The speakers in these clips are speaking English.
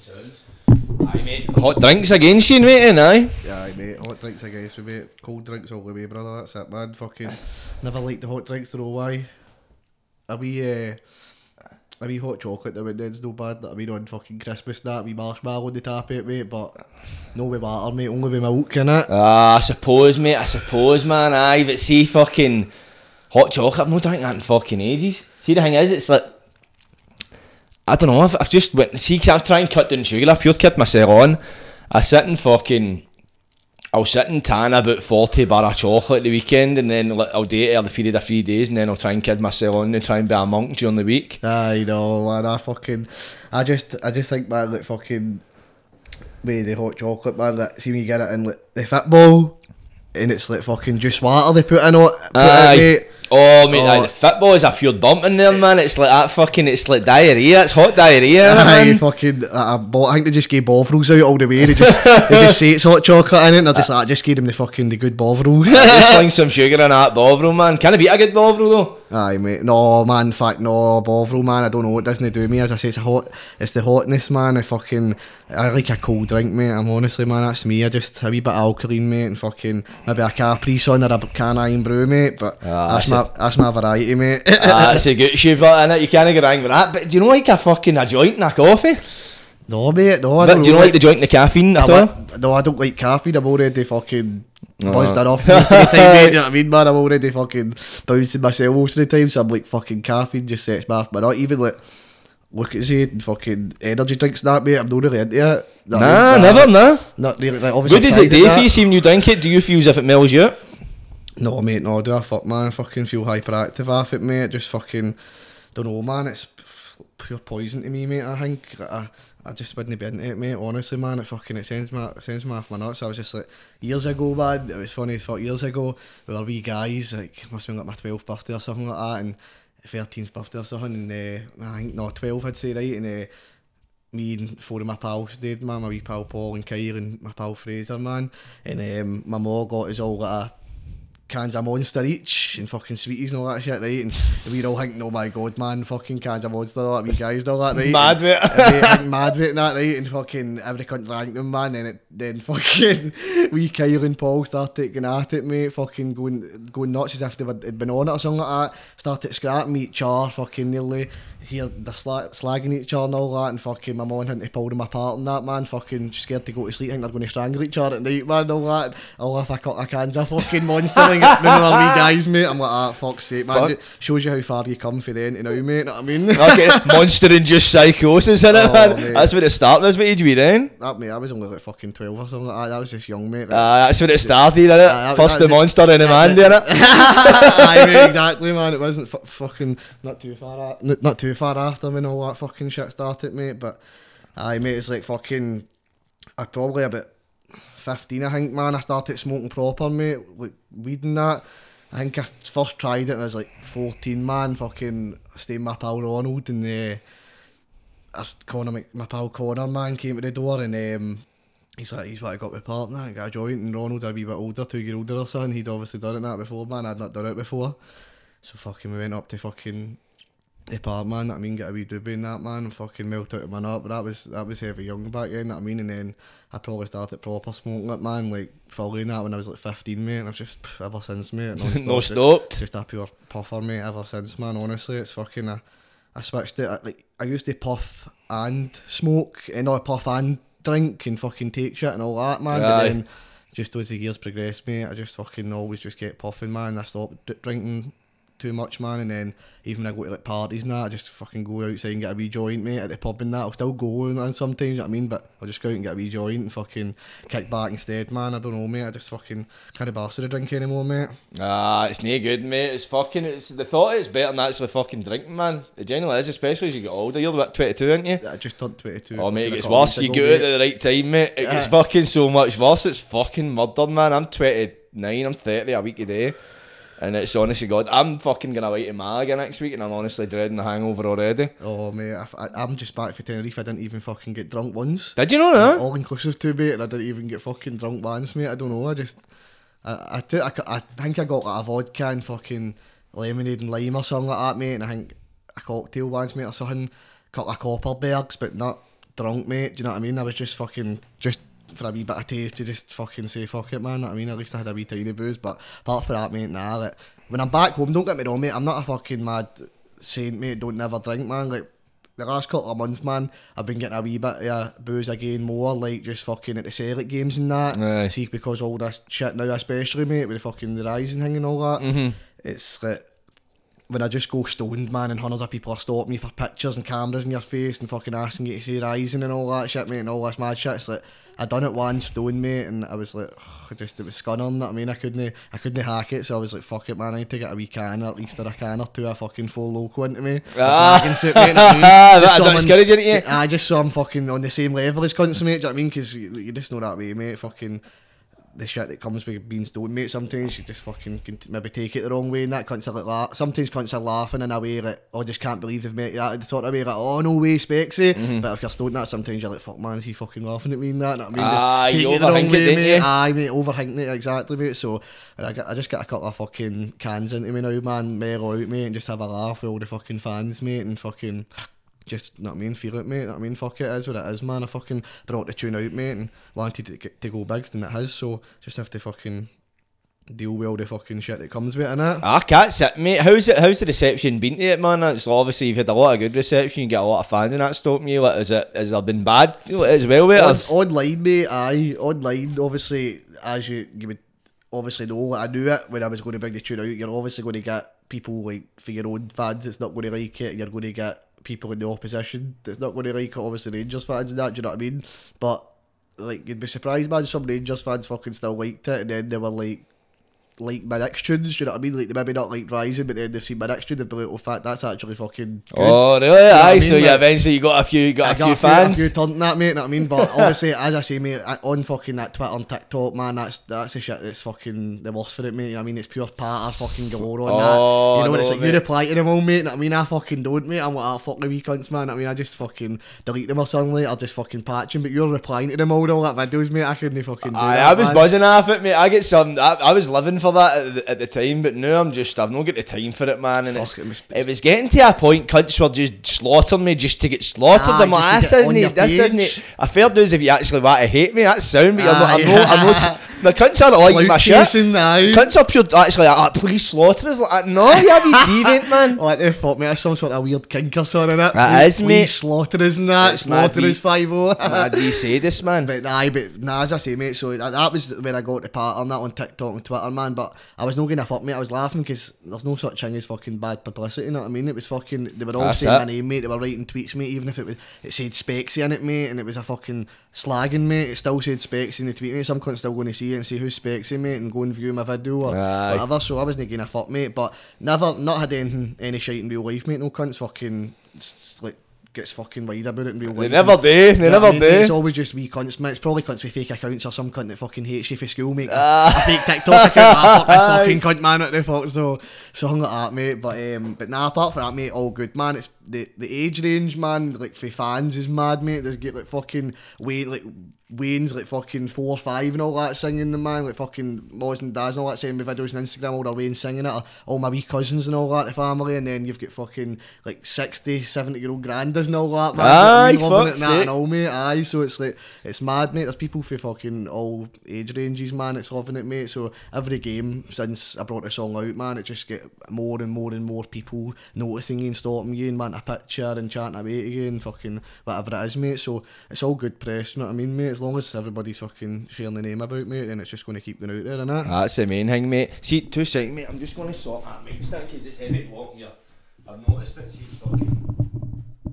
Aye, mate. Hot drinks against you, mate, and aye. Yeah, aye, mate. Hot drinks, I guess, we mate. Cold drinks all the way, brother. That's it, man. Fucking never liked the hot drinks. Don't know why. A wee, uh, a wee hot chocolate now and then's no bad. I mean, on fucking Christmas, that wee marshmallow on the top of it, mate. But no with water, mate. Only with milk, innit? Ah, I suppose, mate. I suppose, man. Aye, but see, fucking hot chocolate. I've not drank that in fucking ages. See, the thing is, it's like I don't know. I've, I've just went. See, i I've tried and cut down sugar. I pure kept myself on. I sit and fucking. I'll sit and tan about 40 bar of chocolate the weekend and then I'll do it over the period of three days and then I'll try and kid myself on and try and be a monk during the week. I know, man. I fucking, I just, I just think, man, like fucking, with the hot chocolate, man. That see me get it in like the football, and it's like fucking just water they put in it. Put Aye. mate. Oh, mate, Oh. aye, the football is a pure dump in there, man. It's like that fucking, it's like diarrhea. It's hot diarrhea, Aye, man. fucking, I, I, bought, I think they just gave Bovrils out all the way. They just, they just say it's hot chocolate in it, and they're just like, ah, just gave them the fucking the good Bovril. Just sling some sugar in that Bovril, man. Can it beat a good Bovril, though? Aye, mate. No, man. In fact, no, Bovril, man. I don't know what doesn't do me. As I say, it's a hot. It's the hotness, man. I fucking. I like a cold drink, mate. I'm honestly, man. That's me. I just a wee bit of alkaline, mate, and fucking maybe a Capri Sun or a can Irn-Bru, mate. But Ah, that's that's my that's my variety, mate. Ah, That's a good shit, in it. You can't get wrong with that. But do you know like a fucking a joint and a coffee? no, mate. No, I But don't do you know like the joint and the caffeine at I all? No, I don't like caffeine. I'm already fucking No. buzzed enough most of the time, mate. You know what I mean, man? I'm already fucking bouncing myself most of the time, so I'm like fucking caffeine just sets me off. But not even like look at say fucking energy drinks and that, mate. I'm not really into it. Nah, mean? never, nah. Not really. Like, obviously, What does it do for you? See when you drink it, do you feel as if it mellows you? No, mate, no, do I fuck, man? I fucking feel hyperactive off it, mate. Just fucking, don't know, man. It's pure poison to me, mate. I think I, I just wouldn't be into it, mate. Honestly, man, it fucking it sends it sends me off my nuts. I was just like years ago, man. It was funny as fuck. Years ago, we were wee guys, like must have been like my twelfth birthday or something like that, and thirteenth birthday or something. And uh, I think no, twelve, I'd say, right, and. Uh, me and four of my pals did, man, my wee pal Paul and Kyle and my pal Fraser, man. And um, my mom got us all like a cans of Monster each and fucking sweeties and all that shit, right? And we all thinking, oh my god, man, fucking cans of Monster, all that, we guys, and all that, right? Mad with it. and we think mad with it and that, right? And fucking every cunt drank them, man. And it, then fucking we Kyle and Paul started taking at it, mate, fucking going going nuts as if they had been on it or something like that. Started scrapping each other, fucking nearly here they're slag, slagging each other and all that, and fucking my mum had to pull them apart and that, man. Fucking scared to go to sleep, think they're going to strangle each other at night, man. and All that. Oh, if I'll have a cans of fucking monster when we were wee guys, mate. I'm like, ah, fuck's sake, man. Fuck. Shows you how far you come for then to now, mate. Know what I mean? Okay, monster and just psychosis in it, Oh, man. mate. That's where it started. That's what age we then. that mate, I was only like fucking twelve or something like that. I was just young, mate. Uh, that's when it started, innit? Aye, that- First the monster and the man, innit? Aye, mate, exactly, man. It wasn't fu- fucking not too far, a- not too far after when all that fucking shit started, mate. But aye, mate, it's like fucking. I probably about 15, I think, man. I started smoking proper, mate, like weed and that. I think I first tried it and I was like 14, man, fucking staying my pal Ronald and uh, I, Connor, my, my pal Connor, man, came to the door and um, he's like, he's what I got with partner, I got a joint and Ronald, I'd be a bit older, two year older or something, he'd obviously done it that before, man, I'd not done it before. So fucking we went up to fucking the man, that I mean, get a wee doobie and that, man, and fucking melt out of my nut, but that was, that was heavy young back then, that I mean, and then I probably started proper smoking it, man, like, fully that when I was like 15, mate, and I've just, pff, ever since, mate, non-stop, No just- stopped. just a pure puffer, mate, ever since, man. Honestly, it's fucking. I switched it. I, like I used to puff and smoke, and I puff and drink and fucking take shit and all that, man. Aye. But then, just as the years progressed, mate, I just fucking always just get puffing, man. I stopped d- drinking too much, man. And then even when I go to like parties and that, I just fucking go outside and get a wee joint, mate, at the pub and that. I'll still go and, and sometimes, you know what I mean, but I'll just go out and get a wee joint and fucking kick back instead, man. I don't know, mate. I just fucking can't be arsed with a drink anymore, mate. Ah, it's no good, mate. It's fucking. It's the thought it's better than actually fucking drinking, man. It genuinely is, especially as you get older. You're about 22, aren't you? I just turned 22. Oh, mate, it gets worse. You get out at the right time, mate. It gets fucking so much worse. It's fucking murder, man. I'm 29, I'm 30 a week a day. And it's honestly, God, I'm fucking gonna write a mag next week, and I'm honestly dreading the hangover already. Oh mate, I, am just back for Tenerife. I didn't even fucking get drunk once. Did you know that? All inclusive too, mate, and I didn't even get fucking drunk once, mate. I don't know. I just, I, I, took, I, c- I think I got like a vodka and fucking lemonade and lime or something like that, mate. And I think a cocktail once, mate, or something. Couple of Kopparbergs, but not drunk, mate. Do you know what I mean? I was just fucking just for a wee bit of taste to just fucking say fuck it, man. You know what I mean, at least I had a wee tiny booze. But apart from that, mate, nah. Like, when I'm back home, don't get me wrong, mate. I'm not a fucking mad saint, mate. Don't never drink, man. Like the last couple of months, man, I've been getting a wee bit of uh, booze again, more like just fucking at the Celtic games and that. Aye. See, because all this shit now, especially mate, with the fucking the rising thing and all that, Mhm. it's like when I just go stoned, man, and hundreds of people are stopping me for pictures and cameras in your face and fucking asking you to say rising and all that shit, mate, and all this mad shit. It's like I done it one stone, mate, and I was like, I just it was scunnering. That I mean, I couldn't, I couldn't hack it, so I was like, fuck it, man, I need to get a wee can, at least a can or two, a fucking full local into me. Ah. A suit, mate, you know what I mean? That- Just that someone- discouraging you? I just saw him fucking on the same level as cunts, mate. Do you know what I mean? Because you, you just know that way, mate. Fucking the shit that comes with being stoned, mate. Sometimes you just fucking can t- maybe take it the wrong way, and that cunts are like la- Sometimes cunts are laughing in a way like, oh, just can't believe they've met you that sort of way, like, oh, no way, Specksy. Mm-hmm. But if you're stoned, that sometimes you're like, fuck, man, is he fucking laughing at me and that? What I mean, Ah, Just you take it the wrong overthink it, way, mate. you? Aye, mate, overthinking it exactly, mate. So and I, got, I just got a couple of fucking cans into me now, man, mellow out, mate, and just have a laugh with all the fucking fans, mate, and fucking just, know what I mean, feel it, mate. Know what I mean, fuck it, it is what it is, man. I fucking brought the tune out, mate, and wanted to, get, to go big, and it has, so just have to fucking deal with all the fucking shit that comes with it, innit? Ah, I can't sit, mate. How's it? How's the reception been to it, man? It's obviously you've had a lot of good reception. You get a lot of fans, and that stopped me. Like, is it? Has there been bad as well with us? online, mate, aye, online, obviously, as you, you would obviously know, I knew it when I was going to bring the tune out, you're obviously going to get people, like, for your own fans it's not going to like it, you're going to get people in the opposition that's not going to like obviously Rangers fans and that, do you know what I mean? But, like, you'd be surprised, man, some Rangers fans fucking still liked it, and then they were like, like my next tunes, do you know what I mean? Like they maybe not like Rising, but then they've seen my next tune, they'd be like, oh, fact, that's actually fucking good. Oh, really? what I Aye. mean? so you Like- eventually you got a few, you got I a few got fans. A few turned that, mate. You Know what I mean? But obviously, as I say, mate, on fucking that Twitter and TikTok, man, that's that's the shit that's fucking the worst for it, mate. You know what I mean? It's pure part fucking galore on Oh, that. You know what it's like? You mate. reply to them all, mate. You Know what I mean? I fucking don't, mate. I'm like, ah, fuck the wee cunts, man. Know I mean, I just fucking delete them or something, like, or just fucking patch them. But you're replying to them all, all that videos, mate. I couldn't fucking do Aye, that. I was man. buzzing off it, mate. I get some. I, I was living for that at the, at the time, but now I'm just. I've not got the time for it, man. And Fuck, it's, it was- it was getting to a point. Cunts were just slaughtering me just to get slaughtered. Aye, I'm like, this on isn't it. This isn't it. I fair dues if you actually want to hate me. That's sound, but you're not, I'm not. I'm not. The cunts are like my shit. Cunts are pure. Actually, like, ah, please slaughter us. Like, no, you have a deviant, man. Like the fuck, mate. That's some sort of weird kink or something? That Please- is, mate. please Slaughter us and that. Slaughter us 5 Mad you say this, man. But aye, but nah, as I say, mate. So that, that was when I got the part on that on TikTok and Twitter, man. But I was not gonna fuck, mate. I was laughing because there's no such thing as fucking bad publicity. You know what I mean? It was fucking. They were all That's saying it. my name, mate. They were writing tweets, mate. Even if it was, it said Specksy in it, mate, and it was a fucking slagging, mate. It still said Specksy in the tweet, mate. Some cunt's still going to see it and say who's Specksy, mate, and go and view my video or Aye. whatever. So I wasn't gonna fuck, mate. But never, not had anything, any shit in real life, mate. No cunts fucking like gets fucking worried about it in real They life. never do. They You know never I mean? It's always just wee cunts, man. It's probably cunts with fake accounts or some cunt that fucking hates you for school, mate. Ah. a fake TikTok account. Ah, fuck this fucking cunt, man. What the fuck? So, something like that, mate. But um, but nah, apart from that, mate, all good, man. It's the the age range, man. Like for fans is mad, mate. There's get like fucking Wayne, like Wayne's like fucking four or five and all that singing the man, like fucking Moz and Daz and all that sending me videos on Instagram, all their Wayne singing it, or all my wee cousins and all that, the family, and then you've got fucking like 60, 70 year old grandas and all that, man. Aye, You know what I loving it fuck's and that sake. and all, mate. Aye, so it's like it's mad, mate. There's people for fucking all age ranges, man. It's loving it, mate. So every game since I brought the song out, man, it just get more and more and more people noticing you and stopping you and wanting a picture and chatting about you and fucking whatever it is, mate. So it's all good press, you know what I mean, mate. As long as everybody's fucking sharing the name about, mate, then it's just going to keep going out there, innit? That's the main thing, mate. See, two seconds, mate. I'm just going to sort that mic stand because it's heavy blocking you. I've noticed it. See, it's fucking.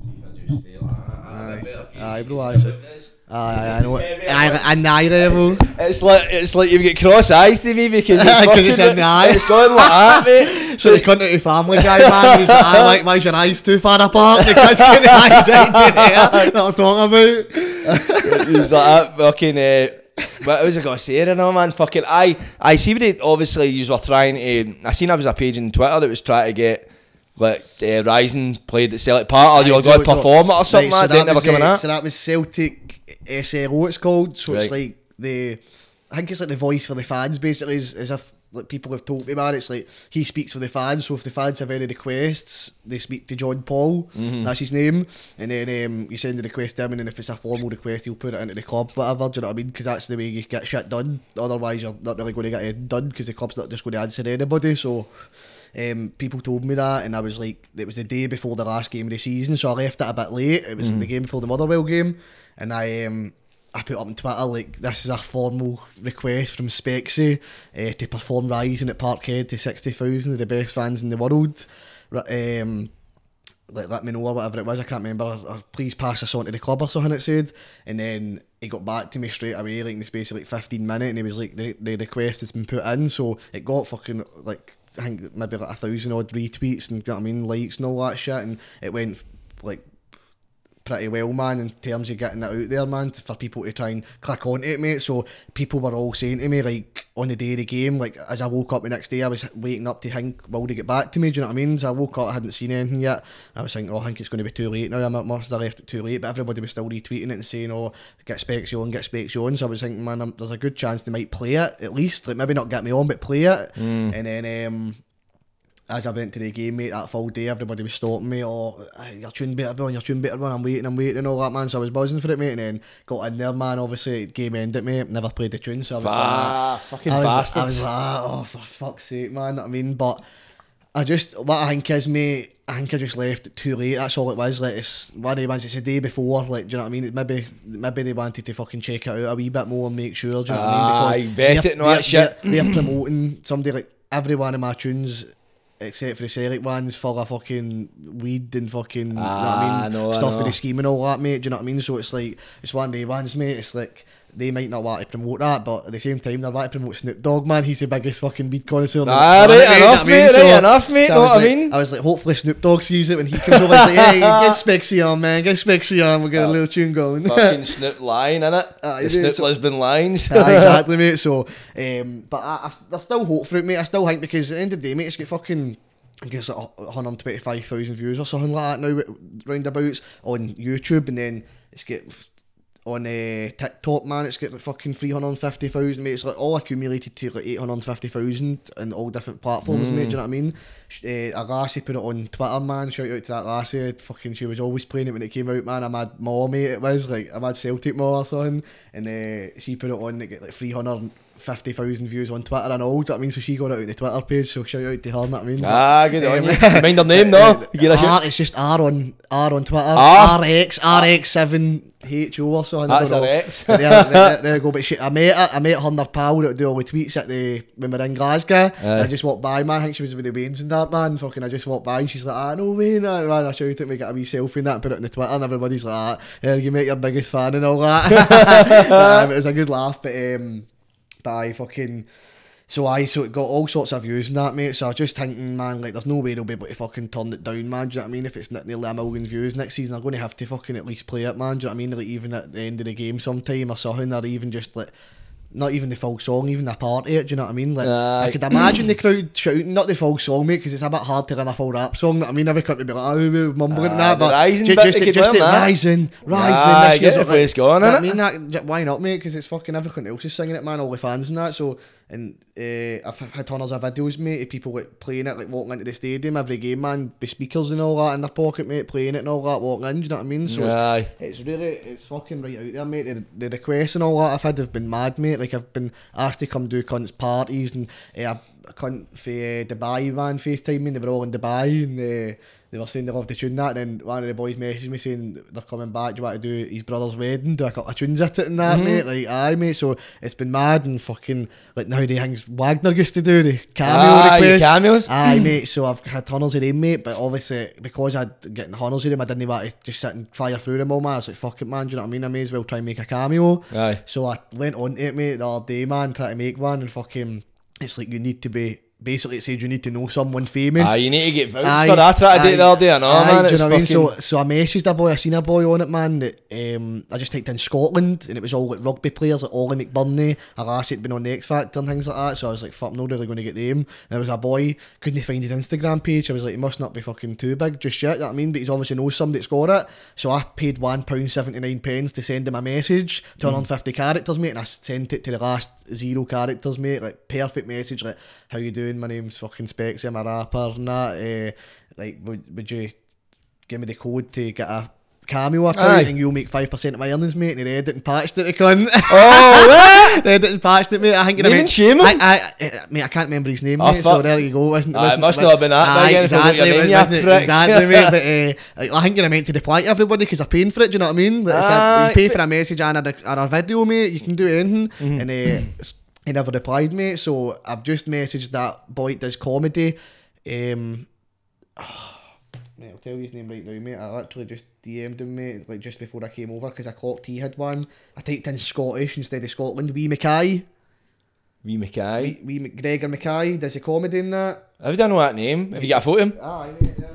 See if I just stay like that. Aye. Aye, bro, aye, know so- what it is? Aye, It's- I it's know. heavy, Aye, but- an eye level. It's like it's like you get got cross eyes to me because it's, 'Cause fucking- it's in the eye. It's going like that, mate. So the continuity family guy, man, he's like, I like, why's your eyes too far apart? Because get the eyes out to there. That I'm talking about. He's like that fucking. Uh, what was I gonna say? I don't know, man. Fucking, I, I see what it. Obviously, you were trying to. I seen I was a page on Twitter that was trying to get like uh, Rising played at Celtic Park, or you were going to perform it or something. Right, like that. Was, coming uh. So that was Celtic SLO, it's called. So it's like the, I think it's like the voice for the fans, basically, as, as if like people have told me, man, it's like he speaks for the fans. So if the fans have any requests, they speak to John Paul. That's his name, and then um, you send the request to him, and then if it's a formal request, he'll put it into the club, whatever. Do you know what I mean? Because that's the way you get shit done. Otherwise, you're not really going to get it done because the club's not just going to answer anybody. So. Um, people told me that, and I was like, it was the day before the last game of the season, so I left it a bit late. It was the game before the Motherwell game, and I um, I put up on Twitter like this is a formal request from Specksy uh, to perform Rising at Parkhead to sixty thousand of the best fans in the world. Um, like let me know or whatever it was, I can't remember. Or, or please pass this on to the club or something it said. And then he got back to me straight away, like in the space of like fifteen minutes, and he was like, the, the request has been put in, so it got fucking like I think maybe like a thousand odd retweets and you know what I mean, likes and all that shit, and it went like pretty well, man, in terms of getting it out there, man, for people to try and click onto it, mate. So people were all saying to me, like, on the day of the game, like, as I woke up the next day, I was waiting up to think, will they get back to me? Do you know what I mean? So I woke up, I hadn't seen anything yet. I was thinking, oh, I think it's going to be too late now. I must have left it too late, but everybody was still retweeting it and saying, oh, get Specs on, get Specs on. So I was thinking, man, um, there's a good chance they might play it, at least. Like, maybe not get me on, but play it. And then, um, as I went to the game, mate, that full day, everybody was stopping me, oh, aye, your tune better be on, your tune better one, I'm waiting, I'm waiting, and all that, man. So I was buzzing for it, mate, and then got in there, man. Obviously, game ended, mate, never played the tune, so I was Ah, like, fucking I was, I was like, oh, for fuck's sake, man. I mean, but I just, what I think is, mate, I think I just left too late. That's all it was. Like, it's one of the ones, it's the day before, like, do you know what I mean? Maybe, maybe they wanted to fucking check it out a wee bit more and make sure, do you know what I mean? Aye, vet they're- it all that shit. They're, they're promoting somebody like every one of my tunes except for the Celtic ones full of fucking weed and fucking you know what Ah, I I mean I stuff know. with the scheme and all that mate do you know what I mean so it's like it's one day ones mate it's like they might not want to promote that but at the same time they want to promote Snoop Dogg man he's the biggest fucking weed connoisseur Ah, planet, right enough, do you know mate, I right enough, mate, so know was what I like- mean? I was like hopefully Snoop Dogg sees it when he comes over and say hey get Specksy on man get Specksy on we'll get a little tune going Fucking Snoop line, innit? The Snoop so- Lisbon Lions. Aye, exactly, mate. So, um, but I, I, there's still hope for it, mate. I still think because at the end of the day, mate, it's got fucking. I guess like 125,000 views or something like that now, roundabouts on YouTube, and then it's got on uh, TikTok, man, it's got like fucking 350,000, mate. It's like all accumulated to like 850,000 on all different platforms, mate. Do you know what I mean? Uh, a lassie put it on Twitter, man. Shout out to that lassie. Fucking, she was always playing it when it came out, man. I'm mad mom, mate. It was like I'm mad Celtic mom or something, and uh, she put it on. It got like 350,000 views on Twitter and all. Do you know what I mean? So she got it out on the Twitter page. So shout out to her. know what I mean? Ah, good on Um, you. Mind her name, though. You get R, it's just R on R on Twitter. R? RX RX7 HO or something. That's don't her know. ex. But there, there, there you go. But she, I met her, I met her and her pal that would do all the tweets at the when we were in Glasgow. Aye. I just walked by, man. I think she was with the Waynes and that man. Fucking, I just walked by and she's like, ah, no way, no, man. I shouted at me, got a wee selfie and that, put it on the Twitter, and everybody's like, ah, yeah, you make your biggest fan and all that. um, it was a good laugh, but um, I fucking. So I so it got all sorts of views and that mate. So I was just thinking, man, like there's no way they'll be able to fucking turn it down, man. Do you know what I mean? If it's not nearly a million views next season, I'm going to have to fucking at least play it, man. Do you know what I mean? Like even at the end of the game sometime or something, or even just like. Not even the full song, even the part of it. Do you know what I mean? Like I could imagine the crowd shouting, not the full song, mate, because it's a bit hard to learn a full rap song. know what I mean, every country be like, oh, mumbling and Aye, that, but rising just, just learn the that. rising, rising. Aye, this get year's the like- going, know I mean, that, why not, mate? Because it's fucking everyone else is singing it, man. All the fans and that. So, and uh, I've had tons of videos, mate, of people like playing it, like walking into the stadium every game, man, with speakers and all that in their pocket, mate, playing it and all that, walking in. Do you know what I mean? So it's, it's really, it's fucking right out there, mate. The, the requests and all that I've had have been mad, mate. Like I've been asked to come do cunts parties and uh, a cunt for uh, Dubai man FaceTime me. and They were all in Dubai and uh, they were saying they loved to tune that. And then one of the boys messaged me saying they're coming back. Do you want to do his brother's wedding? Do a couple of tunes at it and that, mm-hmm. mate. Like aye, mate. So it's been mad and fucking like now the things Wagner used to do the cameo ah, request. cameos. Aye, mate. So I've had tunnels of them, mate. But obviously, because I'd getting tunnels of them, I didn't want to just sit and fire through them all, man. I was like, fuck it, man. Do you know what I mean? I may as well try and make a cameo. Aye. So I went on to it, mate, the other day, man, trying to make one, and fucking, it's like you need to be basically it said you need to know someone famous. Ah, you need to get vouched Aye, for that. I did it the other day. I know, aye, man. do you know what I mean? So, so I messaged a boy, I seen a boy on it, man. That um, I just typed in Scotland, and it was all like rugby players, like Ollie McBurney, Alassie had been on the X Factor and things like that. So I was like, fuck, I'm not really going to get them. And there was a boy, couldn't find his Instagram page. I was like, he must not be fucking too big just yet. You know what I mean? But he's obviously knows somebody that's got it. So I paid one pound seventy nine pence to send him a message, turn Mm. on fifty characters, mate, and I sent it to the last zero characters, mate. Like perfect message, like how you doing? My name's fucking Specksy, I'm a rapper and that. Uh, like, would, would you give me the code to get a cameo account Aye. and you'll make 5% of my earnings, mate? And he read it and patched it, the cunt. Oh, what? read it and patched it, mate. I think I and shame? I, I, I, mate, I can't remember his name, Oh, mate, so fuck. there you go. Wasn't, Aye, it wasn't, must not have been that Aye, again, I got exactly, name, you wasn't prick. Exactly, mate. But uh, I think I meant to reply to everybody because I'm paying for it, do you know what I mean? Like, it's a- you pay for a message and a, and a video, mate. You can do anything. Mm-hmm. And uh, he never replied, mate. So I've just messaged that boy that does comedy. Um, Mate, I'll tell you his name right now, mate. I literally just DM'd him, mate, like just before I came over because I clocked he had one. I typed in Scottish instead of Scotland. Wee Mackay. Wee Mackay. Wee, Wee McGregor Mackay. Does a comedy in that? Have you done that name? Have you got a photo of him? Aye, mate, yeah.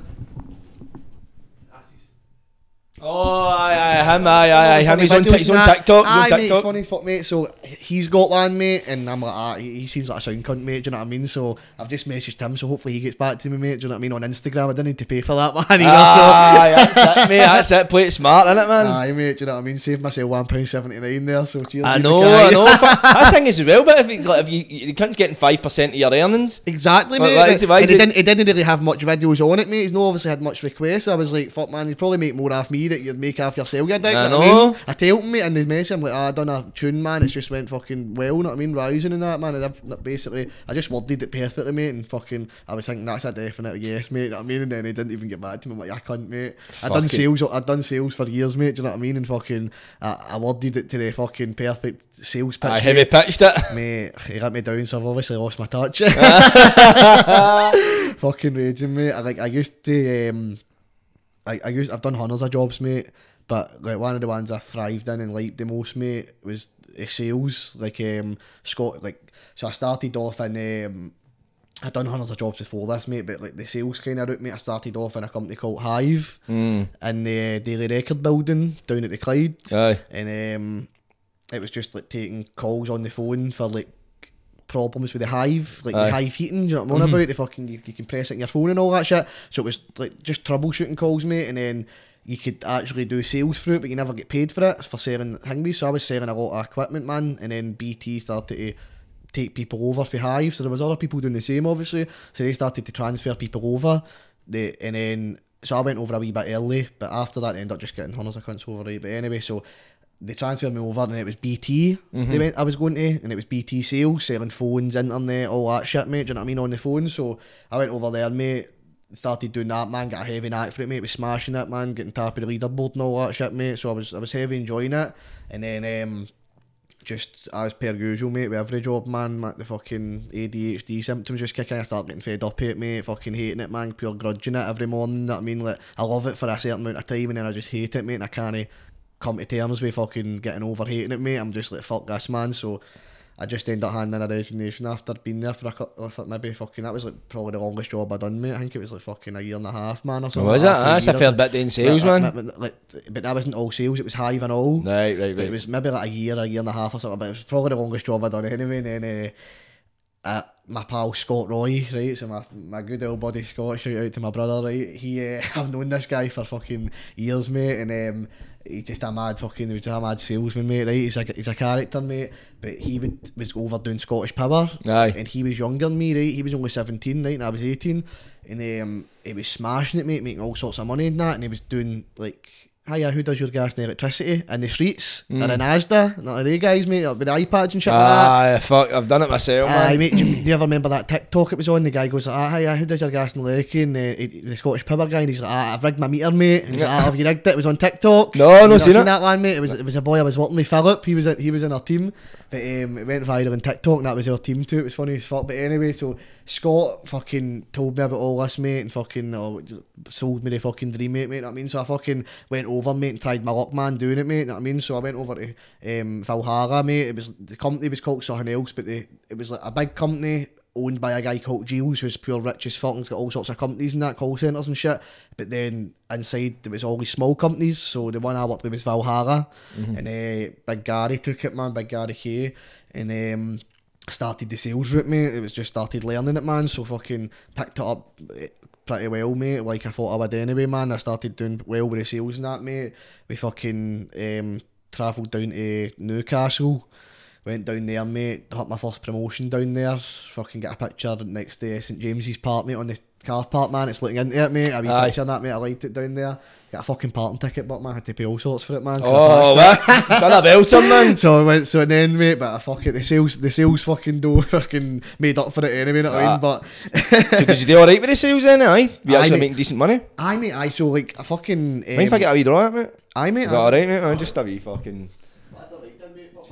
Oh, aye, aye, him, aye, aye, aye. Him, he's on, he's on TikTok. He's on mate, it's funny as fuck, mate. So he's got one, mate, and I'm like, ah, he he seems like a sound cunt, mate. Do you know what I mean? So I've just messaged him, so hopefully he gets back to me, mate. Do you know what I mean? On Instagram, I didn't need to pay for that one either. Aye, that's it, mate. That's it. Play it smart, innit, so man? aye, mate. Do you know what I mean? Save myself one pound seventy nine there. So cheers. I know, I know. That thing is as well, but if, you, like, if you, you cunt's getting 5% of your earnings, Exactly, mate. it- why and he didn't, he didn't really have much videos on it, mate. He's not obviously had much requests. I was like, fuck, man, you'd probably make more off me that you'd make yourself, you dick. I know. know. mean? I told him, mate, in the message, I'm like, ah, I done a tune, man. It's just went fucking well, know what I mean? Rising and that, man. And I've, basically, I just worded it perfectly, mate. And fucking, I was thinking, that's a definite yes, mate. know what I mean? And then he didn't even get back to me. I'm like, I can't, mate. I done Fucking- sales, I done sales for years, mate. Do you know what I mean? And fucking, I, I worded it to the fucking perfect sales pitch. I mate. heavy pitched it. Mate, he let me down, so I've obviously lost my touch. Fucking raging, mate. I like I used to um I, I used I've done hundreds of jobs, mate. But like one of the ones I thrived in and liked the most, mate, was sales. Like um Scott like so I started off in um I'd done hundreds of jobs before this, mate, but like the sales kind of route, mate, I started off in a company called Hive Mm. in the Daily Record building down at the Clyde Aye. and um, it was just like taking calls on the phone for like problems with the hive, like Aye. the hive heating. You know what I'm on mm-hmm. about? The fucking you, you can press it in your phone and all that shit. So it was like just troubleshooting calls, mate, and then you could actually do sales through it, but you never get paid for it for selling Hingby. So I was selling a lot of equipment, man, and then BT started to take people over for Hive. So there was other people doing the same, obviously. So they started to transfer people over. The and then so I went over a wee bit early, but after that, I ended up just getting hundreds of cunts over. Right? But anyway, so they transferred me over, and it was BT. They went. I was going to, and it was BT sales, selling phones, internet, all that shit, mate. Do you know what I mean on the phone? So I went over there, mate. Started doing that, man. Got a heavy knack for it, mate. Was smashing it, man. Getting top of the leaderboard and all that shit, mate. So I was, I was heavy enjoying it, and then um, just as per usual, mate, with every job, man, man, the fucking ADHD symptoms just kicking. I start getting fed up it, mate, fucking hating it, man, pure grudging it every morning. You Know what I mean, like, I love it for a certain amount of time and then I just hate it, mate, and I can't come to terms with fucking getting over hating it, mate. I'm just like, fuck this, man. So I just ended up handing in a resignation after being there for a couple, for maybe fucking, that was like probably the longest job i done, mate. I think it was like fucking a year and a half, man, or something. Was it? like that, two That's a fair bit doing sales, Like, man. like, like, but that wasn't all sales, it was hive and all. Right, right, But it was maybe like a year, a year and a half or something. But it was probably the longest job I'd done anyway. And then uh, uh, my pal Scott Roy, right? So my my good old buddy Scott, shout out to my brother, right? He, uh, I've known this guy for fucking years, mate, and um, he's just a mad fucking, he was just a mad salesman, mate, right? He's a he's a character, mate, but he would, was overdoing Scottish Power, Aye. and he was younger than me, right? He was only seventeen, right? And I was eighteen, and um, he was smashing it, mate, making all sorts of money and that, and he was doing like. Hiya, who does your gas and electricity in the streets? They're in Asda, not they guys, mate, with iPads and shit like that. Fuck, I've done it myself, Aye, man. mate, do you, ever remember that TikTok it was on? The guy goes, ah, hi, who does your gas and Lekey? And uh, he- the Scottish Power guy, and he's like, ah, I've rigged my meter, mate. And he's like, ah, have you rigged it? It was on TikTok. No, no not seen it. that one, mate. It was, it was a boy I was working with, Philip. He was in, he was in our team. But um, it went viral on TikTok, and that was our team too. It was funny as fuck. But anyway, so Scott fucking told me about all this, mate, and fucking oh, sold me the fucking dream, mate, mate. know what I mean? So I fucking went over, mate, and tried my luck, man, doing it, mate. you know what I mean? So I went over to um, Valhalla, mate. It was the company was called something else, but the, it was like a big company owned by a guy called Giles, who's pure rich as fuck. and He's got all sorts of companies and that, call centres and shit. But then inside there was all these small companies. So the one I worked with was Valhalla, and uh, Big Gary took it, man. Big Gary here. and um, started the sales route, mate. It was just started learning it, man. So fucking picked it up eh, pretty well, mate. Like I thought I would anyway, man. I started doing well with the sales and that, mate. We fucking um, travelled down to Newcastle. Went down there, mate. got my first promotion down there. Fucking get a picture next to St James's Park, mate, on the car park, man. It's looking into it, mate. A wee Aye. picture that, mate. I liked it down there. Got a fucking parking ticket, but man, I had to pay all sorts for it, man. Oh, what? Done a belter, man. so I went so the end, mate, but I fucking the sales the sales fucking door fucking made up for it anyway, you know what I Ah. mean? But So did you do alright with the sales then, aye? You actually making decent money? I mate, I so like a fucking um, Mind if I get a wee draw at it, mate? I mate, Is that alright, mate? Oh, just a wee fucking...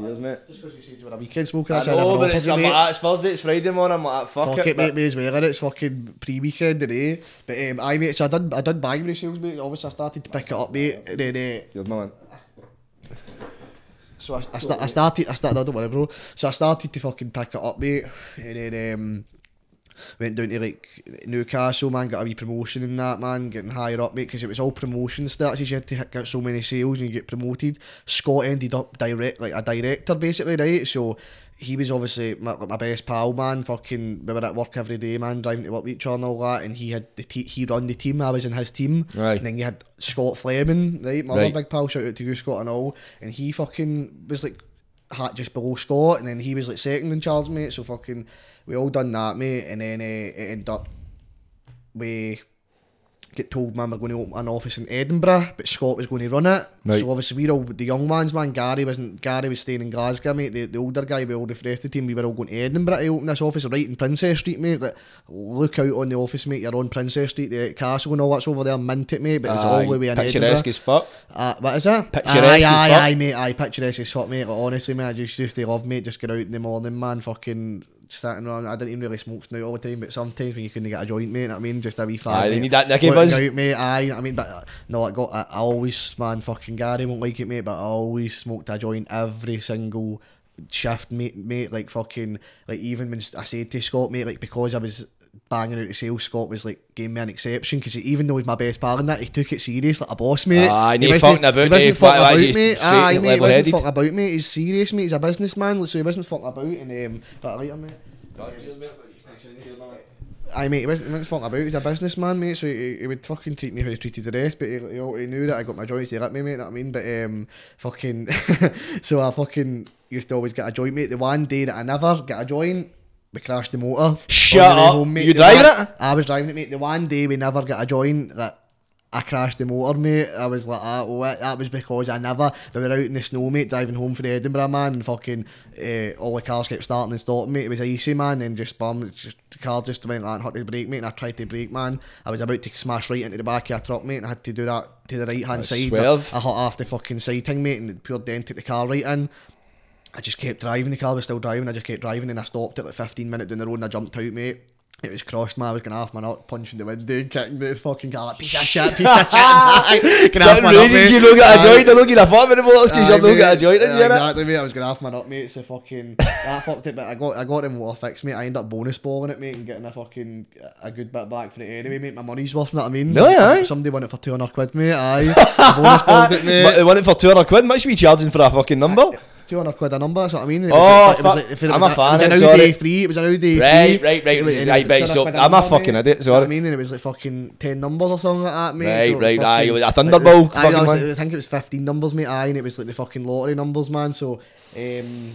Cheers, mate. Just because you said you were a weekend smoker, I I I know, but it's, mate. it's Thursday, it's Friday morning, I'm like, fuck, Fuck it, but- mate, may as well. innit? It's fucking pre-weekend today. But um, I mate, so I done I done buying the sales, mate. Obviously, I started to pick it up, mate. And then uh, Cheers, my man. So I, I, sta- I started, I started, no, don't worry, bro. So I started to fucking pick it up, mate. And then um, went down to like Newcastle, man, got a wee promotion in that, man, getting higher up, mate, because it was all promotion stats. You had to get so many sales and you get promoted. Scott ended up direct, like a director, basically, right? So he was obviously my, my best pal, man. Fucking, we were at work every day, man, driving to work with each other and all that. And he had the te- he run the team. I was in his team. Right. And then you had Scott Fleming, right? My Right. other big pal, shout out to you, Scott, and all. And he fucking was like hat just below Scott, and then he was like second in charge, mate. So fucking, we all done that, mate. And then uh, it ended up we get told, man, we're going to open an office in Edinburgh, but Scott was going to run it. Right. So obviously we're all the young ones, man. Gary wasn't. Gary was staying in Glasgow, mate. The, the older guy, we all the rest of the team, we were all going to Edinburgh to open this office right in Princes Street, mate. Like, look out on the office, mate. You're on Princes Street, the castle and all that's over there, mint it, mate. But it's all the way in Picturesque Edinburgh. as fuck. Uh, what is that? Picturesque aye, as aye, fuck. aye, mate. Aye, picturesque as fuck, mate. Like, honestly, mate, I just used to love, mate. Just get out in the morning, man. Fucking starting around. I didn't even really smoke snout all the time, but sometimes when you couldn't get a joint, mate, you know I mean, just a wee fag. Aye, they mate. need that Nicky buzz. Out, mate. Aye, you know I mean, but uh, no, I got. I, I always, man, fucking Gary won't like it, mate, but I always smoked a joint every single shift, mate. Mate, like fucking, like even when I said to Scott, mate, like because I was. Banging out the sales, Scott was like gave me an exception because even though he's my best pal in that, he took it serious like a boss, mate. Aye, He no wasn't- fucking about, He wasn't mate. fucking Why- why about, just mate. straight Aye, mate. He wasn't level-headed? fucking about, mate. He's serious, mate. He's a businessman, so he wasn't fucking about. And um, but I like him, mate. Aye, mate, he wasn't, he wasn't fucking about. He's a businessman, mate, so he, he would fucking treat me how he treated the rest. But he, he, he knew that I got my joints, he let me, mate. Know what I mean? But um, fucking, so I fucking used to always get a joint, mate. The one day that I never get a joint, we crashed the motor. Shut On the way up. home, mate. You driving one- it? I was driving it, mate. The one day we never got a joint, that I crashed the motor, mate. I was like, ah, what? That was because I never. We were out in the snow, mate, driving home from Edinburgh, man, and fucking uh, all the cars kept starting and stopping, mate. It was icy, man, and just bum, just the car just went like had to brake, mate. And I tried to brake, man. I was about to smash right into the back of a truck, mate, and I had to do that to the right hand side. swerve. I hit off the fucking side thing, mate, and pure dented the car right in. I just kept driving, the car was still driving, I just kept driving and I stopped at like 15 minutes down the road and I jumped out, mate. It was crossed, man. I was going off my nut, punching the window and kicking the fucking car like, piece of shit, piece of shit. Off Something my nut, mate. you look at a joint, you look at a fuck with the motors because you look at a joint you. Exactly, mate. I was going off my nut, mate. So fucking that fucked it, but I got I got him water fixed, mate. I ended up bonus balling it, mate, and getting a fucking a good bit back for it anyway, mate. My money's worth, you know what I mean? Really, aye? Somebody won it for two hundred quid, mate. Aye, bonus balled it, mate. They want it for 200 quid, much be charging for a fucking number? Two hundred quid a number, that's what I mean. It Oh, like- it fuck. if it I'm was a fan, It was sorry. an Audi free. It was an Audi Right, free. right, right, right, it right, so 200 I'm a fucking idiot, what. I mean, and it was like fucking ten numbers or something like that, mate. Right, so right, aye, fucking- was a Thunderbolt aye, fucking I, was. I think it was fifteen numbers, mate. Aye, and it was like the fucking lottery numbers, man. So, um,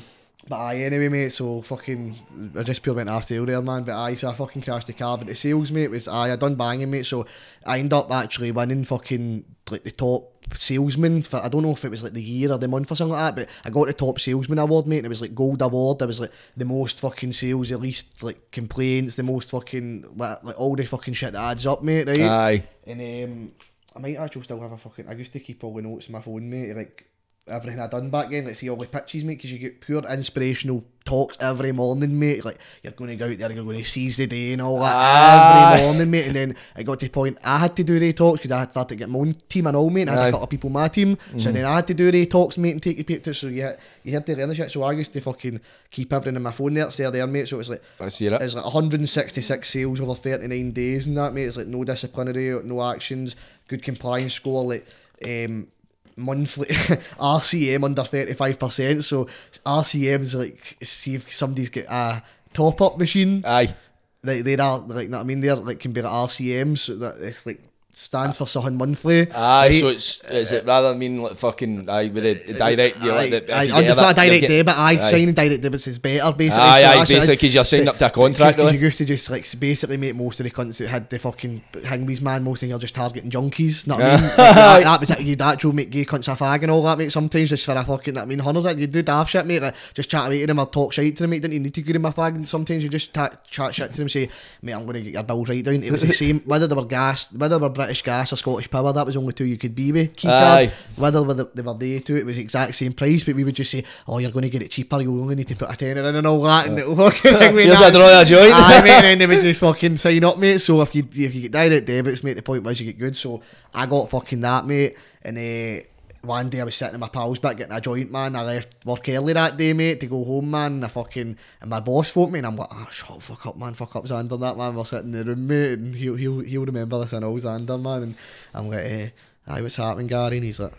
but aye, anyway, mate. So fucking, I just pure went after you there, man. But aye, so I fucking crashed the car. But the sales, mate, was aye, I done banging, mate. So I ended up actually winning fucking like the top salesman for I don't know if it was like the year or the month or something like that, but I got the top salesman award, mate, and it was like gold award. It was like the most fucking sales, the least like complaints, the most fucking like, like all the fucking shit that adds up, mate, right? Aye. And um, I might actually still have a fucking. I used to keep all the notes in my phone, mate. Like everything I done back then. Like see all the pitches, mate, because you get pure inspirational talks every morning, mate. Like you're going to go out there, you're going to seize the day and all that Aye. every morning, mate. And then it got to the point I had to do the talks because I had started to get my own team and all, mate. And I had Aye. a couple of people on my team, so then I had to do the talks, mate, and take the pictures. So yeah, you had to learn the shit. So I used to fucking keep everything in my phone there, there, there, mate. So it's like I see it. it's like 166 sales over 39 days and that, mate. It's like no disciplinary, no actions, good compliance score, like um, monthly RCM under 35%. So RCM's like, see if somebody's got a top up machine, Aye. like they are, like, know what I mean? They're like, can be like RCM, so that it's like, stands for something monthly. Aye, right? so it's is it rather than mean like fucking aye with the, the uh, direct you Aye, like the, aye, you aye, get it's not a direct getting- debit. I aye. signing direct debits is better, basically. Aye, so aye, basically, 'cause you're signing up to a contract, Because really. you eh? used to just like basically make most of the cunts that had the fucking hangbees man. Most of them are just targeting junkies. Know what I mean? Like, that, that was it. You'd actual make gay cunts a fag and all that, mate. Sometimes just for a fucking. I mean, hunters that you do daft shit, mate. Like, just chat away to them or talk shit to them, mate. Didn't you need to give them a fag? And sometimes you just ta- chat shit to them, say, mate, I'm going to get your bills right down. It was the same whether they were gas, whether they were British Gas or Scottish Power. That was only two you could be with. Key Aye. card. Whether whether they were day two, it was exact same price, but we would just say, "Oh, you're going to get it cheaper. You only need to put a tenner in and all that." And it'll fucking thing Here's that. a joint. Aye, mate, and then they would just fucking sign up, mate. So if you if you get direct debits, mate, the point was you get good. So I got fucking that, mate. And uh, one day I was sitting in my pals back getting a joint, man. I left work early that day, mate, to go home, man. And I fucking and my boss phoned me, and I'm like, oh, shut fuck up, man. Fuck up, Xander, that man. We're sitting in the room, mate, and he'll he'll he'll remember this. I know Xander, man. And I'm like, eh, what's happening, Gary? And he's like,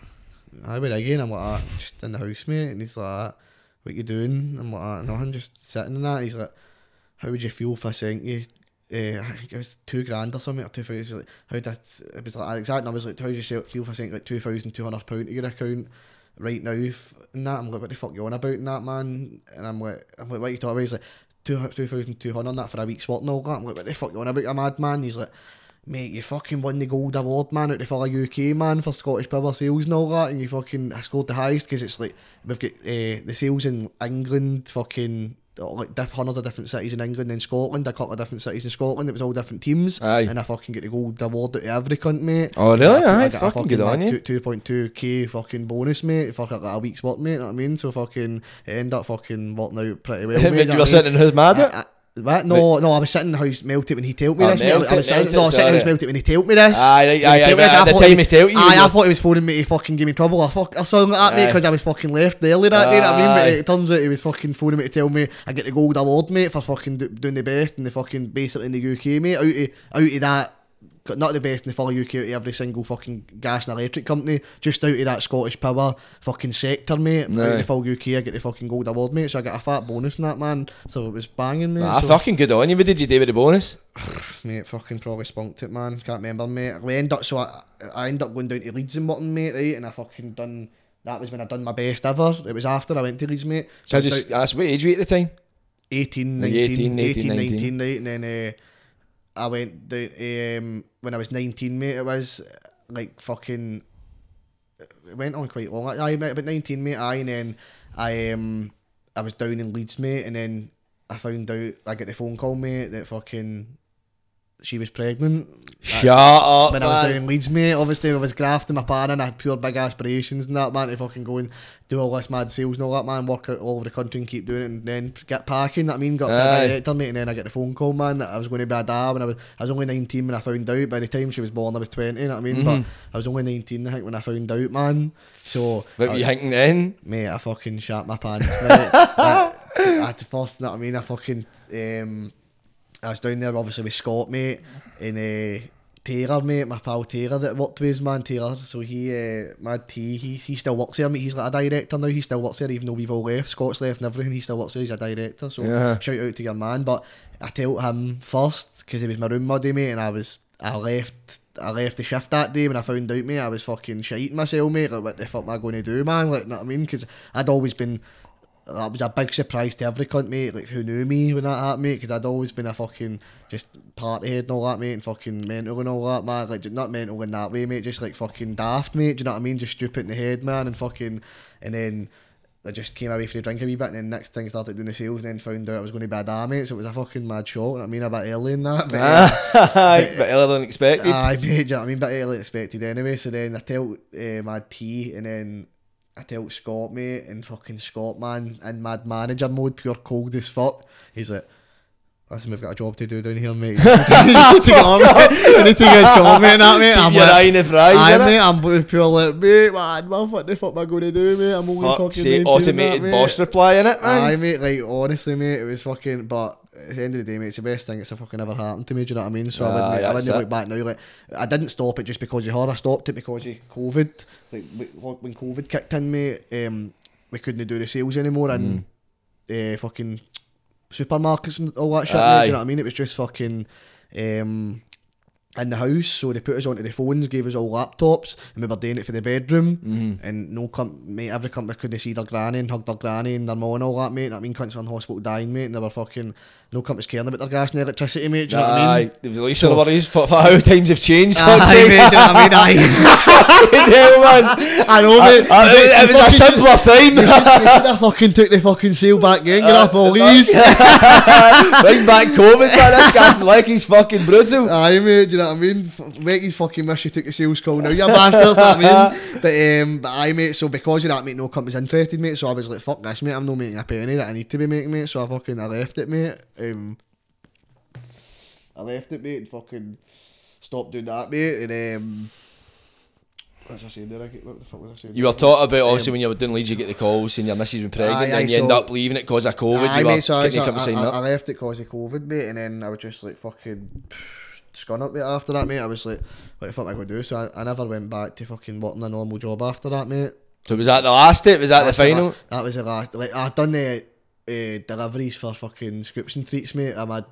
I we're again. I'm like, ah, just in the house, mate. And he's like, what you doing? I'm like, ah, nothing, just sitting in that. And he's like, how would you feel if I sent you? Uh, I think it was two grand or something or two thousand. Like, how did it was like exact numbers like how do you say- feel I sent like two thousand two hundred pound to your account right now? And that I'm like, what the fuck you on about in that man? And I'm like, I'm like, what you talking about? He's like, two two thousand two hundred that for a week's work and all that. I'm like, what the fuck you on about, you mad man? He's like. Mate, you fucking won the gold award, man, out the full UK, man, for Scottish Power sales and all that, and you fucking scored the highest because it's like we've got uh, the sales in England, fucking like diff- hundreds of different cities in England and Scotland, a couple of different cities in Scotland. It was all different teams, Aye. and I fucking get the gold award out of every cunt, mate. Oh, really? I, I Aye, a fucking good on you. Two point two k fucking bonus, mate. For like a week's work, mate. You know what I mean? So fucking end up fucking working out pretty well. mate, you were I sitting in his mad I- I- what? No, no, I was sitting in the house melted when he told me Oh, this. mate. I was- I was melted, no, I was sitting in the house melted, melted when he told me this. Aye, right, When he aye, aye, me this, I at the thought time he- he told you, Aye, I thought he was phoning me to fucking give me trouble or fuck or something like that, mate, because I was fucking left early that day. You know what I mean? But it turns out he was fucking phoning me to tell me I get the gold award, mate, for fucking do, doing the best and the fucking basically in the UK, mate. Out of out of that. Not the best in the full UK out of every single fucking gas and electric company, just out of that Scottish Power fucking sector, mate. Out Aye. of the full UK, I get the fucking gold award, mate. So I get a fat bonus in that, man. So it was banging, mate. Ah, so, fucking good on you. What did you do with the bonus? mate, fucking probably spunked it, man. Can't remember, mate. We end up so I, I end up going down to Leeds and Mutton, mate, right? And I fucking done. That was when I done my best ever. It was after I went to Leeds, mate. So I I just down- asked what age were you at the time? 18, Like 19, 18, 18, 19, 19, right? And then uh, I went down, um, when I was 19, mate, it was like fucking. It went on quite long. I met about 19, mate, I and then I um I was down in Leeds, mate, and then I found out, I get the phone call, mate, that fucking she was pregnant. Shut up, when I was down man. in Leeds, mate, obviously I was grafting my pan and I had pure big aspirations and that, man, to fucking go and do all this mad sales and all that, man, work out all over the country and keep doing it and then get packing, that I mean, got Aye. director, mate, and then I get the phone call, man, that I was going to be a dad when I was, I was only 19 when I found out, by the time she was born I was 20, you know what I mean, but Mhm. I was only 19, I think, when I found out, man, so... What I- were you thinking then? Mate, I fucking shat my pants, mate. I, at the first, you know what I mean? I fucking, um, I was down there obviously with Scott, mate, and uh, Taylor, mate, my pal Taylor that worked with his man Taylor. So he, uh, Mad T, he, he still works there, mate. He's like a director now. He still works there, even though we've all left. Scott's left and everything. He still works there. He's a director. So Yeah. shout out to your man. But I told him first because he was my room buddy, mate, and I was, I left. I left the shift that day when I found out, mate. I was fucking shiting myself, mate. Like, what the fuck am I going to do, man? Like, know what I mean? Because I'd always been that was a big surprise to every cunt, mate, like who knew me when that happened, mate, because I'd always been a fucking just party head and all that, mate, and fucking mental and all that, man, like not mental in that way, mate, just like fucking daft, mate, do you know what I mean, just stupid in the head, man, and fucking, and then I just came away for the drink a wee bit, and then next thing started doing the sales, and then found out I was going to be a dad, mate, so it was a fucking mad you I mean, a bit early in that, but, uh, Aye, but earlier than expected. Aye, mate, do you know what I mean? But early expected anyway. So then I tell uh, my tea, and then I tell Scott, mate, and fucking Scott, man, in mad manager mode, pure cold as fuck. He's like, Listen, we've got a job to do down here, mate. you need to get on, mate. You need to get comment that, mate. Keep your eye in the prize, Aye, innit? mate, I'm pure like, mate, man, what the fuck am I going to do, mate? I'm only Fuck's fucking 19 automated that, boss reply in it, Aye, man. mate, like, honestly, mate, it was fucking, but at the end of the day, mate, it's the best thing that's ever fucking ever happened to me, do you know what I mean? So I wouldn't, I wouldn't look back now, like, I didn't stop it just because of her, I stopped it because of COVID. Like, when COVID kicked in, mate, um, we couldn't do the sales anymore, and uh, fucking supermarkets and all that shit, mate, do you know what I mean? It was just fucking, um, in the house, so they put us onto the phones, gave us all laptops, and we were doing it for the bedroom. Mm-hmm. And no com- mate, every company couldn't see their granny and hug their granny and their mum and all that, mate. I mean, cunts were in hospital dying, mate, and they were fucking no companies caring about their gas and electricity, mate. Do you know what I mean? Aye, there was at least some worries for, for how times have changed. Aye, mate, do you know what I mean? Aye. Hell, man. I know, mate. Uh, it, it was a simpler time. I fucking took the fucking seal back in, get up all these. Bring back COVID, man. This gas like he's fucking brutal. Aye, mate, do you know what I mean? F- Becky's fucking wish you took the sales call now, you bastards, what I mean? But, um, but aye, mate, so because of that, mate, no company's interested, mate, so I was like, fuck this, mate, I'm not making a penny that I need to be making, mate, so I fucking, I left it, mate. Um, I left it, mate, and fucking stopped doing that, mate, and, um, was I saying there? I get- What the fuck was I saying? You were taught about obviously when you were doing Leeds, you get the calls and your missus was pregnant, Aye, aye, and you end up leaving it because of COVID. Aye, you were mate, so I, getting so you come I, I. I left it because of COVID, mate, and then I was just like fucking scun up, mate. After that, mate, I was like, what the fuck am I going to do? So I, I never went back to fucking working a normal job after that, mate. So was that the last it? Was that the final? la- that was the last. Like I done the uh, deliveries for fucking scoops and treats, mate. I'm at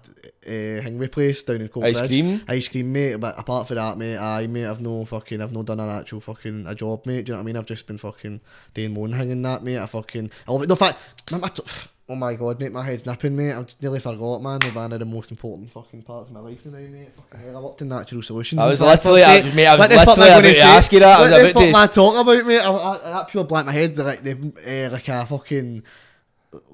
uh, Hingway Place down in Cold Ice Bridge. cream? Ice cream, mate. But apart from that, mate, I mate, I've no fucking, I've no done an actual fucking a job, mate. Do you know what I mean? I've just been fucking doing my own hanging that, mate. I fucking, the fact, my, my, oh my god, mate, my head's nipping, mate. I've nearly forgot, man. The one of the most important fucking parts of my life now, mate. Fucking hell, I worked in natural solutions. I was literally- I mate, I was What the fuck literally I about gonna say? ask you that. I What was the about fuck to- am I talking about, mate? I, I, that pure black my head, They're like the uh, like a fucking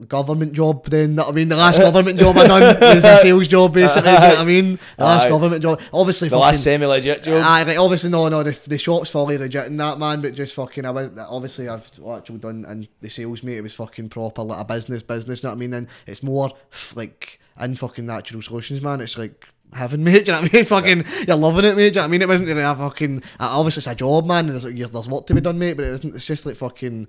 government job then I mean the last government job I done was a sales job basically do you know what I mean the last Aye. government job obviously The fucking, last semi-legit job. Aye, like obviously no, no, the, the shop's fully legit in that man, but just fucking, I went, obviously I've actually done and the sales mate, it was fucking proper like a business, business, you know what I mean? And it's more like in fucking natural solutions, man. It's like having mate. Do you know what I mean? It's fucking, you're loving it, mate. Do you know what I mean? It wasn't really a fucking, uh, obviously it's a job, man. And there's, like, there's work to be done, mate. But it isn't. It's just like fucking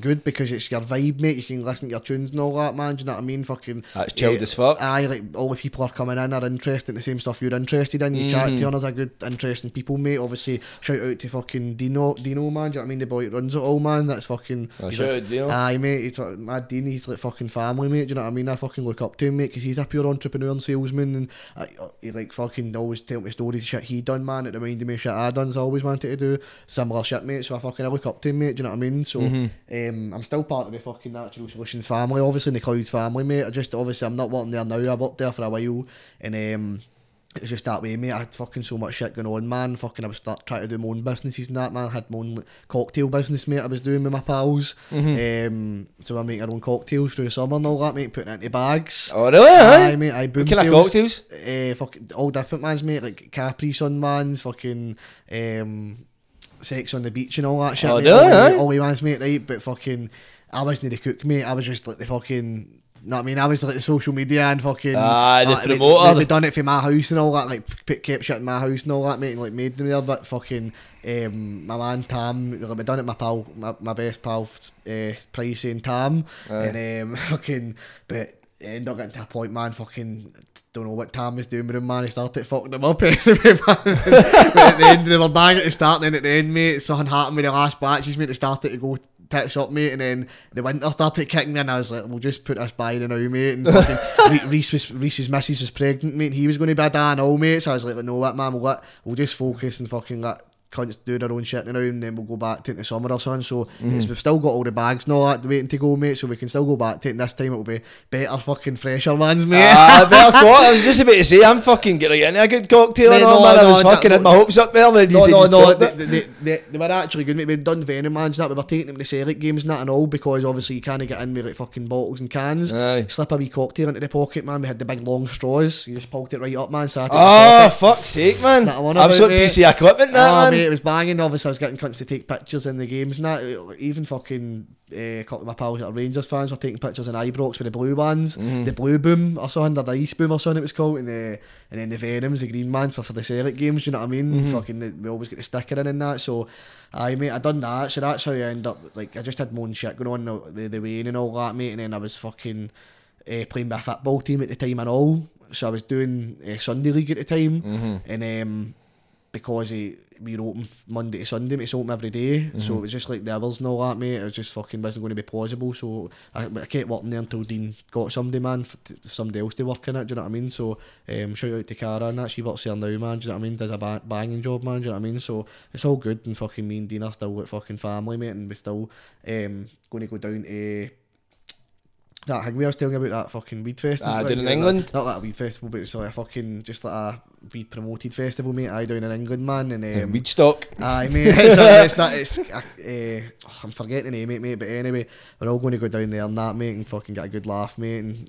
good because it's your vibe, mate. You can listen to your tunes and all that, man. Do you know what I mean? Fucking. That's chilled eh, as fuck. Aye, like all the people are coming in are interested in the same stuff you're interested in. You chat Mm-hmm. to others are good, interesting people, mate. Obviously, shout out to fucking Dino, Dino man. Do you know what I mean? The boy that runs it all, man. That's fucking. Oh, shout a- out Dino. Aye, mate. He's like, mad Dean. He's like fucking family, mate. Do you know what I mean? I fucking look up to him, mate, because he's a pure entrepreneur and salesman, and uh, he like fucking always tell me stories shit he done, man. It reminded me of shit I done. So I always wanted to do similar shit, mate. So I fucking I look up to him, mate. Do you know what I mean? So um, I'm still part of the fucking Natural Solutions family, obviously the Clouds family, mate. I just obviously I'm not working there now. I worked there for a while, and um. It's just that way, mate. I had fucking so much shit going on, man. Fucking, I was start trying to do my own businesses and that, man. I had my own cocktail business, mate. I was doing with my pals. Um, so I make our own cocktails through the summer and all that, mate. Putting it into bags. Oh, really? Aye, mate. I boom What cocktails? Uh, fucking all different mans, mate. Like Capri Sun mans, fucking um, sex on the beach and all that shit. Oh, mate. do all, I? the- all the mans, mate. Right, but fucking, I wasn't the cook, mate. I was just like the fucking. Know what I mean, I was like the social media and fucking. Aye, the uh, promoter. They, they done it for my house and all that, like kept shit in my house and all that, mate, and like made them there. But fucking, um, my man Tam, like, we done it. My pal, my, my best pal, uh, Pricey and Tam, Aye. and um, fucking, but ended up getting to a point, man. Fucking don't know what Tam was doing with him, man. He started fucking them up anyway, man. but at the end, they were banging at the start, and then at the end, mate, something happened with the last batch. He's batches, mate. They started to go tits up, mate, and then the winter started kicking in. I was like, we'll just put this by the now, mate. And fucking Reese was, Reese's missus was pregnant, mate. And he was going to be a dad and all, mate. So I was like, no, what, man, we'll, let, we'll just focus and fucking let cunts do their own shit now, and then we'll go back to in the summer or something. So it's, we've still got all the bags and all that waiting to go, mate. So we can still go back to it. And this time it'll be better, fucking fresher ones, mate. Ah, better quality. I was just about to say, I'm fucking getting into a good cocktail and all, no, man. I no, was that- fucking had my hopes up there you No, no, no. They, they, they, they were actually good. mate. We'd done Venom Mans and that. We were taking them to Celtic games and that and all because obviously you can't get in with like fucking bottles and cans. Aye. Slip a wee cocktail into the pocket, man. We had the big long straws. You just poked it right up, man. Oh, fuck's sake, man. That one about, Absolute piece of equipment, that, Ah, man. It was banging. Obviously, I was getting cunts to take pictures in the games and that. Even fucking uh, a couple of my pals that are Rangers fans were taking pictures in Ibrox with the blue ones, Mm-hmm. the blue boom or something, or the ice boom or something it was called, and, the, and then the Venoms, the green ones for, for the Celtic games, you know what I mean? Mm-hmm. Fucking, we always get the sticker in and that, so I mate, I done that, so that's how I end up, like, I just had my own shit going on, the, the weighing and all that, mate, and then I was fucking uh, playing my football team at the time and all, so I was doing uh, Sunday League at the time, Mm-hmm. and um, because eh, we were open Monday to Sunday, mate, it's open every day. Mm-hmm. So it was just like the hours and all that, mate. It was just fucking wasn't going to be plausible. So I, I kept working there until Dean got somebody, man, for t- somebody else to work in it. Do you know what I mean? So um, shout out to Cara and that. She works there now, man. Do you know what I mean? Does a ba- banging job, man. Do you know what I mean? So it's all good. And fucking me and Dean are still like fucking family, mate. And we're still um, going to go down to. That thing we was telling about that fucking weed festival. Ah, down in England? Not that weed festival, but it's like a fucking just like a weed promoted festival, mate. I down in England, man, and um, Weed stock. Aye, mate. It's, uh, it's not. It's. Uh, uh, I'm forgetting the name, mate, mate. But anyway, we're all going to go down there and that, mate, and fucking get a good laugh, mate. And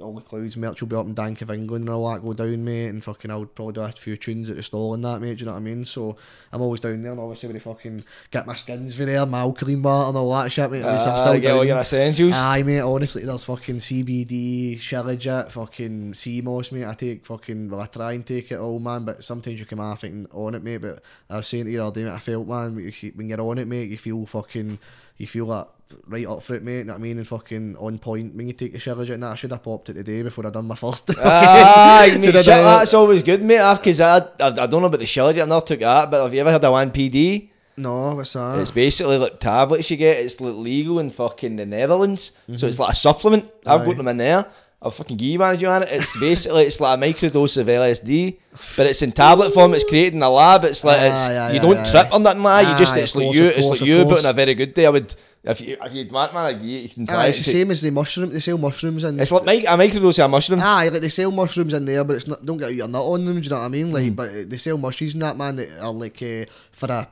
uh, all the clouds merch will be up in Dank of England and all that go down, mate. And fucking, I'll probably do a few tunes at the stall and that, mate. Do you know what I mean? So I'm always down there, and obviously when I fucking get my skins for there, my alkaline water and all that shit, mate. At least I'm Ah, still get all down. your essentials. Aye, mate, honestly, there's fucking CBD, Shilajit, fucking sea moss, mate. I take fucking, well, I try and take it all, man, but sometimes you come off thinking on it, mate. But I was saying to you all day, mate, I felt, man, when you see- when you're on it, mate, you feel fucking, you feel like right up for it, mate. You know what I mean? And fucking on point when you take the Shilajit and that. I should have popped it today before I done my first. Aye, ah, mate, shit, that's always good, mate. Because I, I, I don't know about the Shilajit, I've never took that, but have you ever had a 1PD? No, what's that? It's basically like tablets you get. It's like legal in fucking the Netherlands, so mm-hmm. it's like a supplement. I've got them in there. I'll fucking give you one, you on it. It's basically it's like a microdose of LSD, but it's in tablet form. It's created in a lab. It's like it's Aye, aye, you aye, don't aye, trip on that, man. You just it's of like you, of it's like you, but course. on a very good day. I would if you if you want, man, you, you can try Aye, it. it's the same as the mushroom. They sell mushrooms and It's like mic- a microdose of a mushroom. Aye, like they sell mushrooms in there, but it's not. Don't get your nut on them. Do you know what I mean? Like, Mm. but uh, they sell mushrooms and that man that are like uh, for a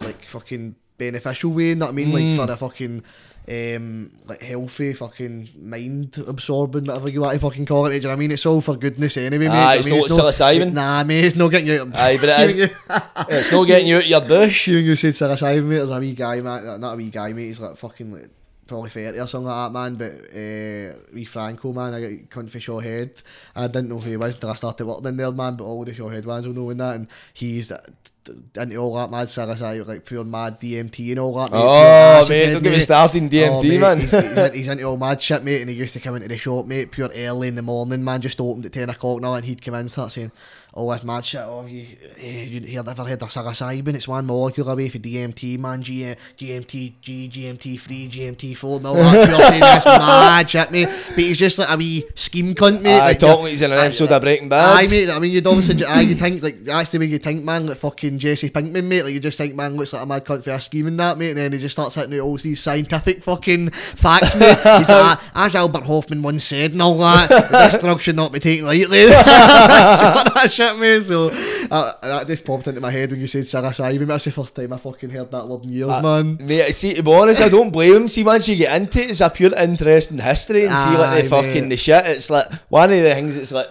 like fucking beneficial way. You know what I mean? Mm. Like for a fucking um like healthy fucking mind absorbing whatever you want to fucking call it. Do you know what I mean? It's all for goodness anyway, mate. Aye, Do you know it's I mean? not psilocybin. Nah, mate, it's not getting you. Aye, but it is. It's not getting you out your bush. See when you said psilocybin, mate, there's a wee guy, man. Not a wee guy, mate. He's like fucking like probably 30 or something like that, man. But uh, wee Franco, man, I got cunt for short head. I didn't know who he was until I started working in there, man. But all the short head ones will know that. And he's uh, into all that mad psilocybin, like pure mad DMT and all that. Mate. Oh, mate, don't get me started in DMT, oh, man. He's, he's, he's into all mad shit, mate. And he used to come into the shop, mate, pure early in the morning, man. Just opened at 10 o'clock now, and he'd come in and start saying, Oh, that's mad shit. Oh, you, eh, you, you ever heard of psilocybin? It's one molecule away for DMT, man. G, GMT, G, GMT 3, GMT 4, and all that. Pure saying that's mad shit, mate. But he's just like a wee scheme cunt, mate. I like, you're- like he's in an episode like- of Breaking Bad. Aye, mate. I mean, you'd obviously, aye, you think, like, that's the way you think, man. Like fucking Jesse Pinkman, mate. Like, you just think, man, looks like a mad cunt for a scheme and that, mate. And then he just starts hitting out all these scientific fucking facts, mate. He's like, as Albert Hofmann once said and all that, this drug should not be taken lightly. that shit, So, uh, that just popped into my head when you said psilocybin. That's the first time I fucking heard that word in years, Uh, man. Mate, see, to be honest, I don't blame him. See, once you get into it, it's a pure interest in history and see like Aye, the fucking mate. the shit. It's like one of the things. It's like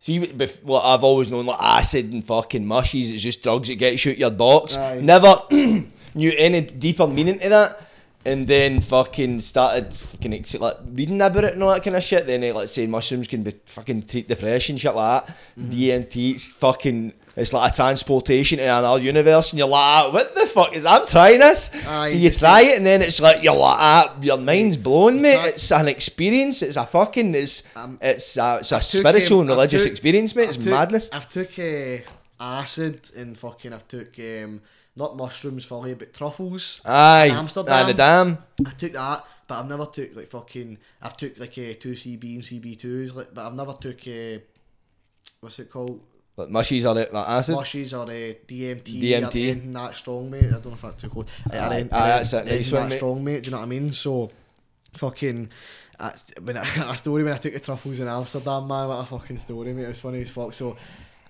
see, bef- what I've always known like acid and fucking mushies. It's just drugs that get you out your box. Aye. Never knew any deeper meaning to that. And then fucking started fucking ex- like reading about it and all that kind of shit. Then it, like saying mushrooms can be fucking treat depression shit like that. Mm-hmm. DMT, it's fucking. It's like a transportation to another universe, and you're like, "Ah, "What the fuck is? I'm trying this." Aye, so you try it, and then it's like you're like, ah, "Your mind's blown, mate." It's an experience. It's a fucking. It's Um, it's a, it's a I've spiritual um, and religious took- experience, mate. I've It's took- madness. I've took uh, acid and fucking I've took um, not mushrooms fully, but truffles. Aye, Amsterdam. aye, the dam. I took that, but I've never took like fucking. I've took like uh, two CB and CB twos, like, but I've never took uh, what's it called? Like mushies or like acid. Mushies or uh, DMT. DMT. Or that strong, mate. I don't know if that's too close. Aye, anything- aye, that's it, nice one, mate. strong, mate. Do you know what I mean? So, fucking. Uh, when I, a story when I took the truffles in Amsterdam, man, what a fucking story, mate. It was funny as fuck. So,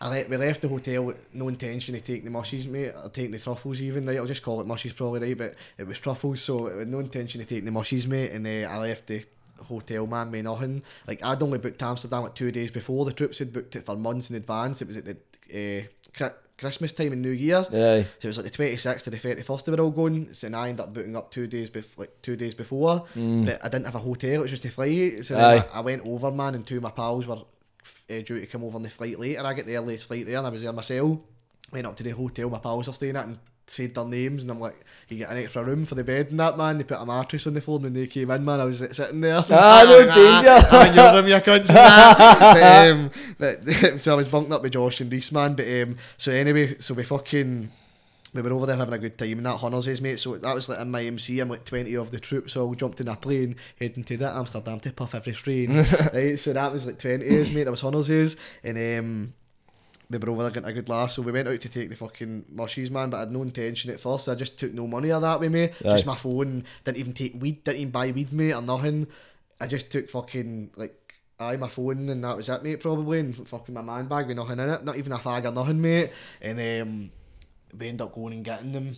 I le- we left the hotel with no intention of taking the mushies, mate, or taking the truffles even, right? I'll just call it mushies probably, right? But it was truffles, so it no intention of taking the mushies, mate. And uh, I left the hotel man, me nothing. Like I'd only booked Amsterdam like two days before. The troops had booked it for months in advance. It was at the uh, Christmas time and New Year. Aye. So it was like the twenty sixth to the thirty first they were all going. So I ended up booking up two days bef- like two days before. But I didn't have a hotel, it was just a flight. So. I, I went over man and two of my pals were uh, due to come over on the flight later. I get the earliest flight there and I was there myself. Went up to the hotel my pals are staying at and said their names and I'm like, you get an extra room for the bed and that man. They put a mattress on the floor and when they came in man I was like, sitting there. Ah, no danger. I'm in your room, you cunts but, um, but, so I was bunked up with Josh and Reese man. But um, so anyway, so we fucking we were over there having a good time and that honours his mate. So that was like in my MC. I'm like 20 of the troops all jumped in a plane heading to that Amsterdam to puff every strain. right, so that was like 20 is mate. That was honours is and um. We were over there getting a good laugh, so we went out to take the fucking mushies, man. But I had no intention at first. I just took no money of that with me. Just my phone. Didn't even take weed. Didn't even buy weed, mate, or nothing. I just took fucking like aye my phone and that was it, mate. Probably and fucking my man bag with nothing in it. Not even a fag or nothing, mate. And um, we end up going and getting them.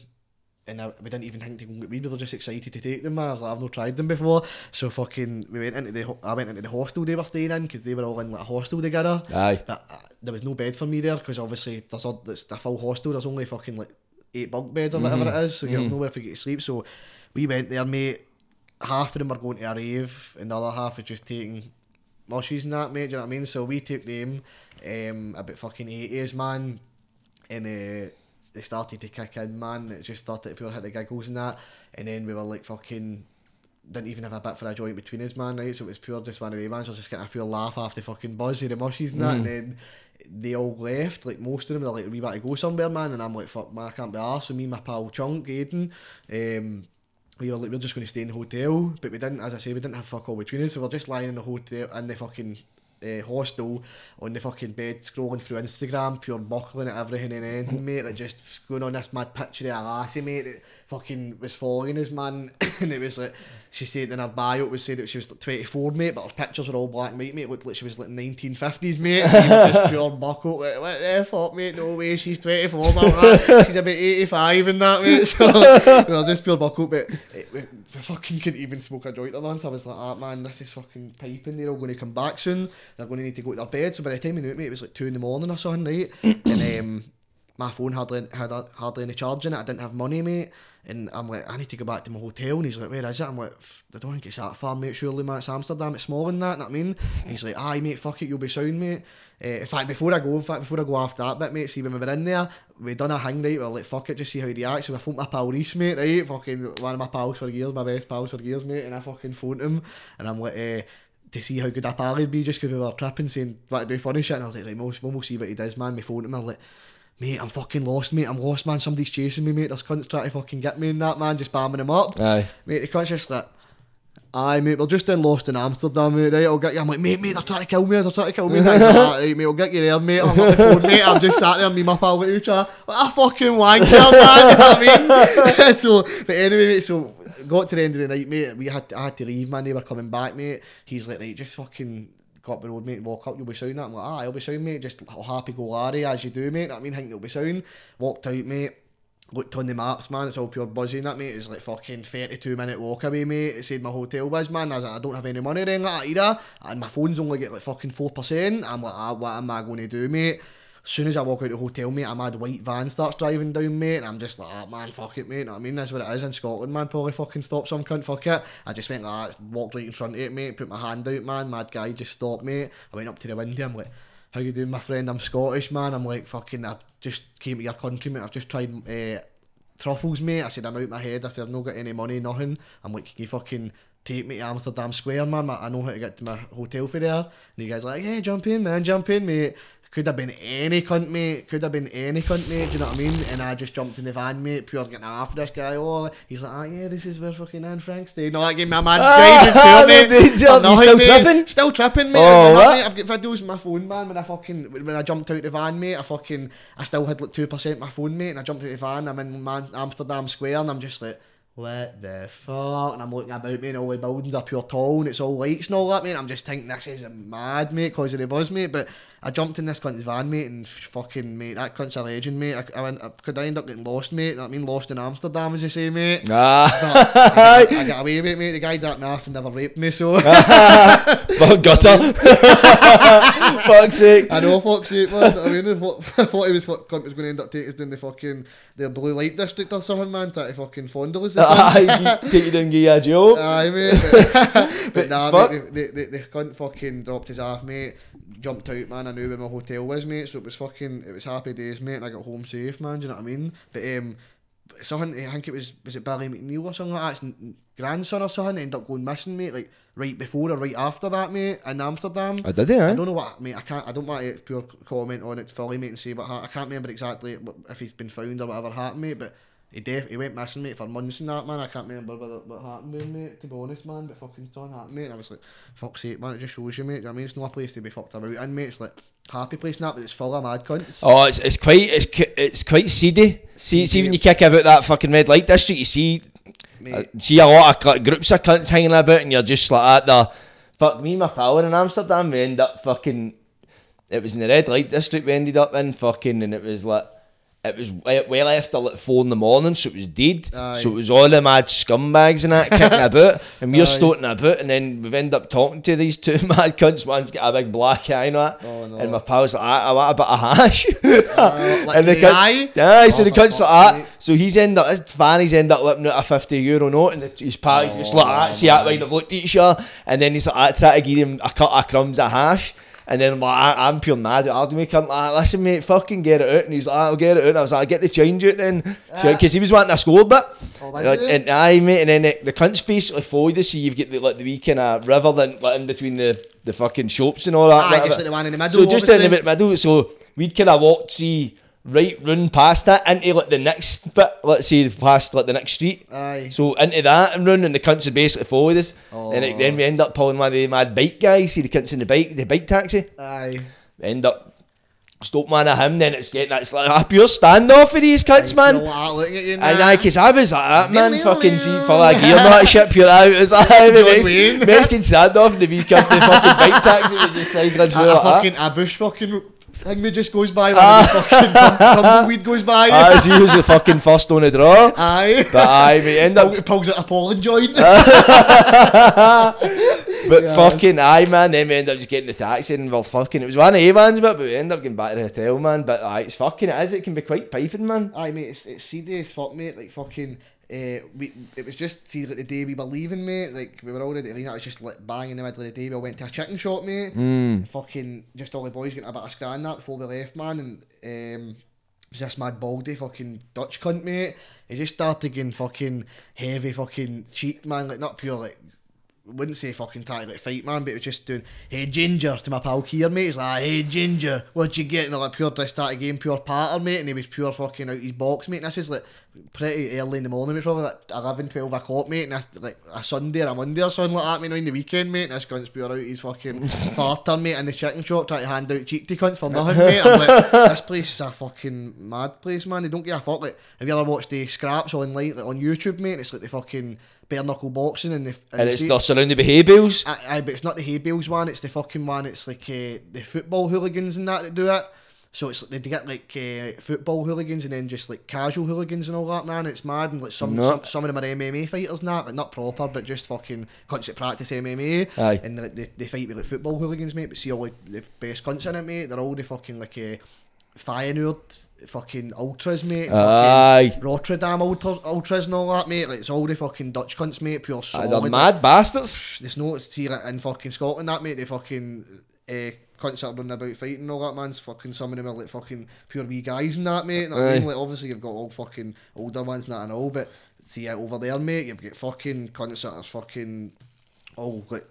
And I, we didn't even think to go and get weed. We were just excited to take them. I was like, I've not tried them before. So fucking, we went into the. I went into the hostel they were staying in because they were all in like a hostel together. Aye. But uh, there was no bed for me there because obviously there's a, it's a full hostel. There's only fucking like eight bunk beds or whatever it is, so you have nowhere for you to sleep. So we went there, mate. Half of them are going to a rave, and the other half was just taking mushies and that, mate. Do you know what I mean? So we took them um, about fucking eighties, man, and uh, they started to kick in, man. It just started to pure hit the giggles and that, and then we were like fucking didn't even have a bit for a joint between us, man, right? So it was pure just one of the man, so just getting a pure laugh after fucking buzz of the mushies and that, and then they all left, like most of them, they're like, we about to go somewhere, man, and I'm like, fuck, man, I can't be arsed. So me and my pal Chunk, Aiden, um, we were like, we're just going to stay in the hotel, but we didn't, as I say, we didn't have fuck all between us, so we're just lying in the hotel, in the fucking uh, hostel, on the fucking bed, scrolling through Instagram, pure buckling at everything and anything, mate, like just going on this mad picture of a lassie, mate, that fucking was following us, man, and it was like, she said in her bio, it was saying that she was like 24, mate, but her pictures were all black and white, mate, looked like she was like 1950s, mate, just pure buckle, like, what the fuck, mate, no way, she's 24, blah, blah. she's about 85 and that, mate, so we were just pure buckle, but it, we, we fucking couldn't even smoke a joint alone, so I was like, ah, man, this is fucking piping, they're all going to come back soon, they're going to need to go to their bed, so by the time we knew it, mate, it was like 2 in the morning or something, right, and um, my phone hardly had hardly any charge in it. I didn't have money, mate. And I'm like, I need to go back to my hotel. And he's like, where is it? I'm like, I don't think it's that far, mate. Surely, man, it's Amsterdam. It's smaller than that. Know what I mean? And he's like, aye, mate. Fuck it, you'll be sound, mate. Uh, in fact, before I go, in fact, before I go after that bit, mate, see when we were in there, we done a hang right. We were like, fuck it, just see how he reacts. So I phoned my pal Reese, mate, right? Fucking one of my pals for years, my best pals for years, mate. And I fucking phoned him, and I'm like, uh, to see how good a pal he'd be, just because we were tripping, saying what to do funny shit. And I was like, right, we'll, we'll see what he does, man. We phoned him, I was like. Mate, I'm fucking lost, mate. I'm lost, man. Somebody's chasing me, mate. There's cunts trying to fucking get me and that, man. Just bamming him up. Aye. Mate, the cunt's just like, aye, mate, we're just in Lost in Amsterdam, mate, right? I'll get you. I'm like, mate, mate, they're trying to kill me. They're trying to kill me. Like, "Ah, right, mate, I'll get you there, mate. I'm on the phone, mate. I'm just sat there, me and my pal with each other. What a fucking wanker, man. You know what I mean? so, but anyway, mate, so got to the end of the night, mate. We had, I had to leave, man. They were coming back, mate. He's like, right, just fucking go up the road, mate, and walk up, you'll be sound. That I'm like, ah, I'll be sound, mate. Just happy go Larry, as you do, mate. I mean, I think you'll be sound. Walked out, mate. Looked on the maps, man. It's all pure buzzing. That mate It's like fucking thirty-two minute walk away, mate. It said my hotel was, man. I was like, I don't have any money like that either, and my phone's only get like fucking four percent. I'm like, ah, what am I going to do, mate? As soon as I walk out the hotel, mate, a mad white van starts driving down, mate, and I'm just like, ah, man, fuck it, mate. Know what I mean, that's what it is in Scotland, man. Probably fucking stop some cunt, fuck it. I just went like, that, walked right in front of it, mate, put my hand out, man. Mad guy just stopped, mate. I went up to the window, I'm like, how you doing, my friend? I'm Scottish, man. I'm like, fucking, I just came to your country, mate. I've just tried uh, truffles, mate. I said, I'm out my head. I said, I've not got any money, nothing. I'm like, can you fucking take me to Amsterdam Square, man? I know how to get to my hotel for there. And you guys like, hey, jump in, man, jump in, mate. Could have been any cunt, mate. Could have been any cunt, mate. Do you know what I mean? And I just jumped in the van, mate, pure getting after this guy. Oh, he's like, oh, yeah, this is where fucking Anne Frank stayed. No, that gave me a man Ah, driving to mate. Still mate. tripping? Still tripping, mate. Oh, what? mate? I've got videos on my phone, man. When I fucking when I jumped out the van, mate, I fucking I still had like two percent my phone, mate, and I jumped out the van. I'm in man Amsterdam Square, and I'm just like, what the fuck? And I'm looking about me and all the buildings are pure tall and it's all lights and all that, mate. I'm just thinking, this is mad, mate, because of the buzz, mate. But I jumped in this cunt's van, mate, and fucking, mate, that cunt's a legend, mate. I, I, went, I could I end up getting lost, mate. I mean, lost in Amsterdam, as they say, mate. Ah, I, got, I got away with it, mate. The guy that naff and never raped me, so. fuck gutter. Fuck's sake. I know, fuck's sake, man. I mean, I thought, I thought he was, what cunt was going to end up taking us down the fucking, the blue light district or something, man, to fucking fondle us. Aye, take you down, give you a joke. Aye, mate. But, but nah, mate, the, the, the cunt fucking dropped his half, mate. Jumped out, man. I knew where my hotel was, mate. So it was fucking, it was happy days, mate. And I got home safe, man. Do you know what I mean? But um, something, I think it was, was it Barry McNeil or something like that? Grandson or something ended up going missing, mate. Like right before or right after that, mate, in Amsterdam. I did it, I don't know what, mate. I can't. I don't want to pure comment on it fully, mate, and say what ha- I can't remember exactly if he's been found or whatever happened, mate. But he def- he went missing, mate, for months and that, man. I can't remember what, what happened with him, mate. To be honest, man, but fucking still happened, mate. And I was like, fuck's sake, man. It just shows you, mate. Do you know I mean, it's not a place to be fucked about in, mate. It's like happy place, and that, but it's full of mad cunts. Oh, it's, it's quite it's it's quite seedy. See, see when you kick about that fucking red light district, you see mate. uh, see a lot of groups of cunts hanging about, and you're just like at the fuck. Me and my pal in Amsterdam. We ended up fucking. It was in the red light district. We ended up in fucking, and it was like. It was well after like four in the morning, so it was dead. Aye. So it was all the mad scumbags and that kicking about, and we're stoating about, and then we've ended up talking to these two mad cunts. One's got a big black eye and that, Oh, no. and my pal's like, I, I want a bit of hash. Uh, like and the the cunt, eye? aye, so Oh, the cunt's like that. Ah. So he's end up, his fanny's end up whipping out a 50 euro note, and his pal's just oh, like that. See that, right? They've looked at each other, and then he's like, I try to give him a cut of crumbs of hash. And then I'm like, I, I'm pure mad at Arden. cunt like, listen, mate, fucking get it out. And he's like, I'll get it out. And I was like, I get the change out then. Ah. Because he was wanting a score bit. Oh, Like, and aye, mate, and then the, the cunt's basically followed us, so you've got the, like, the wee kind of river then, like, in between the, the fucking shops and all that. Aye, whatever. just like the one in the middle, So just in the middle, so we'd kind of walk, see, right run past that into like the next bit, let's say the past like the next street. Aye. So into that and run, and the cunts would basically followed us. And it, then we oh. end up pulling one of the mad bike guys, see the cunts in the bike, the bike taxi. Aye. We end up stop man at him, then it's getting it's like a pure standoff for these cunts, man. You're like looking at you And. I, cause I was like that, man, fucking see full of gear that shit, pure out. It's like the Wayne. Mexican, Mexican standoff and the wee cunt, the fucking bike taxi, cycling through a, a like that. fucking a bush fucking thing just goes by when ah. the fucking tum- tumbleweed goes by. Aye, he was the fucking first on the draw. Aye. But aye, we end up. Pull- pulls out a pollen joint. But Yeah. fucking aye, man. Then we end up just getting the taxi and well, fucking. It was one of Avans, but we end up getting back to the hotel, man. But aye, it's fucking. It is. It can be quite piping, man. Aye, mate, it's, it's seedy as fuck, mate. Like, fucking, uh, we, it was just, see, like, the day we were leaving, mate, like, we were already leaving, it was just, like, bang in the middle of the day, we went to a chicken shop, mate. Mm. Fucking, just all the boys getting a bit of scran that before we left, man, and, um, it was this mad baldy fucking Dutch cunt, mate. He just started getting fucking heavy fucking cheek, man, like, not pure, like, wouldn't say fucking tight like fight man, but it was just doing hey ginger to my pal Kier mate. He's like hey ginger, what you getting? Like pure start started game pure patter mate, and he was pure fucking out his box mate. And this is like pretty early in the morning, was probably like 11, 12 o'clock mate, and that's like a Sunday or a Monday or something like that, mate. On the weekend mate, and this cunt's pure out his fucking farter mate in the chicken shop trying to hand out cheek to cunts for nothing mate. I'm like this place is a fucking mad place man. They don't give a fuck. Like have you ever watched the scraps online like on YouTube mate? It's like the fucking bare knuckle boxing and the And the it's they're surrounded by hay bales. Aye, but it's not the hay bales one. It's the fucking one. It's like uh, the football hooligans and that that do it. So it's like they get like uh, football hooligans and then just like casual hooligans and all that man. It's mad and like some No. some, some of them are MMA fighters and that, like not proper, but just fucking cunts that practice MMA. Aye. And like, they, they fight with like football hooligans, mate. But see all like the best cunts in it, mate. They're all the fucking like uh, Feyenoord fucking ultras, mate. Aye. fucking Rotterdam ultra, ultras and all that, mate. Like it's all the fucking Dutch cunts, mate. Pure Aye, they're mad bastards. there's no it's here in fucking Scotland that mate they fucking uh, cunts that are running about fighting and all that man's fucking some of them are like fucking pure wee guys and that mate. And I mean? Like obviously you've got all fucking older ones and that and all, but see uh, over there mate you've got fucking cunts that are fucking all like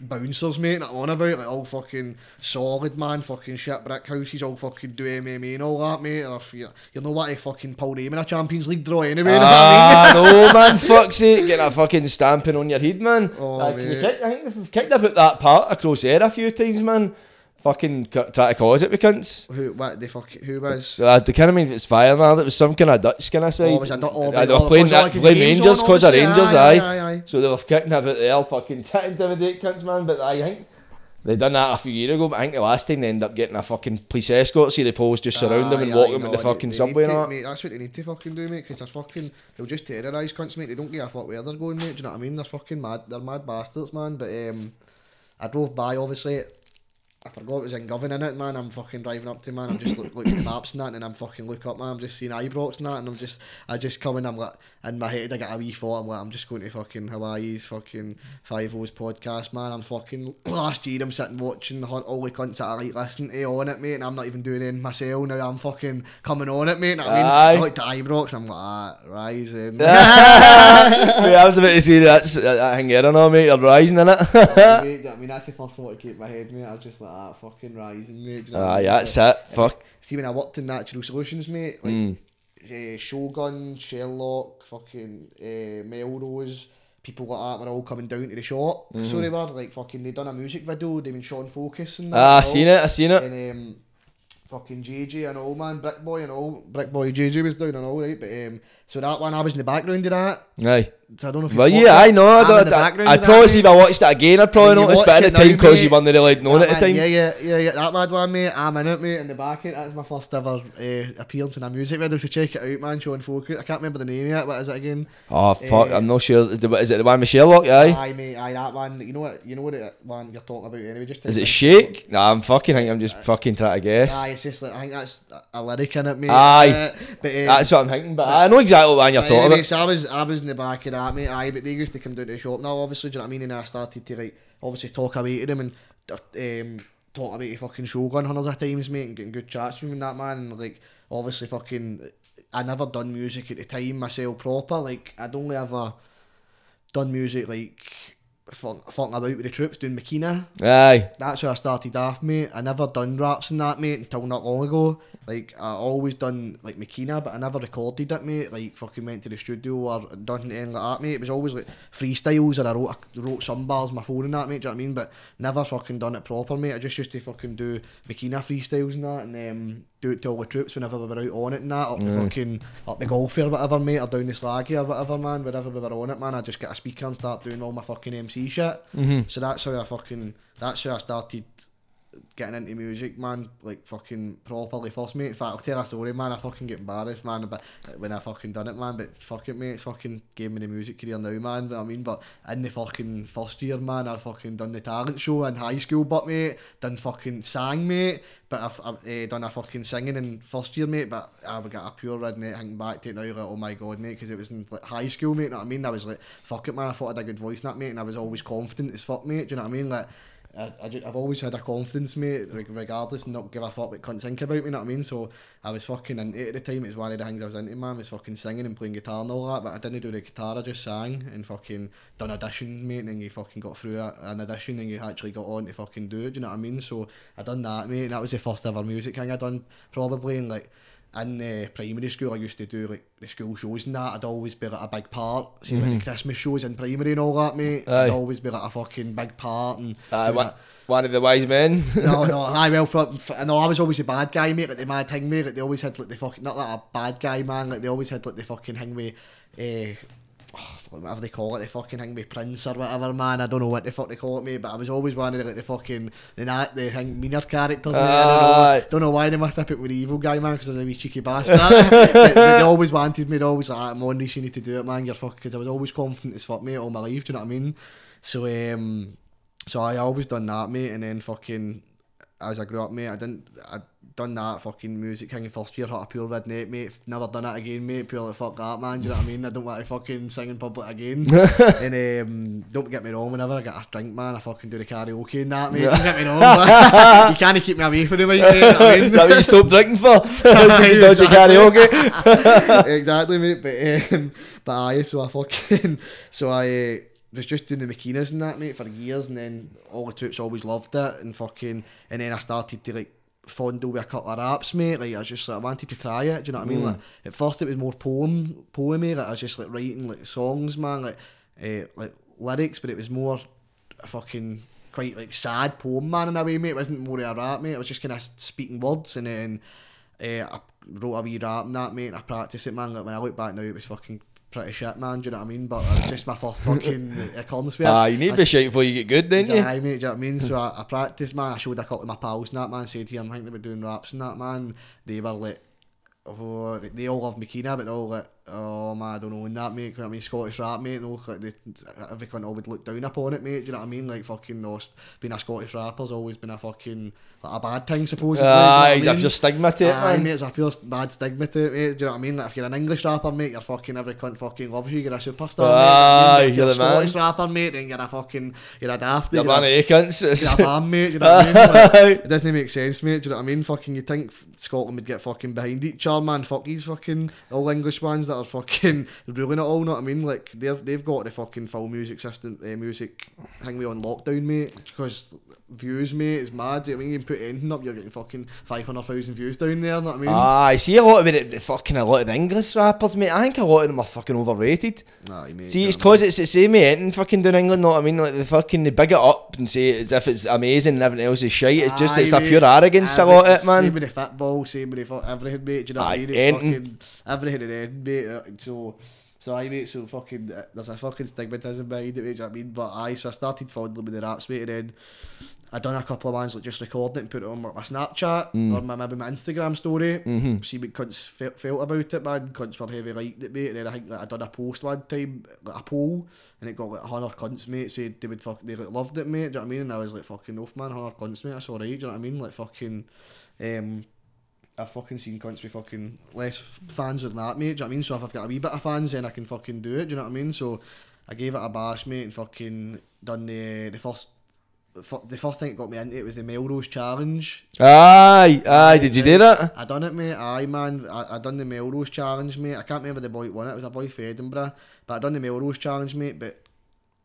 bouncers mate that on about like all fucking solid man fucking shit brick houses all fucking do MMA and all that mate and if you, you know what I fucking pull them in a Champions League draw anyway you know what I mean? Ah, no, man, fuck's sake, getting a fucking stamping on your head, man. Oh, Aye, 'cause you mate. kicked, I think they've kicked about that part across there a few times, man. Fucking c- try to cause it with cunts. Who? What? The fuck? Who was? Uh, the kind of mean it's fire now. It was some kind of Dutch kind of side. Oh, was it not- Uh, they were playing, like playing Rangers because of? Rangers, Aye, aye. aye, aye. So they were kicking about the hell fucking to intimidate cunts, man. But I think they done that a few years ago. But I think the last time they ended up getting a fucking police escort. See the poles just surround them and Aye, walk them in the fucking subway need and to- that. mate, That's what they need to fucking do, mate. Because they're fucking, they'll just terrorise cunts, mate. They don't give a fuck where they're going, mate. Do you know what I mean? They're fucking mad. They're mad bastards, man. But um, I drove by, obviously. I forgot it was in Govan in it, man. I'm fucking driving up to man. I'm just look, looking at maps and that, and I'm fucking look up, man. I'm just seeing Ibrox and that, and I'm just, I just come in. I'm like, in my head, I got a wee thought. I'm like, I'm just going to fucking Hawaii's fucking Fivo's podcast, man. I'm fucking last year. I'm sitting watching the hunt all the cunts that I like listening to on it, mate. And I'm not even doing it myself now. I'm fucking coming on it, mate. Know I mean, Aye. I like the Ibrox. I'm like, ah, rising. Mate, I was about to say that's I don't know, mate. You're rising in it. Mate, do you know what I mean, that's the first thought that came to my head, mate. I was just like, ah, fucking rising, mate. Do you know what I mean? that's it. Fuck. See, when I worked in Natural Solutions, mate, like Mm. uh, Shogun, Sherlock, fucking uh, Melrose, people like that were all coming down to the shop. So they were like fucking. They done a music video. They been showing focus and that. Mm-hmm. Ah, I and all. seen it. I seen it. And um, fucking JJ and all man, Brick Boy and all. Brick Boy JJ was down and all right, but um, so that one I was in the background of that. Aye. So I don't know if you Well, yeah, it. I know. I don't, I, I'd probably see if I watched it again. I'd probably notice, but at the time, because you weren't really known at the time. Yeah, yeah, yeah, yeah. That mad one, mate. I'm in it, mate. In the back, it. That's my first ever uh, appearance in a music video. So check it out, man. Showing focus. I can't remember the name yet. What is it again? Oh fuck! Eh, I'm not sure. Is, the, is it the one with Sherlock? Aye. Aye, mate. Aye, that one. You know what? You know what it, one you're talking about anyway. Just Is it Shake? Nah, I'm fucking. think I'm just fucking trying to guess. Aye, it's just like I think that's a lyric in it, mate. Aye. Uh, but um, That's what I'm thinking. But I know exactly what one you're But talking about. so I was I was in the back of that, mate. Aye, but they used to come down to the shop now, obviously. Do you know what I mean? And I started to like obviously talk away to them and um, talk about the fucking Shogun hundreds of times, mate, and getting good chats with him that man. And like obviously, fucking, I never done music at the time myself proper. Like I'd only ever done music like fucking about with the troops doing Makina. Aye. That's how I started off, mate. I never done raps and that, mate, until not long ago. Like, I always done, like, Makina, but I never recorded it, mate. Like, fucking went to the studio or done anything like that, mate. It was always, like, freestyles or I wrote, I wrote some bars on my phone and that, mate, do you know what I mean? But never fucking done it proper, mate. I just used to fucking do Makina freestyles and that and um, do it to all the troops whenever we were out on it and that, up the fucking, up the golf or whatever, mate, or down the slaggy or whatever, man. Whenever we were on it, man, I just get a speaker and start doing all my fucking MC shit. Mm-hmm. So that's how I fucking, that's how I started getting into music, man, like fucking properly first, mate. In fact, I'll tell a story, man. I fucking get embarrassed, man, but when I fucking done it, man. But fuck it, mate. It's fucking gave me the music career now, man. You know what I mean, but in the fucking first year, man, I fucking done the talent show in high school, but mate, done fucking sang, mate. But I've, I've uh, done a fucking singing in first year, mate. But I've got a pure red, redneck thinking back to it now, like, oh my god, mate, because it was in like high school, mate. You know what I mean? I was like, fuck it, man. I thought I had a good voice, in that mate, and I was always confident as fuck, mate. Do you know what I mean? Like. I, I I've always had a confidence, mate, reg- regardless, and not give a fuck what cunts think about me, you know what I mean? So I was fucking into it at the time, it was one of the things I was into, man, was fucking singing and playing guitar and all that, but I didn't do the guitar, I just sang and fucking done audition, mate, and then you fucking got through a, an audition and you actually got on to fucking do it, do you know what I mean? So I done that, mate, and that was the first ever music thing I done, probably, and like, in uh, primary school, I used to do like the school shows and that. I'd always be like a big part. See, like the Christmas shows in primary and all that, mate. I'd always be like a fucking big part and Aye, do one, one of the wise men. no, no, I well, for, for, no, I was always a bad guy, mate. Like the mad thing, mate. Like they always had like the fucking not like a bad guy, man. Like they always had like the fucking thing with, uh, whatever they call it, the fucking thing with Prince or whatever, man. I don't know what the fuck they call it, mate. But I was always one of like the fucking the the thing meaner characters. mate. I don't know, don't know why they must have put with the evil guy, man, because I was a wee cheeky bastard. they, they always wanted me. They always like, I'm on this. You need to do it, man. You're fuck. Because I was always confident as fuck, mate, all my life. Do you know what I mean? So um. So I always done that, mate, and then fucking as I grew up, mate, I didn't. I done that fucking music thing in first year, hot a pure redneck, mate. Never done that again, mate. Pure like fuck that, man. Do you know what I mean? I don't want to fucking sing in public again. and um, don't get me wrong, whenever I get a drink, man, I fucking do the karaoke and that, mate. Don't get me wrong, but you can't keep me away from the mic, mate. you know what I mean? That what you stopped drinking for? Dodgy karaoke. exactly, mate. But um, but aye, so I fucking so I uh, was just doing the Makinas and that, mate, for years, and then all the troops always loved it, and fucking, and then I started to like fondle with a couple of raps, mate. Like I was just like I wanted to try it. Do you know what I mean? Like at first it was more poem, poemy. Like I was just like writing like songs, man, like uh, like lyrics, but it was more fucking quite like sad poem man in a way, mate. It wasn't more of a rap, mate. It was just kind of speaking words, and then uh, I wrote a wee rap and that, mate. And I practiced it, man. Like when I look back now, it was fucking pretty shit, man. Do you know what I mean? But it was just my first fucking it. Ah, you need to be shite before you get good, don't you? yeah, mate, do you know what I mean? So I, I practiced, man. I showed a couple of my pals and that, man. Said to them, I think they were doing raps and that, man. They were like, like, they all love Makina, but they're all like, oh, man, I don't know, and um, that, mate. You know what I mean? Scottish rap, mate. No, like, they, every cunt would look down upon it, mate. Do you know what I mean? Like, fucking, no, being a Scottish rapper's always been a fucking, like, a bad thing, supposedly. do you know Aye? I've just stigma to it, Aye, man. mate, it's a pure bad stigma to it, mate. Do you know what I mean? Like, if you're an English rapper, mate, you're fucking every cunt fucking loves you. You're a superstar, Aye, mate. If you're you're a man. Scottish rapper, mate, then you're a fucking, you're a daft. You're you're a- man of cunts. you're a bam, mate. Do you know what I mean? Like, it doesn't make sense, mate. Do you know what I mean? Fucking, you think Scotland would get fucking behind each other, man? Fuck these fucking all English ones that are fucking ruling it all. Know what I mean? Like they've they've got the fucking full music system, uh, music hang me on lockdown, mate. Because views, mate, is mad. I mean, you can put anything up, you're getting fucking five hundred thousand views down there. Know what I mean? Ah, I see a lot of it, the fucking a lot of the English rappers, mate. I think a lot of them are fucking overrated. Aye, mate. See, it's you know what cause it's the same, mate. And fucking down England, know what I mean? Like they fucking they big it up and say it as if it's amazing and everything else is shite. It's just Aye, it's a pure arrogance Aye, a lot of it, man. Same with the football, same with the everything, mate. Do you know what I mean? It's fucking everything and anything, mate. Uh, So, so I mate, so fucking uh, there's a fucking stigmatism behind it, mate. Do you know what I mean? But I so I started fondling with the raps, mate, and then I done a couple of ones like just recording it and put it on my, my Snapchat Mm. or my maybe my Instagram story. Mm-hmm. See what cunts felt about it, man. Cunts were heavy liked it, mate. And then I think like, I done a post one time, like a poll, and it got like hundred cunts, mate. Said they would fuck, they like, loved it, mate. Do you know what I mean? And I was like, fucking off, man. Hundred cunts, mate. That's alright. Do you know what I mean? Like fucking, um. I've fucking seen cunts be fucking less fans than that, mate. Do you know what I mean? So if I've got a wee bit of fans, then I can fucking do it. Do you know what I mean? So I gave it a bash, mate, and fucking done the the first. The first thing that got me into it was the Melrose Challenge. Aye, aye. Did you do that? I done it, mate. Aye, man. I, I done the Melrose Challenge, mate. I can't remember the boy that won it. It was a boy from Edinburgh. But I done the Melrose Challenge, mate. But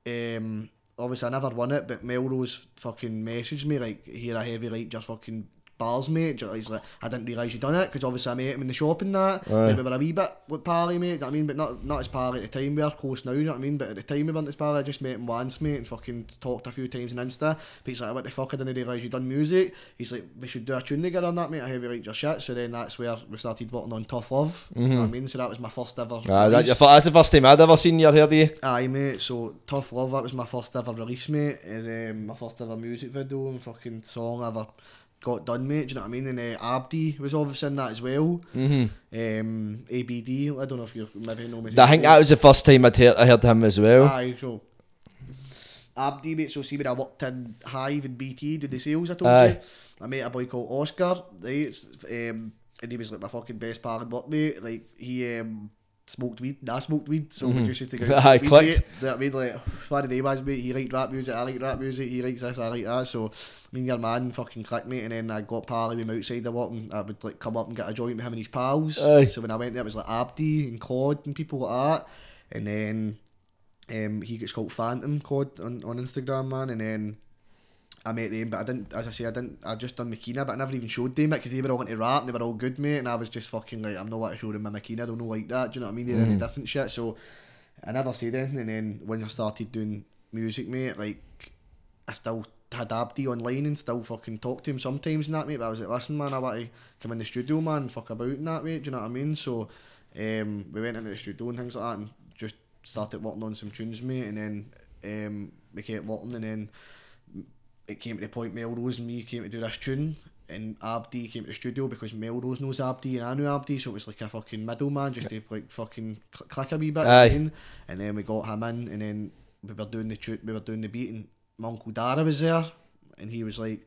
um, obviously I never won it. But Melrose fucking messaged me like, "Here a heavy like just fucking bars, mate." Do you know, He's like, "I didn't realise you'd done it because obviously I met him in the shop and that. Aye. Like, we were a wee bit with Parley, mate. you know I mean, but not not as Parley at the time. We are close now. You know what I mean? But at the time we weren't as Parley. I just met him once, mate, and fucking talked a few times on Insta. But he's like, "What the fuck? I didn't realise you done music." He's like, "We should do a tune together on that, mate. I heavy like your shit." So then that's where we started working on Tough Love. You know what I mean? So that was my first ever. Aye, that, that's the first time I'd ever seen you or heard of you. Aye, mate. So Tough Love, that was my first ever release, mate. And um, my first ever music video and fucking song ever got done, mate. Do you know what I mean? And uh, Abdi was obviously in that as well. Mm-hmm. Um, ABD, I don't know if you maybe know me. I think that was the first time I'd heard, I heard him as well. Aye, so. Abdi, mate, so see when I worked in Hive and BT, did the sales I told Aye. you? I met a boy called Oscar, right? Um, and he was like my fucking best pal and work mate. Like, he um, smoked weed, I smoked weed, so we just used to go I and Mm-hmm. Aye, smoke weed, clicked. mate. You know what I mean? Like, what the was, mate? He liked rap music, I like rap music, he likes this, I like that. So, me and your man fucking clicked, mate, and then I got pally with him outside the work, and I would like come up and get a joint with him and his pals. Aye. So when I went there, it was like Abdi and Claude and people like that. And then um, he gets called Phantom Cod on, on Instagram, man, and then I met them, but I didn't, as I say, I didn't, I just done Makina, but I never even showed them it because they were all into rap and they were all good, mate, and I was just fucking like, I'm not what to show them my Makina, I don't know like that, do you know what I mean? They're into different shit, so I never said anything, and then when I started doing music, mate, like, I still had Abdi online and still fucking talk to him sometimes and that, mate, but I was like, listen, man, I want to come in the studio, man, fuck about and that, mate, do you know what I mean? So, um, we went into the studio and things like that and just started working on some tunes, mate, and then um, we kept working, and then it came to the point Melrose and me came to do this tune and Abdi came to the studio because Melrose knows Abdi and I knew Abdi so it was like a fucking middleman just to like fucking cl- click a wee bit you know what I Aye. and then we got him in and then we were doing the tu- we were doing the beat and my uncle Dara was there and he was like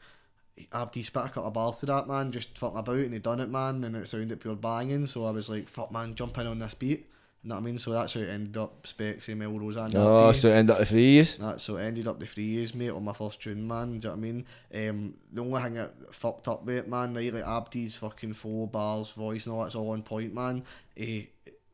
Abdi spit a couple of bars to that man just fucking about and he done it man and it sounded pure banging so I was like fuck man jump in on this beat you know what I mean so that's how it ended up Specs and Melrose and Oh, so it ended up the three years. That so it ended up the three years, mate, on my first tune, man. Do you know what I mean? Um, the only thing that fucked up with it, man, right, like Abdi's fucking four bars, voice, and all that's all on point, man. Eh,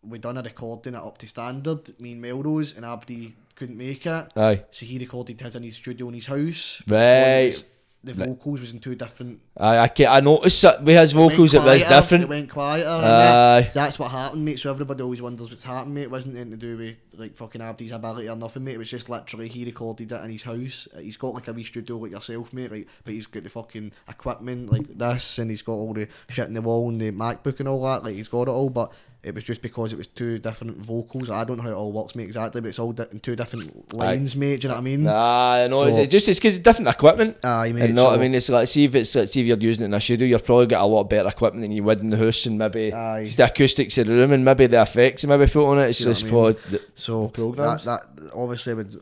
we done a recording it up to standard, me and Melrose, and Abdi couldn't make it. Aye. So he recorded his in his studio in his house. Right. It was the vocals was in two different. I I, ca- I noticed that with his vocals it was quieter, It different. went quieter. Aye. that's what happened, mate. So everybody always wonders what's happened, mate. It wasn't anything to do with like fucking Abdi's ability or nothing, mate. It was just literally he recorded it in his house. He's got like a wee studio like yourself, mate. Like, but he's got the fucking equipment like this, and he's got all the shit in the wall and the MacBook and all that. Like he's got it all, but. It was just because it was two different vocals. I don't know how it all works, mate, exactly, but it's all di- in two different lines, mate. Do you know what I mean? Nah, I know. it's, So- it's just it's because it's different equipment. Aye, mate. and no, I mean, it's like see if it's like, see if you're using it in a studio, you're probably got a lot better equipment than you would in the house, and maybe Aye. just the acoustics of the room, and maybe the effects, and maybe put on it. It's you just what I mean? So programs? that, that obviously would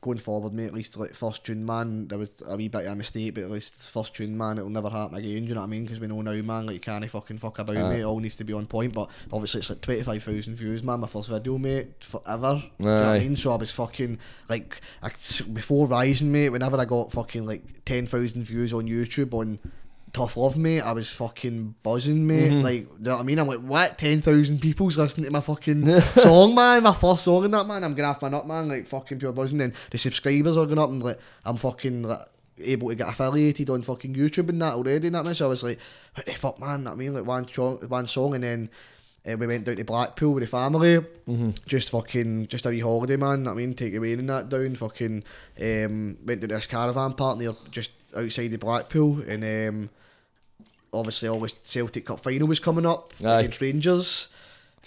going forward, mate. At least like first tune, man, there was a wee bit of a mistake, but at least first tune, man, it'll never happen again. Do you know what I mean? Because we know now, man, like you can't fucking fuck about, Aye. mate. It all needs to be on point. But obviously, it's like twenty five thousand views, man. My first video, mate, forever. You know what I mean? So I was fucking like I, before Rising, mate. Whenever I got fucking like ten thousand views on YouTube on. Tough love, mate. I was fucking buzzing, mate. Mhm. Like, you know what I mean? I'm like, what? 10,000 people's listening to my fucking song, man. My first song in that, man. I'm gonna have my nut, man. Like, fucking pure buzzing. And the subscribers are going up, and like, I'm fucking like, able to get affiliated on fucking YouTube and that already, and that, man. So I was like, what the fuck, man? Know what I mean, like, one, song, one song, and then uh, we went down to Blackpool with the family. Mhm. Just fucking, just a wee holiday, man. I mean, take away and that down. Fucking, um, went to this caravan park near just outside the Blackpool, and um, obviously all the Celtic Cup final was coming up Aye. against Rangers.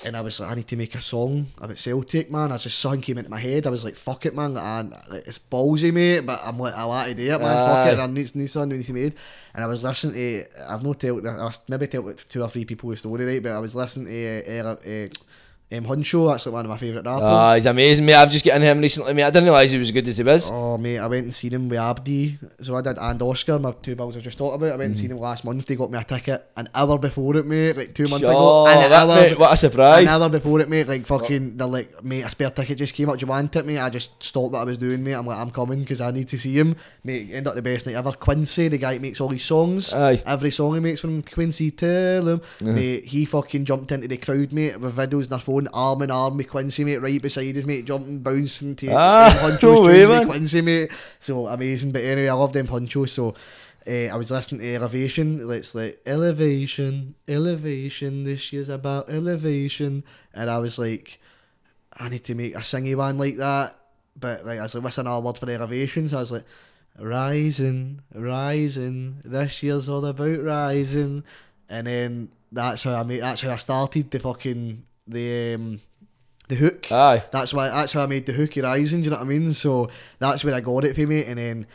And I was like, I need to make a song about Celtic, man. As the song came into my head, I was like, fuck it, man. And like, it's ballsy, mate, but I'm like, I want to do it, man. Fuck it. I need, need something needs to be made. And I was listening to, I've not told, I've maybe told like two or three people the story, right? But I was listening to uh, uh, uh, um, Huncho, that's like one of my favourite rappers. Ah, he's amazing, mate. I've just getting him recently, mate. I didn't realise he was as good as he was. Oh mate, I went and seen him with Abdi. So I did and Oscar, my two bills I just talked about. I went and seen him last month. They got me a ticket an hour before it, mate, like two months ago. Oh, An hour, mate, what a surprise. an hour before it, mate. Like fucking, they're like, mate, a spare ticket just came up. Do you want it, mate? I just stopped what I was doing, mate. I'm like, I'm coming because I need to see him. Mate, end up the best night ever. Quincy, the guy that makes all these songs. Aye. Every song he makes from Quincy, tell him. Mate, he fucking jumped into the crowd, mate, with videos on their phone, arm in arm with Quincy, mate, right beside us, mate, jumping, bouncing to Ah, Huncho's no way, man. Quincy, mate. So amazing. But anyway, I love them Huncho. So uh, I was listening to Elevation. Let's like Elevation, Elevation. This year's about elevation, and I was like, I need to make a singy one like that. But like, I was like, what's another word for elevation? So I was like, rising, rising. This year's all about rising, and then that's how I made. That's how I started the fucking the um, the hook. Aye. That's why. That's how I made the hooky rising. Do you know what I mean? So that's where I got it for me. And then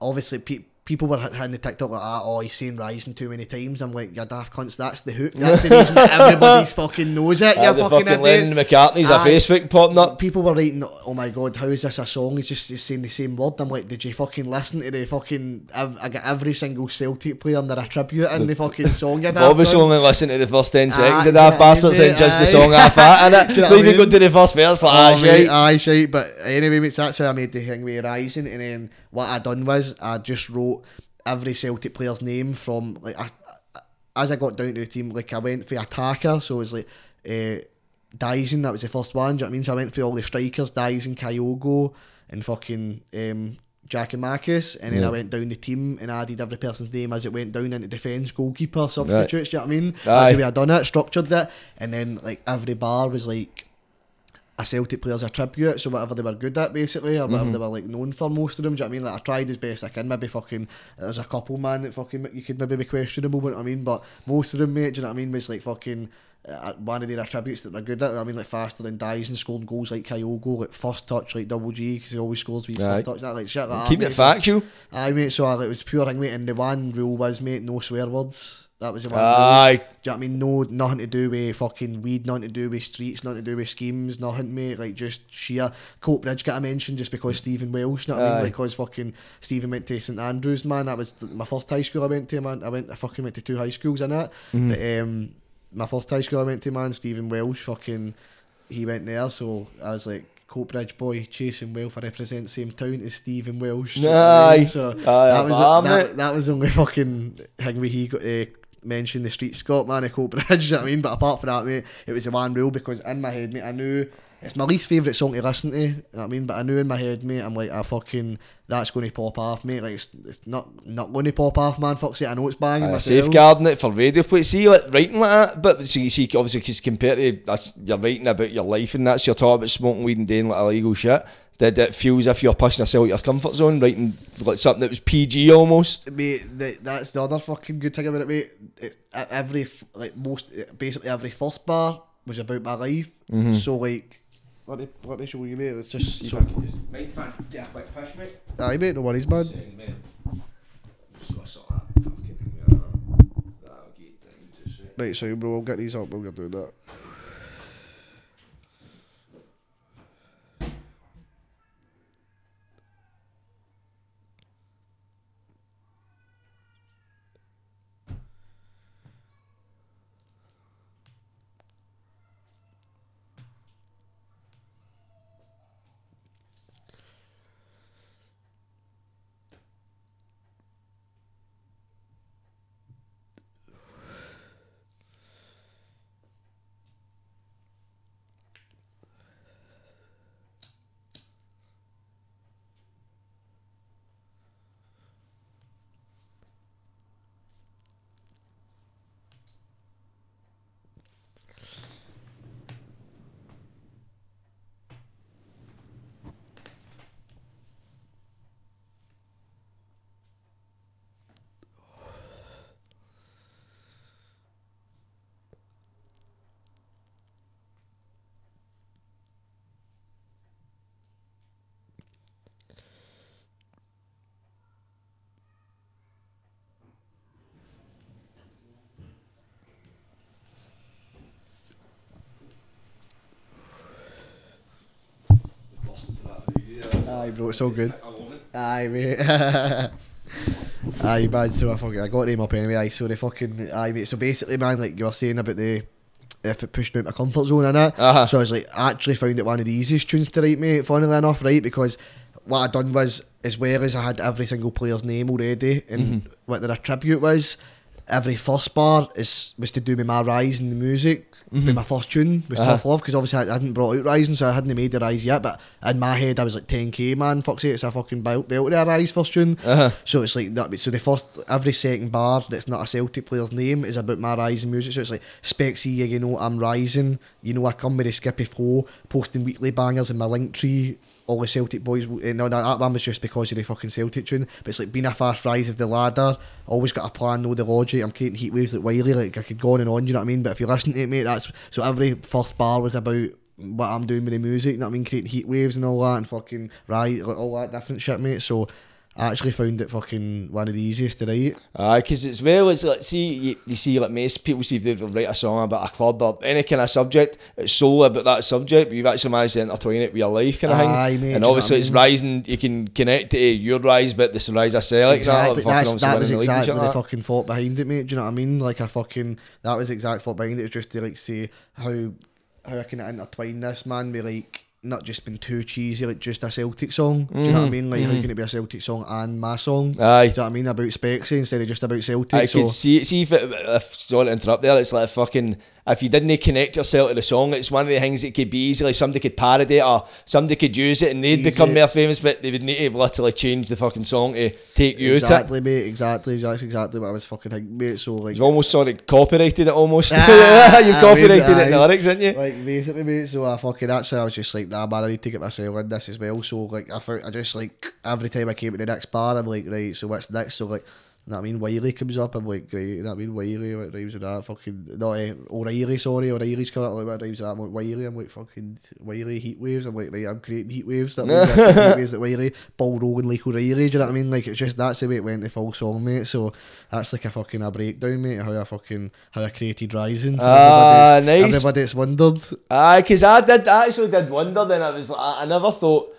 obviously pe- people were hit- hitting the TikTok like, ah, "Oh, he's saying rising too many times." I'm like, "You daft cunts." That's the hook. That's the reason that everybody's fucking knows it. Ah, You the fucking, fucking. Lennon McCartney's a Facebook popping up. People were writing, "Oh my god, how is this a song?" He's just he's saying the same word. I'm like, "Did you fucking listen to the fucking?" I've, I got every single Celtic player and their attribute in the fucking song. You Obviously, only listen to the first 10 seconds Aye, of Daft you know what I Bastards and judge the song half at it. Do you know what I even go to the first verse, like, ah, mate, shite. aye, shite. But anyway, mate, that's how I made the thing with Rising. And then what I done was I just wrote every Celtic player's name from like I, I- as I got down to the team. Like I went for attacker, so it was like uh, Daizen. That was the first one. Do you know what I mean? So I went for all the strikers, Daizen, Kyogo, and fucking. Um, Giakoumakis, and then Yeah. I went down the team and added every person's name as it went down into defence, goalkeeper, substitutes. Do you know what I mean? Aye. That's the way I done it, structured it, and then like every bar was like a Celtic player's attribute, so whatever they were good at basically, or whatever they were like known for most of them. Do you know what I mean? Like I tried as best I can. Maybe fucking there's a couple man that fucking you could maybe be questionable, what I mean? But most of them, mate, do you know what I mean? Was like fucking uh, one of their attributes that they're good at. I mean, like faster than Daizen scoring goals like Kyogo, like first touch like double G because he always scores with his first touch. That like shit like Keep it mate. factual. Aye, mate. So uh, it was pure thing, mate. And the one rule was, mate, no swear words. That was the one. Aye. Do you know what I mean? No, nothing to do with fucking weed, nothing to do with streets, nothing to do with schemes, nothing, mate. Like just sheer Coatbridge got a mention just because Stephen Welsh, you know what I mean? Like, because fucking Stephen went to St Andrews, man. That was my first high school I went to, man. I went, I fucking went to two high schools in it. Mm-hmm. But um, my first high school I went to, man, Stephen Welsh, fucking, he went there. So I was like, Coatbridge boy, chasing wealth. I represent the same town as Stephen Welsh. do you know what I mean? Aye. So Aye, that was that, that was the only fucking thing where he got uh, mentioned the street Scott man at Coatbridge. you know what I mean, but apart from that, mate, it was a one rule because in my head, mate, I knew it's my least favourite song to listen to. You know what I mean? But I knew in my head, mate, I'm like, I fucking that's going to pop off, mate. Like it's, it's not not going to pop off, man. Fuck's sake, I know it's banging. Uh, myself. safeguarding it for radio play. See, like writing like that, but see, see obviously, because compared to that's you're writing about your life and that's you're talking about smoking weed and doing like illegal shit. That it feels as if you're pushing yourself out your comfort zone, writing like something that was PG almost. Mate, that, that's the other fucking good thing about it, mate. It, every like most basically every first bar was about my life. Mm-hmm. So like, let me let me show you, mate. It's just so, can just might fan yeah, quick push, mate. aye, mate. No worries, man. Saying, mate. Just got sort of that fucking thing there. That'll get down to. Right, so bro, we'll get these up. We'll do that. Aye, bro, it's all good. I love it. Aye, mate. aye, man. So I fucking I got him up anyway. Aye, so they fucking aye, mate. So basically, man, like you were saying about the if it pushed me out my comfort zone and that. Uh-huh. So I was like, I actually found it one of the easiest tunes to write, mate. Funnily enough, right? Because what I done was, as well as I had every single player's name already and what their tribute was. Every first bar is was to do with my rise in the music. With my first tune was Uh-huh. Tough Love because obviously I hadn't brought out Rising, so I hadn't made the Rise yet. But in my head, I was like 10k man. Fuck's sake, it's a fucking belt belt a Rise first tune. Uh-huh. So it's like that. So the first, every second bar that's not a Celtic player's name is about my rising music. So it's like Specksy, you know I'm rising. You know I come with a skippy flow, posting weekly bangers in my link tree. All the Celtic boys, eh, no, no, that one was just because of the fucking Celtic tune. But it's like being a fast rise of the ladder. Always got a plan, know the logic. I'm creating heat waves like Wiley. Like I could go on and on. Do you know what I mean? But if you listen to it, mate, that's so every first bar was about what I'm doing with the music. You know what I mean? Creating heat waves and all that, and fucking right, like, all that different shit, mate. So I actually found it fucking one of the easiest to write. Aye, because it's well, it's like, see, you, you see, like most people, see if they write a song about a club or any kind of subject, it's solely about that subject, but you've actually managed to intertwine it with your life kind of Aye, thing. mate, and obviously, what I it's mean? rising, you can connect it to your rise, but this rise of Celtic, Exactly, oh, fucking that was winning the league and exactly the like fucking thought behind it, mate. Do you know what I mean? Like I fucking that was the exact thought behind it. It's just to like say how how I can intertwine this man with like not just been too cheesy, like just a Celtic song. Do you know what I Mhm, mean? Like how mhm. can it be a Celtic song and my song? Aye. Do you know what I mean? About Specksy instead of just about Celtic. I so could see, see if, it, if sorry to interrupt there, it's like a fucking, if you didn't connect yourself to the song, it's one of the things that could be easily, somebody could parody it or somebody could use it and they'd Use become more famous, but they would need to literally change the fucking song to take you exactly, mate. Exactly. That's exactly what I was fucking thinking, mate. So like. You've almost sort of copyrighted it almost. Ah, You've I copyrighted mean, it in the lyrics, haven't you? like basically mate so I fucking that's how I was just like nah man I need to get myself in this as well so like I found, I just like every time I came to the next bar I'm like right so what's next so like you know what I mean? Wiley comes up I'm like right you know what I mean? Wiley what rhymes with that? Fucking not uh, O'Riley sorry O'Riley's up like what rhymes with that? I'm like Wiley I'm like fucking Wiley heat waves. I'm like right I'm creating heat waves that means heat waves like Wiley Paul Rogan like O'Riley do you know what I mean? Like it's just that's the way it went the full song mate. So that's like a fucking a breakdown mate how I fucking how I created Rising. Ah, that's- nice. everybody that's wondered Aye, because I did I actually did wonder then. I was like, I I never thought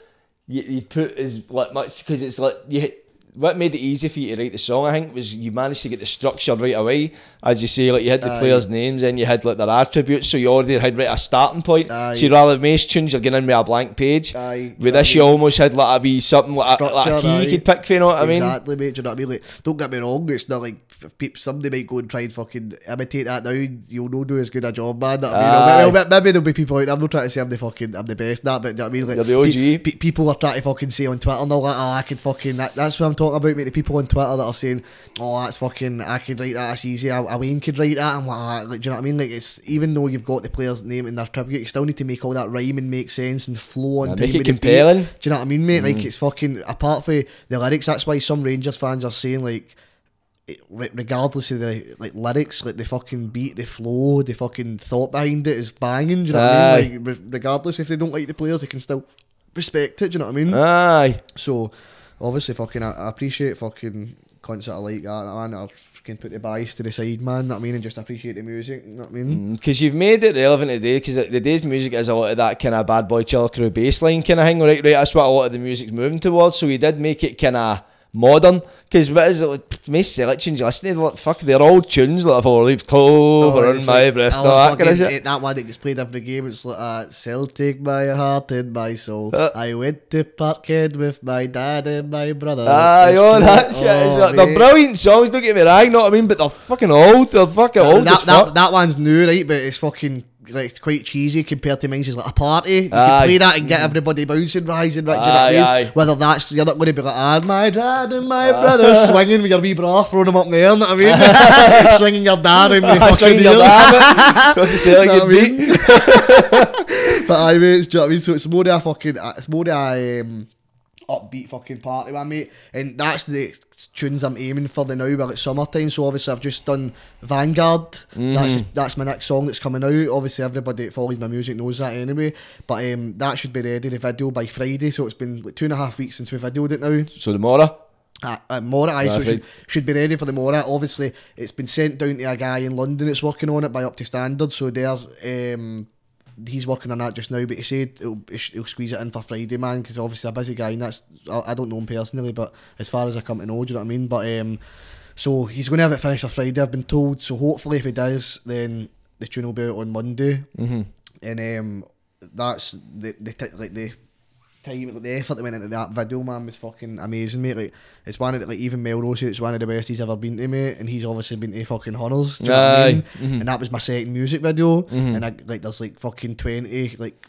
you, you put as like much because it's like you what made it easy for you to write the song, I think, was you managed to get the structure right away. As you say, like you had the Aye. players' names and you had like their attributes, so you already had right a starting point. Aye. So rather than most tunes, you're getting in with a blank page. Aye, With this, you almost had like a wee something like a, like a key aye. you could pick for, you know what I mean? Exactly, mate. Do you know what I mean? Like, don't get me wrong. It's not like if peop somebody might go and try and fucking imitate that now. You'll not do as good a job, man. That I mean, maybe, maybe there'll be people out. there, I'm not trying to say I'm the fucking, I'm the best. That, but do you know what I mean? Like, You're the OG. pe- pe- people are trying to fucking say on Twitter, no, like, oh, I could fucking. That, that's what I'm talking about, mate. The people on Twitter that are saying, oh, that's fucking. I could write that. That's easy. A, a Wayne could write that. I'm like, ah, like, do you know what I mean? Like, it's even though you've got the player's name in their tribute, you still need to make all that rhyme and make sense and flow and Yeah, make it beat. compelling. Do you know what I mean, mate? Mm. Like it's fucking apart from the lyrics. That's why some Rangers fans are saying like, regardless of the like lyrics, like the fucking beat, the flow, the fucking thought behind it is banging. Do you know what I mean? Like re- regardless if they don't like the players, they can still respect it. Do you know what I mean? Aye. So obviously, fucking, I, I appreciate fucking are like that, man. Or fucking put the bias to the side, man. I mean? And just appreciate the music. Know what I mean? Mm, because you've made it relevant today, because the day's music is a lot of that kind of bad boy chill crew bassline kind of thing, right? Right, that's what a lot of the music's moving towards. So we did make it kind of modern. Because what is it? Like, most selections you listen to, like, fuck, they're all tunes like "If I Leave Clover" Oh, and it's "My like- Breast" I all that kind of shit. That one that gets played every game. It's like uh, Celtic, my heart and my soul. Uh. I went to Parkhead with my dad and my brother. Aye, all that Oh, shit. It's like, they're brilliant songs, don't get me wrong, you know what I mean? But they're fucking old. They're fucking old that, as that, fuck. that one's new, right? But it's fucking like quite cheesy compared to mine's. It's like a party. You Aye. can play that and get everybody bouncing, rising, right? Do you know what I Aye, aye. Whether that's you're not going to be like, ah, my dad and my brother swinging with your wee bra, throwing them up in the air. Know what I mean? swinging your dad in the I fucking your dad. To say like Know you beat. but I mean, do you know what I mean? So it's more of a fucking, it's more of a um, upbeat fucking party one, mate. And that's the tunes I'm aiming for the now. Well, it's summertime, so obviously I've just done Vanguard. That's that's my next song that's coming out. Obviously, everybody that follows my music knows that anyway. But um, that should be ready, the video by Friday. So it's been like two and a half weeks since we videoed it now. So tomorrow. Uh, uh, Mora, aye, so should, should be ready for the Mora. Obviously, it's been sent down to a guy in London that's working on it by Up to Standard, so they're um, he's working on that just now. But he said he'll, he'll squeeze it in for Friday, man, because obviously a busy guy, and that's I, I don't know him personally, but as far as I come to know, do you know what I mean? But um, so he's going to have it finished for Friday, I've been told. So hopefully, if he does, then the tune will be out on Monday, Mm-hmm. and um, that's the the like the time, like the effort that went into that video, man, was fucking amazing, mate. Like, it's one of the, like even Melrose it's one of the best he's ever been to, mate, and he's obviously been to fucking Hunners, do you know what I mean? Mhm. And that was my second music video, Mhm. and I, like there's like fucking twenty like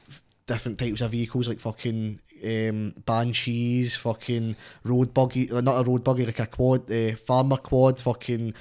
different types of vehicles, like fucking um, banshees, fucking road buggy, uh, not a road buggy, like a quad, uh, farmer quad, fucking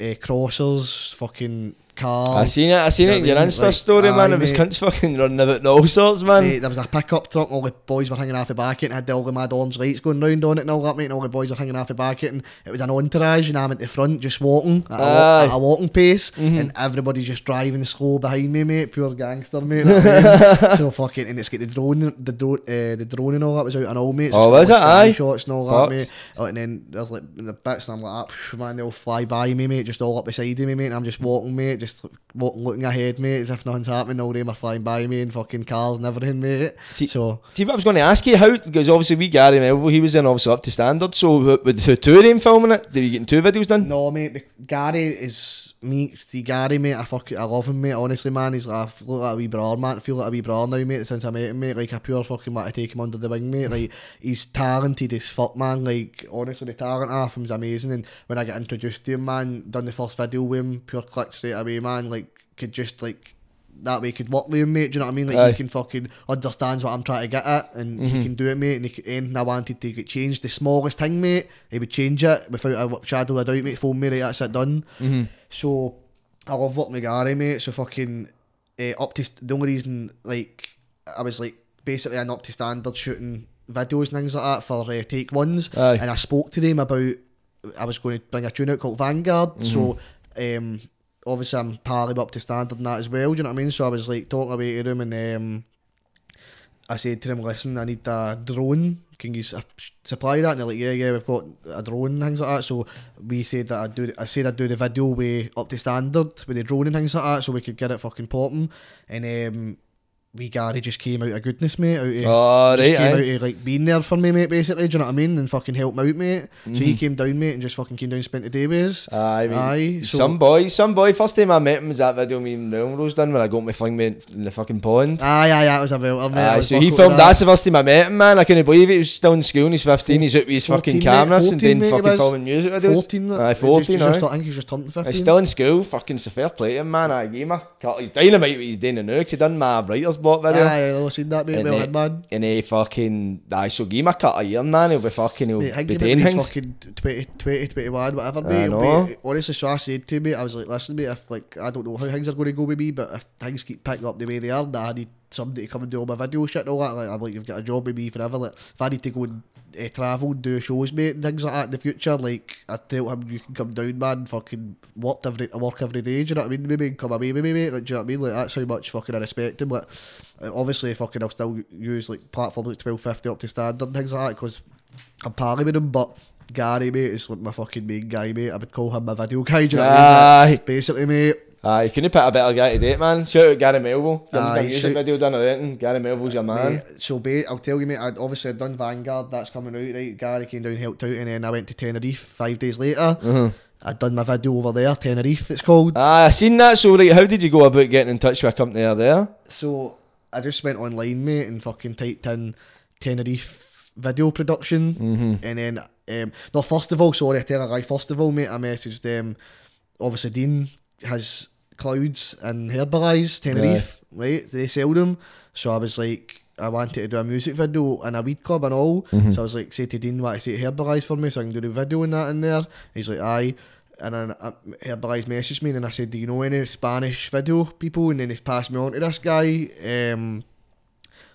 uh, crossers, fucking car. I seen it, I seen You it know in your what Insta Like, story, man. aye, It was mate. cunts fucking running about and all sorts, man. Mate, there was a pickup truck, all the boys were hanging off the back of it, and had all the mad orange lights going round on it and all that, mate, and all the boys were hanging off the back of it, and it was an entourage, and I'm at the front just walking at a, at a walking pace, Mhm. and everybody's just driving slow behind me, mate, pure gangster, mate. know what I mean? so fucking, and it's got the drone, the drone, uh, the drone and all that was out and all, mate. Oh, it's was it? Aye. Shots and all Fucked. that, mate. Oh, and then there's like the bits, and I'm like, ah, phew, man, they'll fly by me, mate, just all up beside me, mate, and I'm just walking, mate, just looking ahead, mate, as if nothing's happening. All them are flying by me and fucking cars and everything, mate. See- so See, what I was going to ask you, how, because obviously we Gary Melville, he was in obviously up to standard, so with the two of them filming it, did you get two videos done? no, mate, Gary is me. See, Gary, mate, I fuck, I love him, mate. Honestly, man, he's like, I feel like a wee brother, man. I feel like a wee brother now, mate. Since I met him, mate, like I pure fucking want to take him under the wing, mate. Like he's talented as fuck, man. Like honestly, the talent off him's amazing. And when I got introduced to him, man, done the first video with him, pure clicked straight away, man. Like could just like. That way, he could work with him, mate. Do you know what I mean? Like Aye. he can fucking understands what I'm trying to get at, and he can do it, mate. And he could, anything I wanted to get changed, the smallest thing, mate, he would change it without a shadow of a doubt, mate. Phone me, right, that's it done. Mm-hmm. So I love working with Gary, mate. So fucking uh, up to st- the only reason like I was like basically an up to standard shooting videos and things like that for uh, take ones, Aye. and I spoke to them about I was going to bring a tune out called Vanguard. So um, obviously I'm partly up to standard and that as well. Do you know what I mean? So I was like talking away to them and um, I said to them, listen, I need a drone. Can you su- supply that? And they're like, yeah, yeah, we've got a drone and things like that. So we said that I'd do, I said I'd do the video way up to standard with the drone and things like that, so we could get it fucking popping. And um, wee Gary just came out of goodness, mate. Out of, Oh, just came aye. out of like being there for me, mate. Basically, do you know what I mean? And fucking helped me out, mate. So Mm-hmm. he came down, mate, and just fucking came down and spent the day with us. Aye. Aye, so- some boy, some boy. First time I met him was that video me and Melrose done when I got my fling mate in the fucking pond. Aye, aye, that was a belter, mate. Aye, so he filmed. That's the first time I met him, man. I couldn't believe it. He was still in school. and He's fifteen. He's out with his 14, fucking mate, cameras 14, and doing mate, fucking filming music videos. 14. Aye, Just- fourteen. just, aye. I think he's just turned 15. He's still in school. Fucking so fair play to him, man. I gave him a cut. He's dynamite. what He's doing now. 'cause he done my writer's block video. Aye, I've seen that, mate. And Well, man. And he fucking, I so give him a cut a year, man. He'll be fucking, he'll Mate, be doing things. fucking 20, 20, 21, whatever, mate. It'll know. Be, honestly, so I said to him, mate, I was like, listen, mate, if like I don't know how things are going to go with me, but if things keep picking up the way they are, that I need somebody to come and do all my video shit and all that. Like, I'm like, you've got a job with me forever. Like, if I need to go and uh, travel and do shows, mate, and things like that in the future, like, I tell him, you can come down, man, fucking work every, work every day, do you know what I mean? Maybe come away with me, mate, like, do you know what I mean? Like, that's how much fucking I respect him. Like, obviously, fucking, I'll still use, like, platforms like 1250 up to standard and things like that, because I'm pally with him, but Gary, mate, is like my fucking main guy, mate. I would call him my video guy, do you know what I mean? Like, basically, mate. Aye, couldn't put a better guy to date, man. Shout out Gary Melville. Aye, a music shout- video done or anything. Gary Melville's your man. Mate, so ba- I'll tell you, mate. I'd obviously I'd done Vanguard. That's coming out, right? Gary came down, helped out, and then I went to Tenerife five days later. Uh-huh. I'd done my video over there, Tenerife. It's called. Aye, I seen that. So, right, how did you go about getting in touch with a company out there? So I just went online, mate, and fucking typed in Tenerife video production, Mm-hmm. and then um, no, first of all, sorry, I tell a lie. First of all, mate, I messaged them. obviously, Dean has clouds and Herbalize Tenerife, right? They sell them, so I was like. I wanted to do a music video and a weed club and all. Mm-hmm. So I was like, say to Dean, what I say Herbalize for me so I can do the video and that in there. He's like, aye. And then uh, Herbalize messaged me and I said, do you know any Spanish video people? And then he's passed me on to this guy. Um,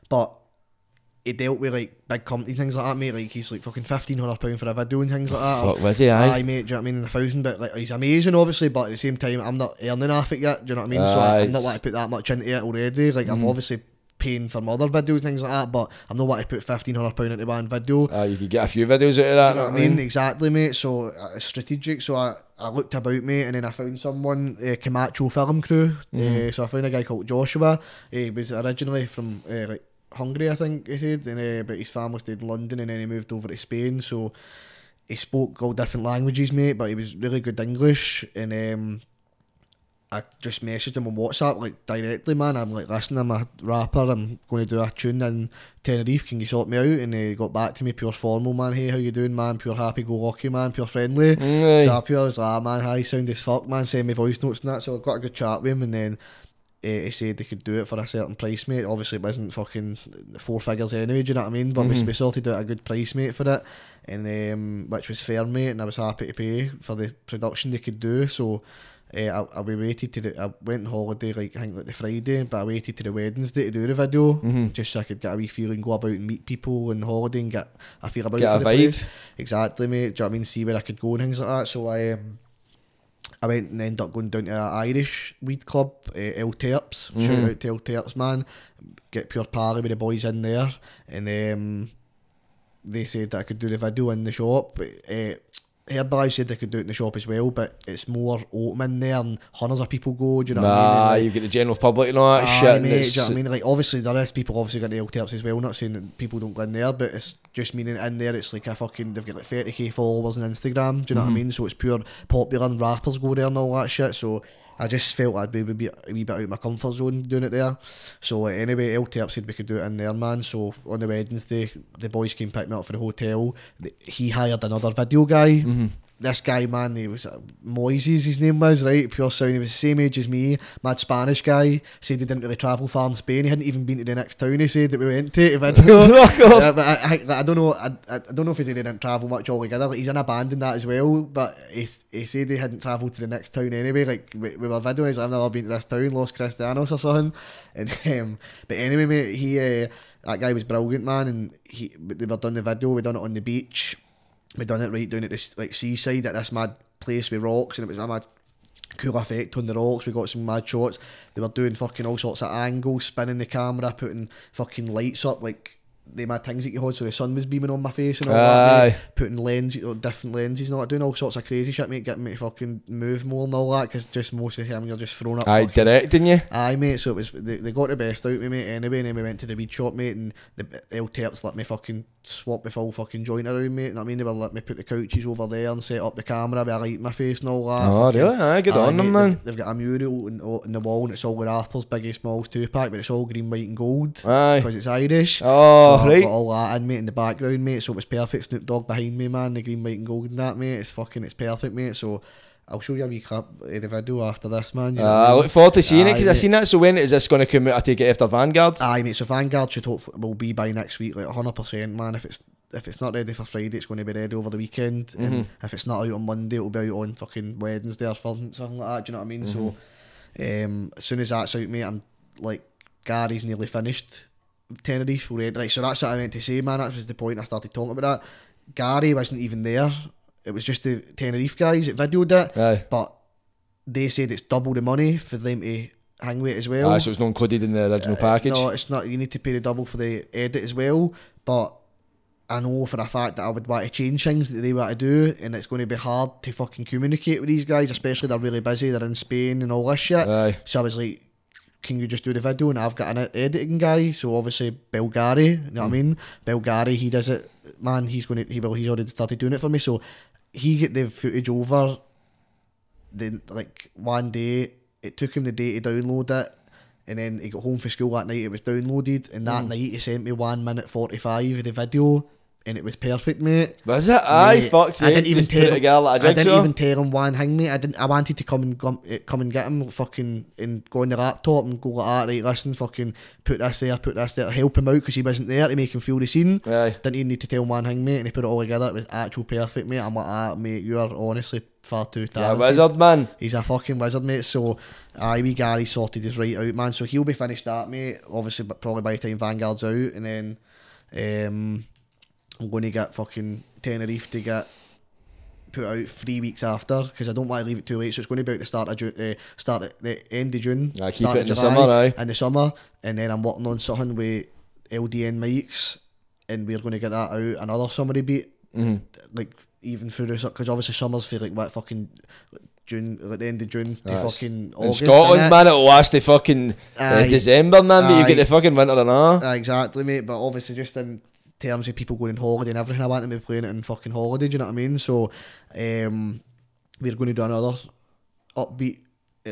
but he dealt with like big company things like that, mate. Like he's like fucking fifteen hundred pound for a video and things like that. Fuck, was he? Aye. Aye, mate. Do you know what I mean? A thousand, but like he's amazing, obviously. But at the same time, I'm not earning off it yet. Do you know what I mean? so I, I'm not want to put that much into it already. Like I'm obviously paying for my other videos, things like that. But I'm not want to put fifteen hundred pound into one video. Aye, you could get a few videos out of that. You know what I mean? Exactly, mate. So uh, it's strategic. So I, I looked about, mate, and then I found someone, uh, Camacho Film Crew. Uh, so I found a guy called Joshua. He was originally from uh, like Hungary, I think he said, and uh, but his family stayed in London, and then he moved over to Spain. So he spoke all different languages, mate, but he was really good English, and um, I just messaged him on WhatsApp like directly, man. I'm like, listen, I'm a rapper. I'm going to do a tune in Tenerife. Can you sort me out? And he got back to me, pure formal, man. Hey, how you doing, man? Pure happy go lucky, man. Pure friendly. Aye. So I was like, ah, man, hi, sound as fuck, man. Send me voice notes and that. So I got a good chat with him, and then. Uh, he said they could do it for a certain price, mate. Obviously, it wasn't fucking four figures anyway. Do you know what I mean? But we, we sorted out a good price, mate, for it, and um, which was fair, mate. And I was happy to pay for the production they could do. So uh, I, I we waited to the I went on holiday like I think like the Friday, but I waited to the Wednesday to do the video Mhm. just so I could get a wee feeling, go about and meet people on holiday and get a feel about Get for the vibe. place. Exactly, mate. Do you know what I mean? See where I could go and things like that. So I um, I went and ended up going down to an Irish weed club, uh, El Terps. Shout Mhm. out to El Terps, man. Get pure party with the boys in there, and um, they said that I could do the video in the shop. Uh, Herbalife said they could do it in the shop as well, but it's more open in there and hundreds of people go. Do you know what I mean? And, Nah, like, you get the general public and all that Aye, shit. mate, you know what I mean? Like, obviously, there is people obviously got the LTRs as well. Not saying that people don't go in there, but it's just meaning in there, it's like a fucking, they've got like 30k followers on Instagram. Do you know what I mm-hmm. mean? So it's pure popular and rappers go there and all that shit. So I just felt I'd be a wee a wee bit out of my comfort zone doing it there. So uh, anyway, LTRs said we could do it in there, man. So on the Wednesday, the boys came pick me up for the hotel. He hired another video guy this guy, man, he was uh, Moises, his name was, right? Pure sound. He was the same age as me, mad Spanish guy. Said he didn't really travel far in Spain. He hadn't even been to the next town. He said that we went to. video. Fuck. Yeah, but I, I, I don't know. I, I I don't know if he didn't travel much altogether. Like, he's in a band and that as well. But he, he said he hadn't travelled to the next town anyway. Like we, we were videoing. He's like, I've never been to this town, Los Cristianos or something. And um, but anyway, mate, he uh, that guy was brilliant, man. And he they were done the video. We done it on the beach. We done it right down at this like seaside at this mad place with rocks, and it was a mad cool effect on the rocks. We got some mad shots. They were doing fucking all sorts of angles, spinning the camera, putting fucking lights up like they mad things that you had, so the sun was beaming on my face and all Aye. that, mate. Putting lenses, or different lenses and all that, doing all sorts of crazy shit, mate, getting me to fucking move more and all that, because just most of him, you're just thrown up. Aye, fucking- directing you. Aye, mate. So it was they, they got the best out of me, mate. Anyway, and then we went to the weed shop, mate, and the El Terps let me fucking swap the full fucking joint around, mate. You know what I mean? They were let me put the couches over there and set up the camera with a light my face and all that. Oh, Fucking- really? Aye, good Aye, on them, man. They've, they've got a mural in, in the wall, and it's all with Apple's Biggie Smalls Tupac, but it's all green, white, and gold Aye. because it's Irish. Oh, so I've right. got all that in, mate, in the background, mate. So it was perfect. Snoop Dogg behind me, man. The green, white, and gold and that, mate. It's fucking, it's perfect, mate. So. I'll show you a wee clip of the video after this, man. you know Uh, I mean? look forward to seeing it because I've seen that. So when is this going to come out? I take it after Vanguard. Aye, mate. So Vanguard should hopefully will be by next week, like hundred percent, man. If it's if it's not ready for Friday, it's going to be ready over the weekend. And if it's not out on Monday, it'll be out on fucking Wednesday or something, like that. Do you know what I mean? So, um, as soon as that's out, mate, I'm like Gary's nearly finished Tenerife already. Like, so that's what I meant to say, man. That was the point I started talking about that. Gary wasn't even there. It was just the Tenerife guys that videoed it, Aye. but they said it's double the money for them to hang with it as well. Aye, so it's not included in the original Uh, package. No, it's not. You need to pay the double for the edit as well. But I know for a fact that I would want to change things that they want to do, and it's going to be hard to fucking communicate with these guys, especially they're really busy. They're in Spain and all this shit. Aye. So I was like, "Can you just do the video?" And I've got an editing guy, so obviously Bill Gary. You know what I hmm. mean? Bill Gary, he does it. Man, he's going to. He will. He's already started doing it for me. So he get the footage over. Then like one day, it took him the day to download it. And then he got home for school that night. It was downloaded, and that hmm. night he sent me one minute forty five of the video, and it was perfect, mate. Was it? Aye, Mate, fuck's I didn't even tell him. like I didn't even tell him one hang me. I didn't. I wanted to come and come, come and get him, fucking, and go on the laptop and go like that. Right, listen, fucking, put this there, put this there, help him out because he wasn't there to make him feel the scene. Aye. Didn't even need to tell him one hang mate, and he put it all together. It was actual perfect, mate. I'm like, ah, mate, you are honestly far too Yeah, talented. wizard man. He's a fucking wizard, mate. So, aye, wee Gary sorted his right out, man. So he'll be finished that, mate. Obviously, but probably by the time Vanguard's out, and then um, I'm going to get fucking Tenerife to get put out three weeks after because I don't want to leave it too late. So it's going to be out the start of June, uh, start at the end of June, I keep it in the summer, aye. in the summer, and then I'm working on something with LDN mics, and we're going to get that out another summery beat, Mm-hmm. like even through this because obviously summer's feel like what fucking June, like the end of June to That's- fucking In Scotland, man, it'll last the fucking uh, December, man, but you get the fucking winter and all. Aye, exactly, mate. But obviously, just in terms of people going on holiday and everything, I want them to be playing it in fucking holiday. Do you know what I mean? So, um, we're going to do another upbeat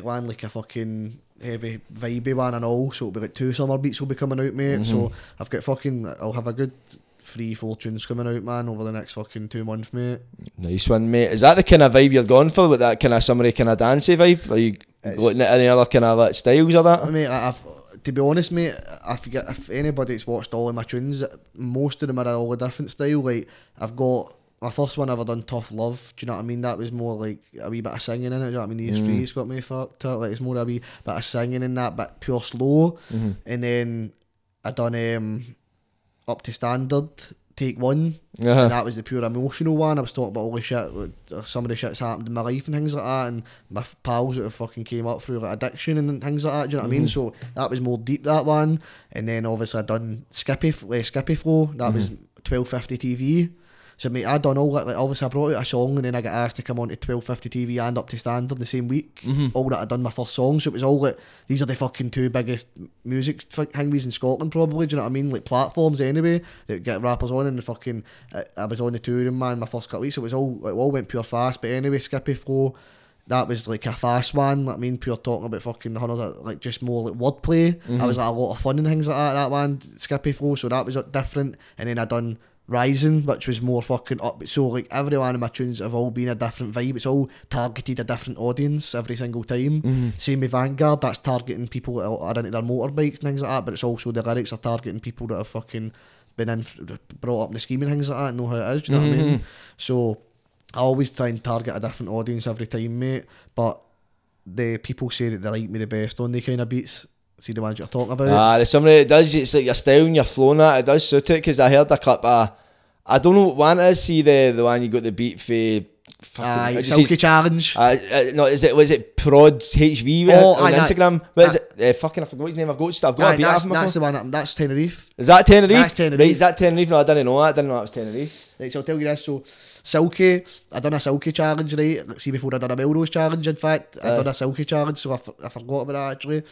one, like a fucking heavy vibey one and all. So it'll be like two summer beats will be coming out, mate. So I've got fucking, I'll have a good three, four tunes coming out, man, over the next fucking two months, mate. Nice one, mate. Is that the kind of vibe you're going for with that kind of summery kind of dancey vibe? Are you It's- looking at any other kind of like styles of I that? mean, I've to be honest, mate. I forget if anybody's watched all of my tunes, most of them are all a different style. Like I've got my first one i ever done, Tough Love. Do you know what I mean? That was more like a wee bit of singing in it. Do you know what I mean? The streets got me fucked up. Like it's more a wee bit of singing in that, but pure slow. And then I done um, up to standard. Take one, Uh-huh. and that was the pure emotional one. I was talking about all the shit, uh, some of the shit's happened in my life and things like that, and my f- pals that have fucking came up through like addiction and things like that. Do you know what I mean? So that was more deep that one, and then obviously I done Skippy, uh, Skippy Flow. That was twelve fifty TV. So mate, I done all that. Like obviously I brought out a song, and then I got asked to come on to twelve fifty TV and up to standard the same week. All that I done my first song, so it was all like these are the fucking two biggest music hangwees in Scotland, probably. Do you know what I mean? Like platforms anyway that get rappers on, and the fucking I, I was on the them, man. My first couple weeks, so it was all it all went pure fast. But anyway, Skippy Flow. That was like a fast one. like, I mean, pure talking about fucking hundreds of, like just more like wordplay. I was like a lot of fun and things like that. That one, Skippy Flow, so that was uh, different. And then I done Rising, which was more fucking up. So like every one of my tunes have all been a different vibe. It's all targeted a different audience every single time. Mm-hmm. Same with Vanguard, that's targeting people that are into their motorbikes and things like that. But it's also the lyrics are targeting people that have fucking been in, brought up in the scheme and things like that, and know how it is. Do you know what I mean? Mm-hmm. So I always try and target a different audience every time, mate. But the people say that they like me the best on the kind of beats. See the ones you're talking about. Ah, there's somebody it does. It's like your style and your flow and that. It does suit it because I heard a clip. Uh, I don't know what one is. See the the one you got the beat for. Aye, just Silky says- Challenge. Uh, uh, no, is it was it Prod HV Oh, on aye, that- Instagram? What is it? Uh, fucking, I forgot his name. I've got stuff. I've got Aye, a beat that's, that's the one. that- That's Tenerife. Is that Tenerife? That's Tenerife. Right, is that Tenerife? No, I didn't know that. I didn't know that was Tenerife. Right, so I'll tell you this. So, Silky, I done a Silky challenge, right? See, before I done a Melrose challenge, in fact, I Aye. done a Silky challenge, so I, f- I forgot about that actually.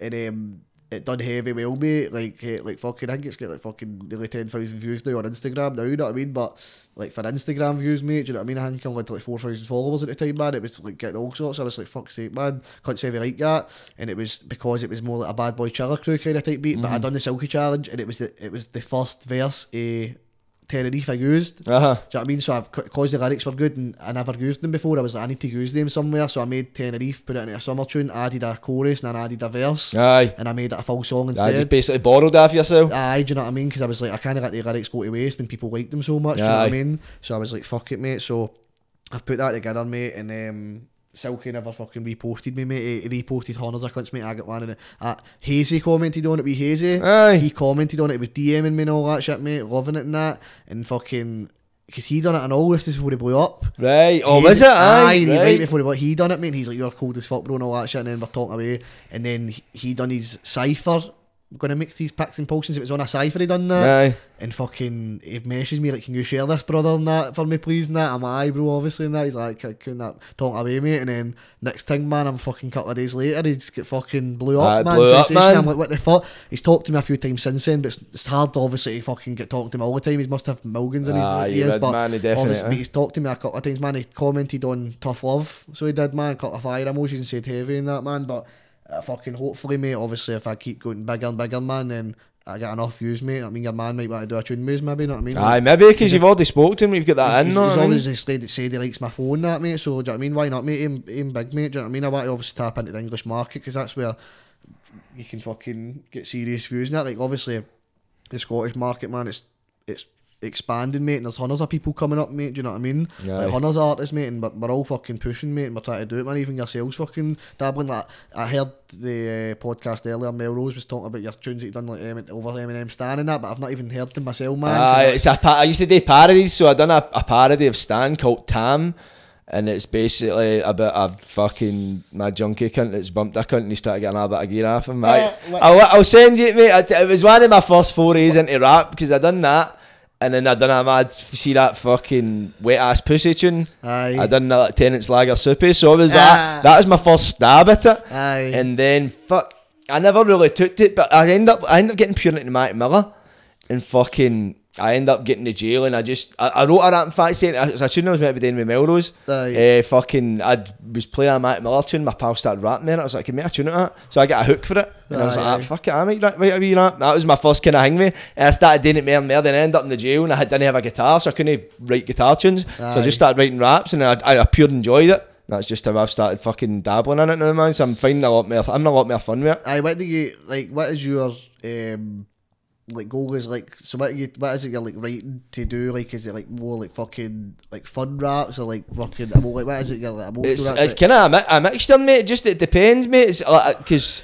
And um, it done heavy well, mate. Like, eh, like fucking, I think it's got like fucking nearly 10,000 views now on Instagram now, you know what I mean? But, like, for Instagram views, mate, do you know what I mean? I think I only had like 4,000 followers at the time, man. It was like getting all sorts. I was like, fuck's sake, man. Can't say we like that. And it was because it was more like a bad boy chiller crew kind of type beat. But I done the Silky challenge, and it was the, it was the first verse, eh, Tenerife I used. Uh huh. Do you know what I mean? So I've because the lyrics were good and I never used them before. I was like, I need to use them somewhere. So I made Tenerife, put it into a summer tune, added a chorus, and then added a verse, Aye. and I made it a full song instead. I just basically borrowed that off yourself. Aye, do you know what I mean? Because I was like, I kind of let the lyrics go to waste when people like them so much. Do you know what I mean? So I was like, fuck it, mate. So I put that together, mate, and um, Silky never fucking reposted me, mate. He reposted hundreds of cunts, mate. I got one in it. Uh, Hazey commented on it with Hazey. Aye. He commented on it, was DMing me and all that shit, mate. Loving it and that. And fucking. Because he done it and in August before he blew up. Right. Oh, He- was it? Aye. he- right. right before he, he done it, mate. and He's like, "You're cold as fuck, bro," and all that shit. And then we're talking away, and then he, he done his cipher. We're gonna mix these packs and potions. It was on a cipher. He done that, Aye. and fucking he messages me like, "Can you share this, brother?" And that for me, please. And that I'm "Aye, bro, obviously." And that he's like, I "Couldn't that talking away, mate?" And then next thing, man, I'm fucking couple of days later, he just get fucking blew up, man. blew up, man. I'm like, "What the fuck?" He's talked to me a few times since then, but it's, it's hard, obviously, to fucking get talking to him all the time. He must have millions in his he ears, but man, he obviously, he's talked to me a couple of times, man. He commented on tough love, so he did, man. A couple of fire emojis and said heavy and that, man. But uh, fucking hopefully, mate. Obviously, if I keep going bigger and bigger, man, then I get enough views, mate. I mean, your man might want to do a tune us, maybe. You know what I mean? Aye, maybe because you've already spoke to him. You've got that in. He's, know he's I always said, said he likes my phone, that mate. So do you know what I mean? Why not, mate? Aim, aim big, mate. Do you know what I mean? I want to obviously tap into the English market because that's where you can fucking get serious views. And that, like obviously, the Scottish market, man, it's it's expanding, mate. And there's hundreds of people coming up, mate. Do you know what I mean? Aye. Like hundreds of artists, mate. And we're, we're all fucking pushing, mate. And we're trying to do it, man. Even yourselves, fucking dabbling. Like I heard the uh, podcast earlier. Melrose was talking about your tunes that you done like over Eminem Stan and that, but I've not even heard them myself, man. I- it's a pa- I used to do parodies, so I done a, a parody of Stan called Tam, and it's basically about a fucking my junkie cunt that's bumped a cunt and he's trying to get a bit of gear off him. I, Uh, what- I'll, I'll send you it, mate. It it was one of my first forays into rap because I done that, and then I done a mad see that fucking wet ass pussy tune. Aye. I done that Tennent's Lager Soupy, so it was Ah. that. That was my first stab at it. Aye. And then fuck, I never really took it, but I end up I end up getting pure into Mac Miller, and fucking I end up getting to jail, and I just I, I wrote a rap in fact saying I, I shouldn't have meant to be doing with Melrose. Aye. Uh, fucking I was playing a Mac Miller tune, my pal started rapping there, and I was like, can make a tune at that? So I got a hook for it, and I was like, ah, fuck it, I that right a wee rap. That was my first kind of hang me, and I started doing it more and more. Then I ended up in the jail, and I had- didn't have a guitar, so I couldn't write guitar tunes. So I just started writing raps, and I, I, I pure enjoyed it. That's just how I've started fucking dabbling in it now, man. So I'm finding a lot more. I'm a lot more fun with it. Aye, what do you like? What is your um like goal? Is like so? What you what is it you're like writing to do? Like, is it like more like fucking like fun raps or like fucking like what is it you're like? It's raps? it's Like- kind of a, mi- a mixture, mate. Just it depends, mate. It's like because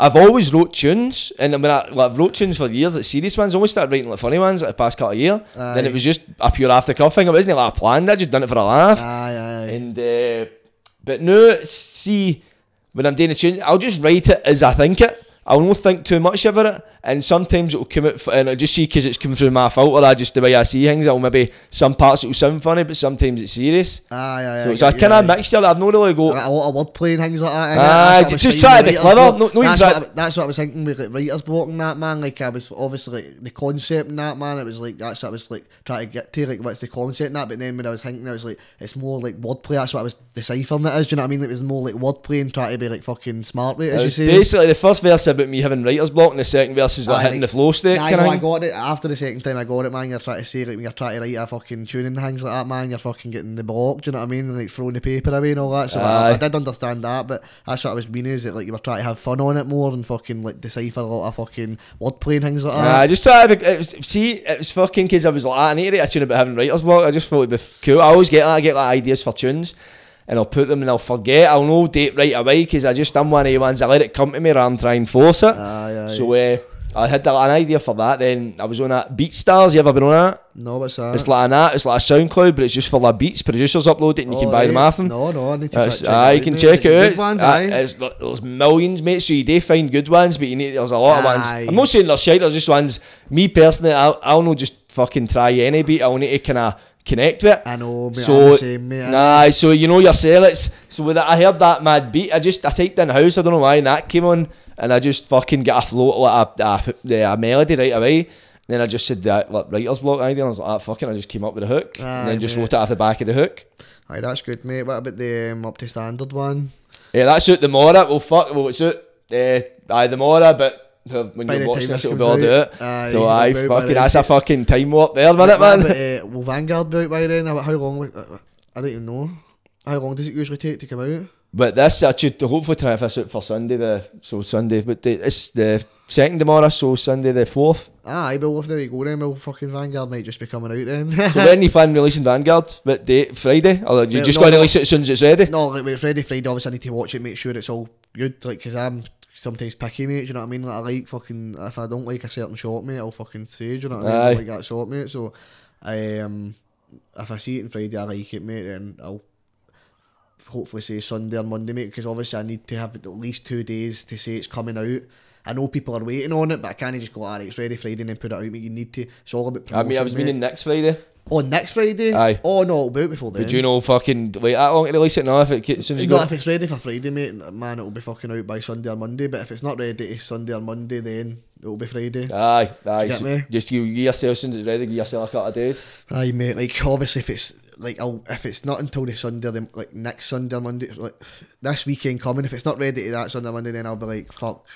I've always wrote tunes, and when I like, I've wrote tunes for years, like serious ones. I only started writing like funny ones like the past couple of years. Then it was just a pure after cuff thing. It wasn't like a planned. I just done it for a laugh. Aye, aye, aye. And uh, but no, see, when I'm doing a tune, I'll just write it as I think it. I'll not think too much about it, and sometimes it'll come out, and I just see because it's coming through my filter. I just the way I see things. I'll maybe some parts it'll sound funny, but sometimes it's serious. Ah, aye, aye, So aye, it's a kind of mixture. I've not really go. a lot of wordplay and things like that. Aye, That's what I was just try to be clever. No- no, that's, what I, that's what I was thinking with like, writer's block and that man. Like I was obviously like, the concept and that man. It was like that's what I was like trying to get to. Like what's the concept and that. But then when I was thinking, I was like, it's more like wordplay. That's what I was deciphering. It is. Do you know what I mean? It was more like wordplay and trying to be like fucking smart with it, as you say. basically the first verse about me having writer's block, and the second verse is like hitting the flow state. Know, of I got it after the second time I got it, man. You're trying to say like when you're trying to write a fucking tune and things like that, man. You're fucking getting the block. Do you know what I mean? And, like throwing the paper away and all that. So I, I did understand that, but that's what I was meaning is that like you were trying to have fun on it more and fucking like decipher a lot of fucking wordplay and things like that. I just try to it was, see, it was fucking because I was like, I need to tune about having writer's block. I just thought it'd be cool. I always get that. I get like ideas for tunes, and I'll put them and I'll forget. I'll know date right away because I just am one of the ones. I let it come to me rather than try and force it. So uh, I had an idea for that. Then I was on that BeatStars. You ever been on that? No, what's that? It's like an. It's like a SoundCloud, but it's just for the beats. Producers upload it and you can Oh, buy them off them. No, no, I need to It's- check, aye, you can check it out. Good ones, Uh, aye. there's millions, mate. So you do find good ones, but you need there's a lot of ones. I'm not saying there's shite. There's just ones. Me personally, I'll, I'll not just fucking try any beat. I'll need to kind of connect with. it. I know, mate. So same, mate. nah, so you know yourself. It's so with that, I heard that mad beat. I just I typed in house. I don't know why, and that came on, and I just fucking get a float like a, a, a, melody right away. Then I just said that like writer's block idea. And I was like, ah, fucking. I just came up with a hook, Aye, and then just mate. wrote it off the back of the hook. Aye, that's good, mate. What about the um, up to standard one? Yeah, that's out the Mora. Well, fuck. Well, it's out. Uh, aye, the Mora, but uh, when By you're watching this, it'll be all out, out. aye, so aye, be out by fucking, that's a fucking time warp there, wasn't it, man? about, uh, will Vanguard be out by then? How long? will- uh, I don't even know. How long does it usually take to come out? But this, I should hopefully try this out for Sunday. The so Sunday, but the, it's the second tomorrow, so Sunday the fourth. Aye, but if there you go then, well, fucking Vanguard might just be coming out then. So when you plan releasing Vanguard? But date Friday, or you just no, got to release it as soon as it's ready? no, like when it's Friday, obviously I need to watch it, make sure it's all good, like, because I'm sometimes picky, mate, do you know what I mean? Like, I like fucking, if I don't like a certain shot, mate, I'll fucking say, do you know what I mean? Like that shot, mate, so, um, if I see it on Friday, I like it, mate, and I'll hopefully say Sunday or Monday, mate, because obviously I need to have at least two days to say it's coming out. I know people are waiting on it, but I can't just go, alright, it's ready Friday and then put it out, mate. You need to, it's all about I mean, I was mate. meaning next Friday. Oh, next Friday? Aye. Oh, no, it'll be out before then. But you know, fucking wait long to release it now? If it as soon as you No, got if it's ready for Friday, mate, man, it'll be fucking out by Sunday or Monday. But if it's not ready to Sunday or Monday, then it'll be Friday. Aye, aye. get so me? Just you, you yourself as soon as it's ready. Give yourself a couple of days. Aye, mate. Like obviously, if it's like I'll, if it's not until the Sunday, or the, like next Sunday Monday, like this weekend coming, if it's not ready to that Sunday Monday, then I'll be like, fuck.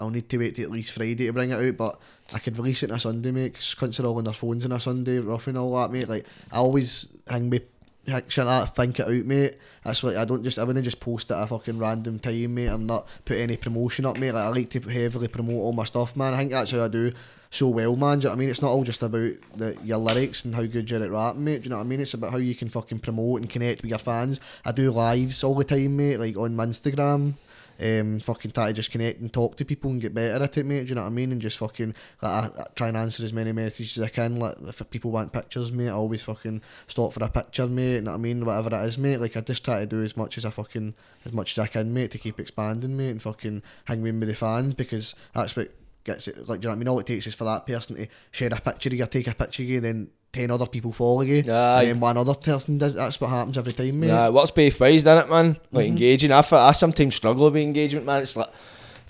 I'll need to wait till at least Friday to bring it out, but I could release it on a Sunday, mate. Because cunts are all on their phones on a Sunday, rough and all that, mate. Like I always hang me like, shit that, think it out, mate. That's why I don't just I wouldn't just post it at a fucking random time, mate, and not put any promotion up, mate. Like I like to heavily promote all my stuff, man. I think that's how I do so well, man. Do you know what I mean? It's not all just about the, your lyrics and how good you're at rapping, mate. Do you know what I mean? It's about how you can fucking promote and connect with your fans. I do lives all the time, mate, like on my Instagram. Um, fucking try to just connect and talk to people and get better at it, mate. Do you know what I mean? And just fucking like, I, I try and answer as many messages as I can. Like if people want pictures, mate, I always fucking stop for a picture, mate. You know what I mean? Whatever it is, mate. Like I just try to do as much as I fucking as much as I can, mate, to keep expanding, mate, and fucking hang with the fans because that's what gets it. Like do you know what I mean? All it takes is for that person to share a picture of you, take a picture of you, then. Ten other people follow you, Aye. and then one other person does. That's what happens every time, mate. Yeah, what's both ways, doesn't it, man? Like Mhm. engaging. I, I sometimes struggle with engagement, man. It's like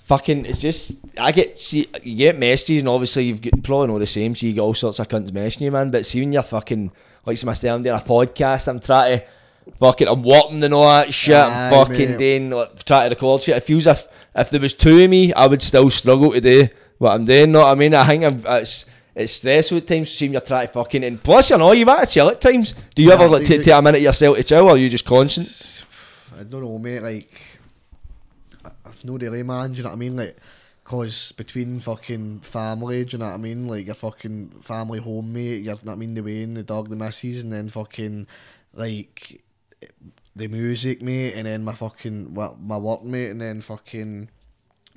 fucking. It's just I get see you get messages, and obviously you've got, you probably know the same. So you get all sorts of cunts messaging you, man. But see when you're fucking like some myself, I'm doing a podcast. I'm trying to fucking. I'm working and all that shit. Aye, I'm fucking mate. doing like, trying to record shit. It feels if if there was two of me, I would still struggle to do what I'm doing. Know what I mean? I think I'm, it's. It's stressful at times, seeing you're trying to fucking and plus you know you want to chill at times. Do you Yeah, ever like take, take a minute yourself to chill or are you just constant? I don't know, mate. Like, I've no really, man. Do you know what I mean? Like, cause between fucking family, do you know what I mean? Like your fucking family home, mate. You're, know what I mean, the way Wayne, the dog, the missus, and then fucking like the music, mate, and then my fucking what my work, mate, and then fucking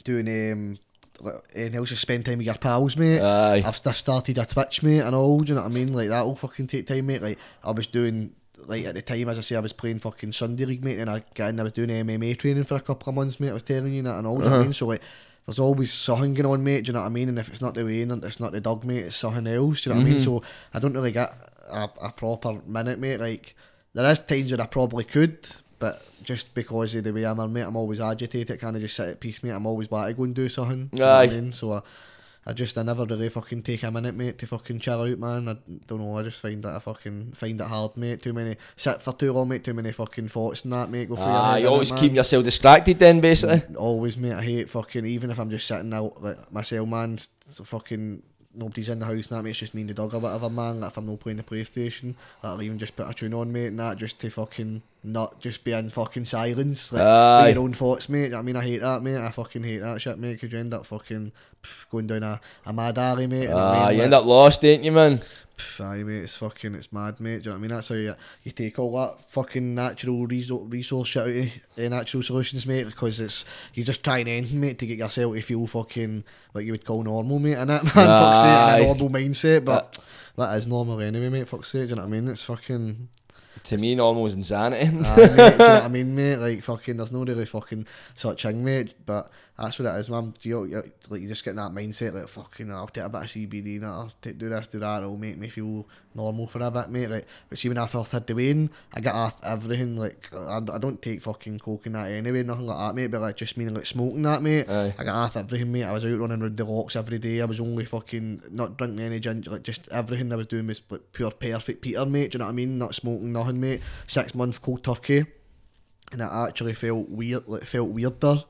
doing um. Anything else, just spend time with your pals, mate. Aye. I've, I've started a Twitch, mate, and all. Do you know what I mean? Like that'll fucking take time, mate. Like I was doing, like at the time, as I say, I was playing fucking Sunday League, mate, and I got in, I was doing MMA training for a couple of months, mate. I was telling you that and all. Do you know what I Uh-huh. mean? So like, there's always something going on, mate. Do you know what I mean? And if it's not the way, and it's not the dog, mate, it's something else. Do you know what I mean? Mhm. So I don't really get a, a proper minute, mate. Like there is times that I probably could. But just because of the way I'm, mate, I'm always agitated. Kind of just sit at peace, mate. I'm always about to go and do something. You know. I mean? So I, I just I never really fucking take a minute, mate, to fucking chill out, man. I don't know. I just find that I fucking find it hard, mate. Too many sit for too long, mate. Too many fucking thoughts and that, mate. Go through your Ah, you always keep yourself distracted then, basically. Always, mate. I hate fucking even if I'm just sitting out like myself, man. So fucking nobody's in the house, and that mate. It's just me and the dog or whatever, man. Like if I'm not playing the PlayStation, like, I'll even just put a tune on, mate, and that just to fucking not just be in fucking silence, like Aye. your own thoughts, mate. I mean, I hate that, mate. I fucking hate that shit, mate. Because you end up fucking pff, going down a, a mad alley, mate. you I Ah, mean? you Like, end up lost, ain't you, man? Pff, aye, mate, it's fucking, it's mad, mate. Do you know what I mean? That's how you, you take all that fucking natural resource, resource shit out of uh, natural solutions, mate, because it's, you're just trying anything, mate, to get yourself to feel fucking, like you would call normal, mate, and that, man, fuck's sake, Aye. a normal mindset, but that is normal anyway, mate, fuck's sake, do you know what I mean? It's fucking, To me, normal is insanity. aye, mate, you know what I mean, mate? Like, fucking, there's no really fucking such thing, mate, but that's what it is, man. You, you, like, you just get in that mindset, like, fucking, I'll take a bit of CBD, and I'll take, do this, do that, it'll make me feel normal for a bit, mate. Like, but see, when I first had the Wayne, I got off everything, like, I, I don't take fucking coke and that anyway, nothing like that, mate, but like, just meaning, like, smoking that, mate. Aye. I got off everything, mate. I was out running around the locks every day. I was only fucking not drinking any ginger, like just everything I was doing was like pure perfect Peter, mate. Do you know what I mean? Not smoking, nothing, mate. Six months cold turkey, and it actually felt weird, like felt weirder,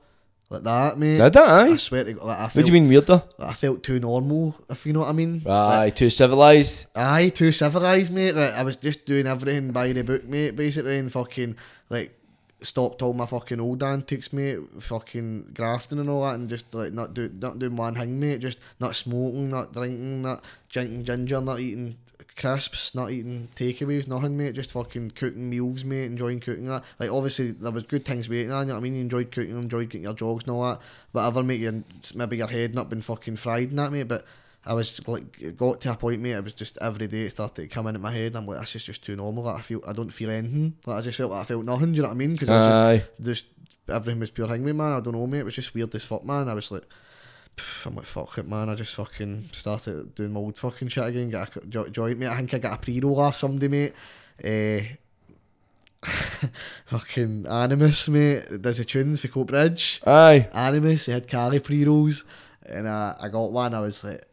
like that, mate. Did that, I swear to God, like, I What felt, do you mean weirder? like, I felt too normal, if you know what I mean. Aye, too civilised. Aye, too civilised, mate. Like, I was just doing everything by the book, mate, basically, and fucking, like, stopped all my fucking old antics, mate, fucking grafting and all that, and just, like, not, do, not doing one thing, mate, just not smoking, not drinking, not drinking ginger, not eating crisps, not eating takeaways, nothing, mate, just fucking cooking meals, mate, enjoying cooking that. Like, obviously, there was good things with it, you know what I mean? You enjoyed cooking, enjoyed getting your jogs and all that, whatever, mate, you, maybe your head not been fucking fried and that, mate, but I was like, got to a point, mate. It was just every day it started to come in at my head. And I'm like, this is just too normal. Like I feel, I don't feel anything. Like I just felt like I felt nothing. Do you know what I mean? Because I was just, just everything was pure me, man. I don't know, mate. It was just weird as fuck, man. I was like, I'm like, fuck it, man. I just fucking started doing my old fucking shit again. Got a jo- joint, mate. I think I got a pre roll off somebody, mate. Eh. fucking Animus, mate. Does the tunes for Cope Bridge. Aye. Animus, he had Cali pre rolls, and uh, I got one. I was like,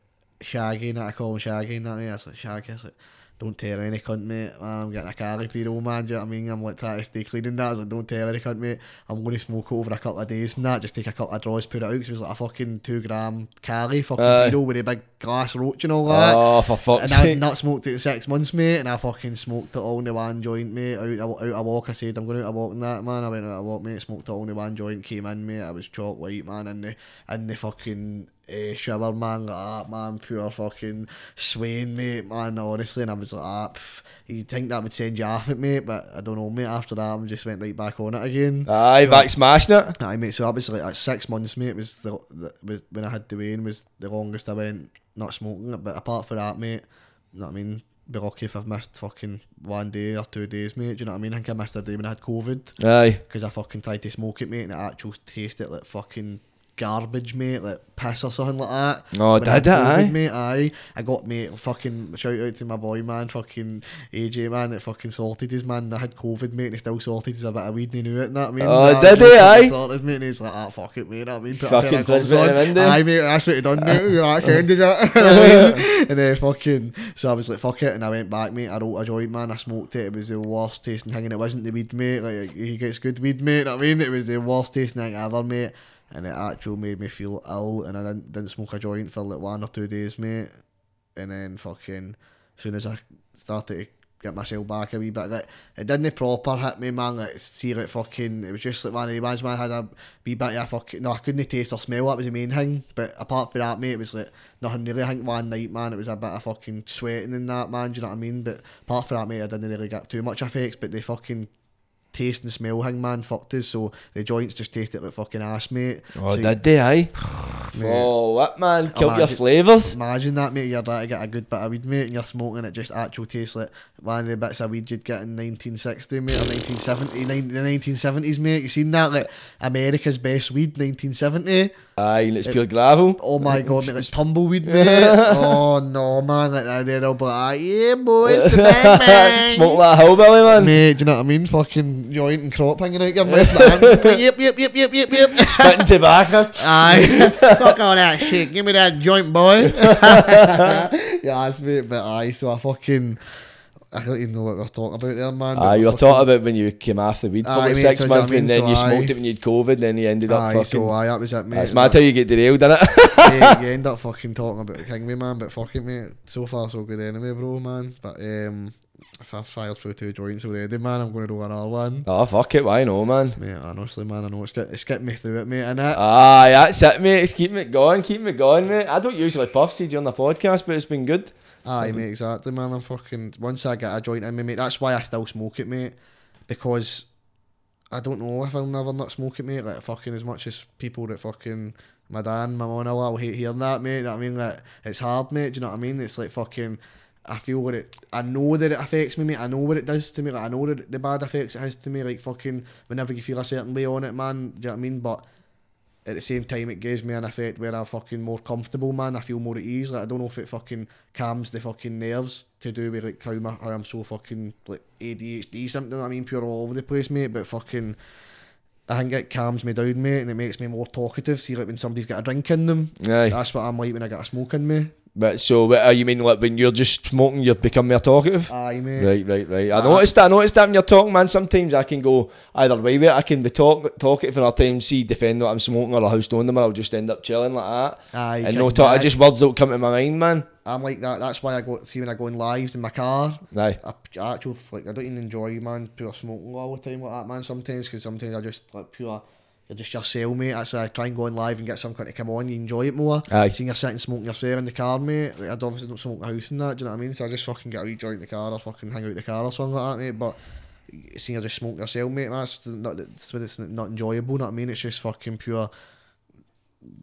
Shaggy, and I call him Shaggy, and that mate. I was like, Shaggy, I was like, don't tell any cunt, mate. Man, I'm getting a Cali pre roll, man. Do you know what I mean? I'm like trying to stay clean and that. I was like, don't tell any cunt, mate. I'm going to smoke over a couple of days and that. Just take a couple of draws, put it out, because it was like a fucking two gram Cali fucking roll with a big glass roach and all that. Oh, for fuck's sake. And I'd not smoked it in six months, mate, and I fucking smoked it all in the one joint, mate. Out, out, out a walk, I said, I'm going out a walk and that, man. I went out a walk, mate, smoked it all in the one joint, came in, mate. I was chalk white, man, And the, in the fucking uh, shower, man, like that, man. Pure fucking swaying, mate, man, honestly. And I was like, ah, pff, you'd think that would send you off it, mate, but I don't know, mate. After that, I just went right back on it again. Aye, back smashing it. Aye, mate. So was like six months, mate. Was the, the was when I had the Wayne was the longest I went not smoking. But apart from that, mate, you know what I mean. Be lucky if I've missed fucking one day or two days, mate. Do you know what I mean? I think I missed a day when I had COVID Aye. because I fucking tried to smoke it, mate, and it actually tasted like fucking garbage, mate, like piss or something like that. Oh, When did it, aye? mate, aye. I got mate, fucking shout out to my boy, man, fucking AJ, man, that fucking sorted his man. I had COVID, mate, and he still sorted his a bit of weed and he knew it, and that, I mean. Oh, Nah, did he, aye? sorted mate, and he's like, ah, fuck it, mate, I mean, put Fucking a pair of twist gloves bit of on. him in. Aye, mate, that's what he done, mate. That's end, is it? You know what I mean? and then fucking, so I was like, fuck it, and I went back, mate. I wrote a joint, man. I smoked it. It was the worst tasting thing, and it wasn't the weed, mate. Like he gets good weed, mate. you know what I mean, it was the worst tasting thing ever, mate. And it actually made me feel ill, and I didn't, didn't smoke a joint for like one or two days, mate. And then fucking, as soon as I started to get myself back a wee bit, like it didn't proper hit me, man. Like see, like fucking, it was just like one of the ones, man. I had a wee bit of fucking, no, I couldn't taste or smell. That was the main thing. But apart from that, mate, it was like nothing really. I think one night, man, it was a bit of fucking sweating and that, man. Do you know what I mean? But apart from that, mate, I didn't really get too much effects. But they fucking taste and smell Hangman fucked us. So the joints just tasted like fucking ass, mate. Oh, so you- did they, aye? Mate. Oh, what, man? Killed your flavours. Imagine that, mate. You're trying to get a good bit of weed, mate, and you're smoking it. Just actual tastes like one of the bits of weed you'd get in 1960, mate, or 1970, the 1970s, mate. You seen that, like America's best weed, 1970. Aye, and it's pure gravel. Oh my god, mate, it's tumbleweed, mate. oh no, man, like that. They're all but ah, yeah, boy, it's the bang bang. Smoke that hillbilly, man. Mate, do you know what I mean? Fucking joint and crop hanging out your mouth. like, yep, yep, yep, yep, yep, yep. Spitting tobacco. Aye, fuck all that shit. Give me that joint, boy. yeah, that's mate. But aye, so I fucking, I don't even know what we're talking about there, man. Aye, you were fucking- talking about when you came off the weed for Aye, like six so you know what months I mean? and then So you smoked aye. it when you had COVID, then you ended up Aye, fucking. so aye, that was it, mate. That's It mad how you get derailed, innit? yeah, you end up fucking talking about the King me, man. But fuck it, mate. So far, so good anyway, bro, man. But um, if I fire through two joints already, man, I'm going to do another one. Oh, fuck it, why no, man? Mate, honestly, man, I know it's, get, it's getting me through it, mate, innit? Ah, that's it, mate. It's keeping it going, keeping it going, mate. I don't usually puff seed on the podcast, but it's been good. Aye, mate, exactly, man. I'm fucking. Once I get a joint in me, mate, that's why I still smoke it, mate. Because I don't know if I'll never not smoke it, mate. Like, fucking as much as people that fucking. My dad, my mum, all will hate hearing that, mate. You know what I mean? Like, it's hard, mate. Do you know what I mean? It's like fucking. I feel what it. I know that it affects me, mate. I know what it does to me. Like, I know that the bad effects it has to me. Like, fucking. Whenever you feel a certain way on it, man. Do you know what I mean? But at the same time it gives me an effect where I'm fucking more comfortable, man. I feel more at ease. Like I don't know if it fucking calms the fucking nerves to do with like how, my, how I'm so fucking like ADHD something. I mean, pure all over the place, mate. But fucking, I think it calms me down, mate, and it makes me more talkative. See, like when somebody's got a drink in them, Aye. that's what I'm like when I got a smoke in me. But so, what, uh, you mean like when you're just smoking, you become more talkative? Aye, mate. Right, right, right. I Ah. noticed that. I noticed that when you're talking, man. Sometimes I can go either way with it. I can be talk talkative and other times see defend what I'm smoking or a house stoned them, and I'll just end up chilling like that. Aye, and no talk. I just words don't come to my mind, man. I'm like that. That's why I go see when I go in lives in my car. Aye. I, I actually like I don't even enjoy man pure smoking all the time like that man sometimes because sometimes I just like pure you're just yourself mate that's why I try and go on live and get some kind to come on you enjoy it more. Aye. seeing you're sitting smoking yourself in the car mate. Like, I obviously don't smoke in the house and that do you know what I mean? So I just fucking get a wee joint in the car or fucking hang out in the car or something like that mate. But seeing you just smoking yourself mate that's not that's when it's not enjoyable you know what I mean? It's just fucking pure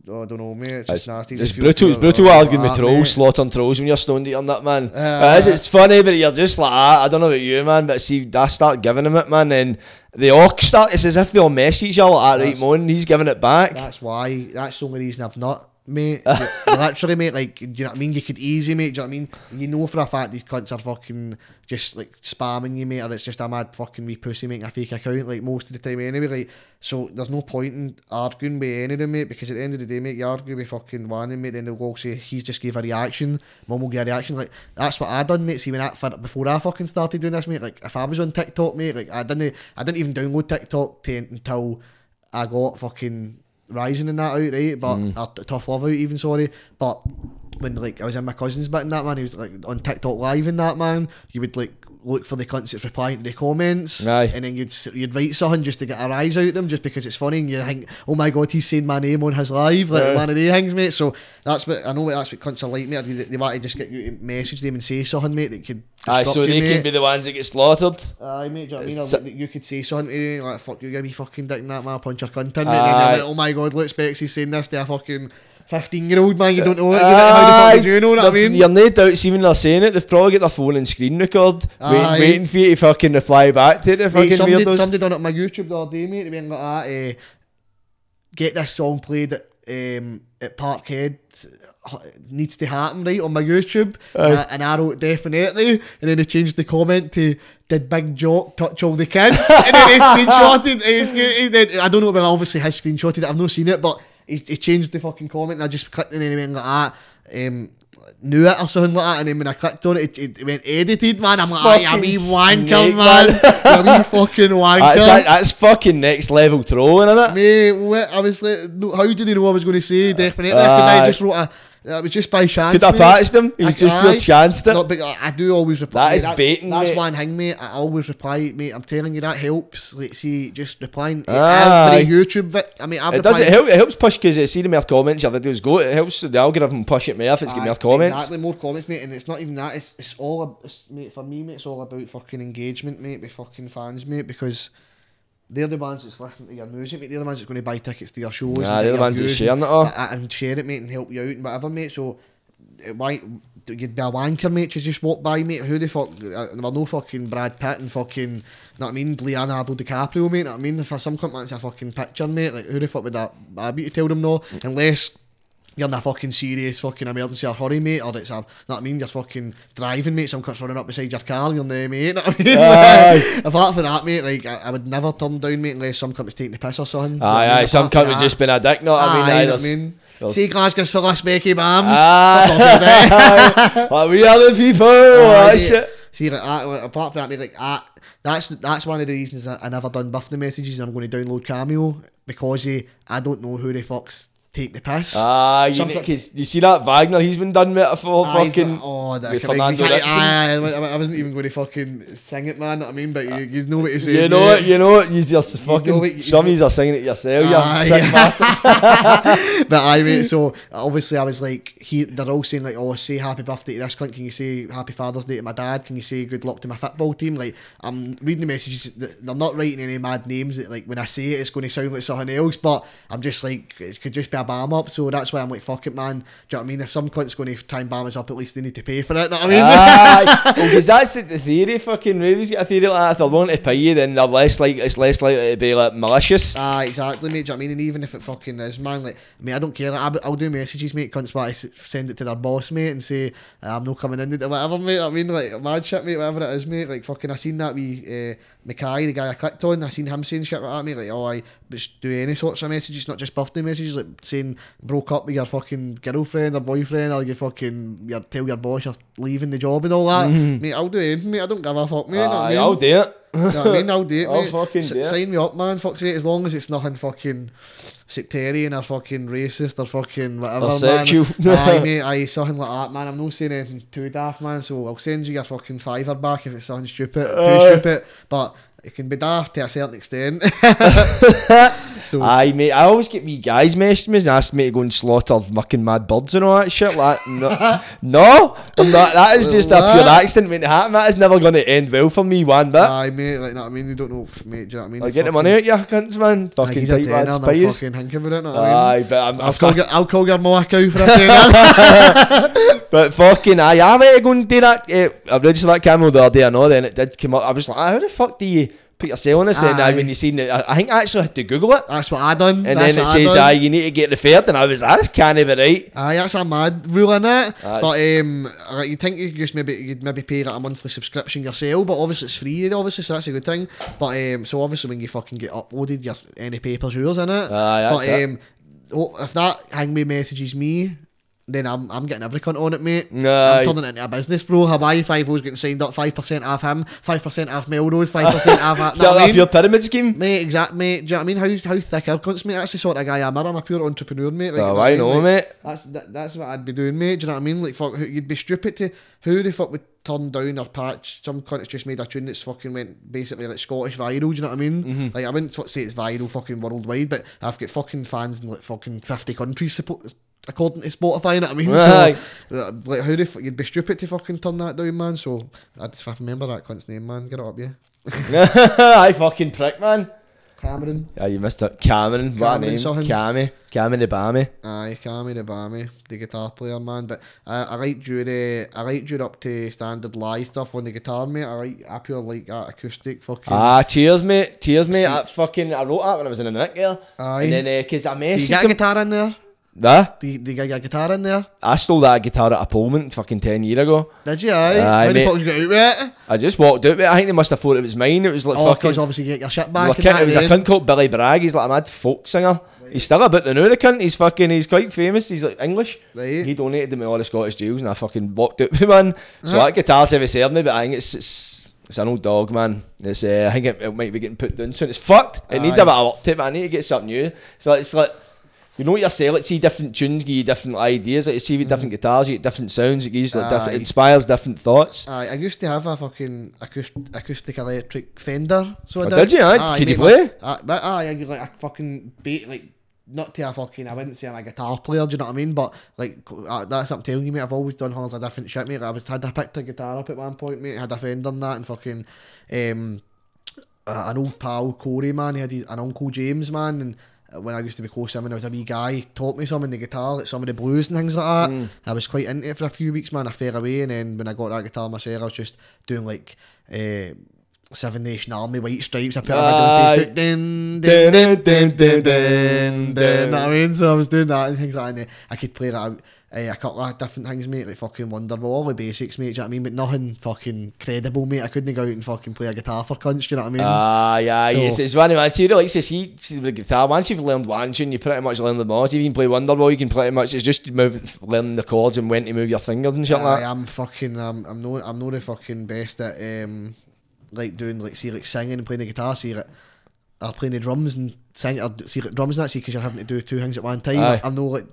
oh, I don't know mate it's just It's, nasty it's brutal. It's brutal arguing with trolls, slaughtering trolls when you're stoned on that, man. Uh, it is, it's funny, but you're just like, ah, I don't know about you, man. But see, I start giving him it, man, and they all start. It's as if they all mess each other like right, Mon? He's giving it back. That's why. That's the only reason I've not, mate. Literally, mate. Like, do you know what I mean? You could easy, mate. Do you know what I mean? You know for a fact these cunts are fucking just like spamming you, mate, or it's just a mad fucking wee pussy making a fake account, like most of the time anyway. Like, so there's no point in arguing with any of them, mate, because at the end of the day, mate, you argue with fucking one, mate, then they'll go say he's just gave a reaction, mum will give a reaction. Like, that's what I done, mate. See, when for, before I fucking started doing this, mate, like if I was on TikTok, mate, like I didn't, I didn't even download TikTok to, until I got fucking rising in that out, right? But Mm. tough love out even sorry. But when like I was in my cousin's bit and that man, he was like on TikTok live in that man, you would like look for the cunts that's replying to the comments, Aye. and then you'd you'd write something just to get a rise out of them, just because it's funny, and you think, oh my god, he's saying my name on his live, like Aye. one of the things, mate. So that's what I know. That's what cunts are like, mate. They, they want to just get you to message them and say something, mate, that could. Aye, so you, they mate. can be the ones that get slaughtered. Aye, mate, do you know what I mean? You could say something to me, like, fuck you, give me fucking dick and that man, punch your cunt in, mate. And then like, oh my god, look, Specs, he's saying this to a fucking 15 year old man, you don't know it. You know, how the fuck did you know what I mean? You're no doubt, when they're saying it, they've probably got their phone and screen record, waiting, waiting for you to fucking reply back to the Mate, fucking somebody, weirdos. somebody done it on my YouTube the other day, mate. They went like that. Uh, get this song played at um, at Parkhead. Needs to happen right on my YouTube, Uh, and I wrote definitely, and then they changed the comment to "Did Big Jock touch all the kids?" and then he screenshotted. He, he did, I don't know, but obviously has screenshotted it. I've not seen it, but he, he changed the fucking comment, and I just clicked, he went like that. Um, knew it or something like that, and then when I clicked on it, it, it went edited, man. I'm like, "Aye, a wee Fucking wanker, man. man. a wee fucking wanker. That's, that, that's fucking next level trolling, isn't it? Mate, what, I was like, no, how did he know I was going to say definitely? I, I just wrote a, it was just by chance. Could have patched him, he's I- just aye. pure chanced it. No, but I, I do always reply. That is mate, baiting, That's mate. one thing, mate. I always reply, mate. I'm telling you, that helps. Like, see, just replying Aye. every YouTube vid. I mean, I've It does. It, help, it helps push because uh, see the more comments your videos go. It helps the algorithm push it more if it's Aye, more comments. Exactly, more comments, mate. And it's not even that. It's it's all, it's, mate. For me, mate, it's all about fucking engagement, mate, with fucking fans, mate, because. They're the ones that's listening to your music, mate. They're the ones that's going to buy tickets to your shows. Nah, and they're the ones sharing and, it all. uh, and share it, mate, and help you out and whatever, mate. So, uh, why you'd be a wanker, mate, to just walk by, mate? Who the fuck? Uh, there were no fucking Brad Pitt and fucking, you know what I mean, Leonardo DiCaprio, mate. Know what I mean, if some cunt wants a fucking picture, mate, like who the fuck would that? I'd be to tell them no, unless. You're in a fucking serious fucking emergency or hurry, mate, or it's a, know what I mean, you're fucking driving, mate, some cunt's running up beside your car, and you're there, mate, know what I mean? Aye. Apart from that, mate, like, I, I would never turn down, mate, unless some cunt was taking the piss or something. Do you know what I Aye, aye. Some cunt was just been a dick. No, I mean, Aye, you know what I mean? See Glasgow's for us, Becky Bams. Aye. We are the people. Aye, that shit. See, like, that, apart from that, mate, like, I, that's that's one of the reasons I, I never done birthday messages and I'm going to download Cameo because eh, I don't know who the fuck's take the piss. Ah, you, you see that Wagner, he's been done with it for Aye, he's fucking. like, oh, that with Fernando you can't- aye, I, I wasn't even going to fucking sing it, man. know what I mean, but you, you know what you're saying. you know what? You know what? You just fucking. what you- some of you are singing it yourself. You Aye. sick bastards. but I mean, so obviously I was like, he, they're all saying like, oh, say happy birthday to this cunt. Can you say happy Father's Day to my dad? Can you say good luck to my football team? Like, I'm reading the messages. th- They're not writing any mad names. That like when I say it, it's going to sound like something else. But I'm just like, it could just be a bam up. So that's why I'm like, fuck it, man. Do you know what I mean? If some cunt's going to and bam us up, at least they need to pay for it. Know what I mean? Aye, because that's the theory. Fucking movies get a theory like that. If they're willing to pay you, then they're less like it's less likely to be like malicious. Ah, exactly, mate. Do you know what I mean? And even if it fucking is, man, like, I mean, I don't care. Like, I'll, I'll do messages, mate. Cunts, but I send it to their boss, mate, and say I'm not coming in, or whatever, mate. I mean, like, mad shit, mate. Whatever it is, mate. Like, fucking, I seen that wee uh, Mackay, the guy I clicked on. I seen him saying shit like that, mate. Like, oh, I just do any sorts of messages, not just birthday messages, like saying broke up with your fucking girlfriend or boyfriend, or you fucking you tell your boss you're leaving the job and all that, mm-hmm. mate. I'll do anything, mate. I don't give a fuck, mate. know I mean? I'll do it. You know I mean? I'll do it, I'll mate. fucking S- do it. Sign me up, man. Fuck's sake. As long as it's nothing fucking sectarian or fucking racist or fucking whatever, Or man. aye, mate. Aye, something like that, man. I'm not saying anything too daft, man. So I'll send you your fucking fiver back if it's something stupid, too Aye. stupid. But it can be daft to a certain extent. so Aye, mate. I always get me guys messaging me and ask me to go and slaughter fucking mad birds and all that shit. Like, no, no, I'm not, that is just a pure accident waiting to happen. That is never going to end well for me one bit. aye, mate. Like, know what I mean? You don't know, mate. Do you know what I mean? Like, It's get the money out, you cunts, man. Fucking tight tenner lad I'll spies. fucking think about it. Know what I mean? Aye, but I'm, I'll I've call, your, I'll call your for a tenner. but fucking, aye, I went to go and do that. Uh, I registered that Cameo the other day, I know, then it did come up. I was like, ah, how the fuck do you put yourself on this? And aye, when you seen it, I, I think I actually had to Google it. That's what I done. And That's then it I says, aye, you need to get referred. And I was, ah, this can't be right. Aye, that's a mad rule in it. But um, like, you think you just maybe you'd maybe pay like a monthly subscription yourself, but obviously it's free, obviously, so that's a good thing. But um, so obviously when you fucking get uploaded, your any papers yours in it. Aye, that's but it. um, oh, if that hangme messages me. Then I'm, I'm getting every cunt on it, mate. Aye. I'm turning it into a business, bro. Hawaii Five O's getting signed up, five percent off him, five percent off Melrose, five percent off. What I that mean? your pyramid scheme? Mate, exact, mate. Do you know what I mean? How how thick are cunts, mate? That's the sort of guy I'm. I'm a pure entrepreneur, mate. Like, Oh, you I know, Like, mate. That's that, that's what I'd be doing, mate. Do you know what I mean? Like, fuck, you'd be stupid to who the fuck would turn down or patch some cunt that's just made a tune that's fucking went basically like Scottish viral. Do you know what I mean? Mm-hmm. Like, I wouldn't say it's viral fucking worldwide, but I've got fucking fans in like fucking fifty countries support. According to Spotify, you know what I mean? Aye. So, uh, like, how the fuck you'd be stupid to fucking turn that down, man. So, I just I remember that cunt's name, man. Get it up, yeah. I fucking prick, man. Cameron. Yeah, you missed it. Cameron, what Cameron name. something. Cammy. Cammy the Bammy. Aye, Cammy the Bammy, the guitar player, man. But uh, I liked you. Uh, I liked you up to standard live stuff on the guitar, mate. I like, I pure like that acoustic fucking. Ah, cheers, mate. Cheers, mate. I fucking, I wrote that when I was in the nick, yeah. Aye. And then, because I Do you messaged get a guitar in there? Nah, you, do you get a guitar in there? I stole that guitar at a Polmont fucking 10 years ago. Did you? Aye. Aye, How the fuck did you get out with it? I just walked out with it. I think they must have thought it was mine. It was like Oh, fucking. because obviously you get your shit back. That it was a cunt called Billy Bragg. He's like a mad folk singer. He's still a bit the new the cunt. He's fucking. He's quite famous. He's like English. Right. He donated to me all the Scottish jewels, and I fucking walked out with one. So Huh? that guitar's ever served me, but I think it's it's, it's an old dog, man. It's uh, I think it, it might be getting put down soon. It's fucked. It needs Aye. a bit of but I need to get something new. So it's like. You know what yourself, like see different tunes, give you different ideas. Like you see with different guitars, you get different sounds. It gives like different, inspires different thoughts. Aye, I used to have a fucking acoustic, acoustic electric Fender. So I Oh, did. did you, aye? Could you play? Aye, but aye, I like a fucking beat like not to a fucking. I wouldn't say I'm a guitar player. Do you know what I mean? But like uh, that's what I'm telling you, mate. I've always done hundreds of different shit, mate. Like, I was had I picked a guitar up at one point, mate. Had a Fender and that, and fucking um, uh, an old pal Corey, man. He had his, an uncle James, man, and. Uh, When I used to be close to him when I was a wee guy, he taught me some in the guitar, like some of the blues and things like that. Mm. I was quite into it for a few weeks, man. I fell away, and then when I got that guitar myself, I was just doing like uh, Seven Nation Army White Stripes. I put it Aye. on Facebook. Dun, dun, dun, dun, dun, dun, dun. Know what I mean? So I was doing that and things like that. And uh, I could play. Uh, a couple of different things, mate, like fucking Wonderwall, all the basics, mate, you know what I mean? But nothing fucking credible, mate. I couldn't go out and fucking play a guitar for cunts, do you know what I mean? Ah, yeah, So- yes, it's one of my see, like to see, see the guitar. Once you've learned one tune, you pretty much learn them all. So if you can play Wonderwall, you can pretty much. It's just moving, learning the chords and when to move your fingers and shit like that. I'm fucking. Um, I'm not. I'm not the fucking best at um, like doing like see like singing and playing the guitar. See like are playing the drums and sing or see like, drums and that see because you're having to do two things at one time. Aye. I'm no like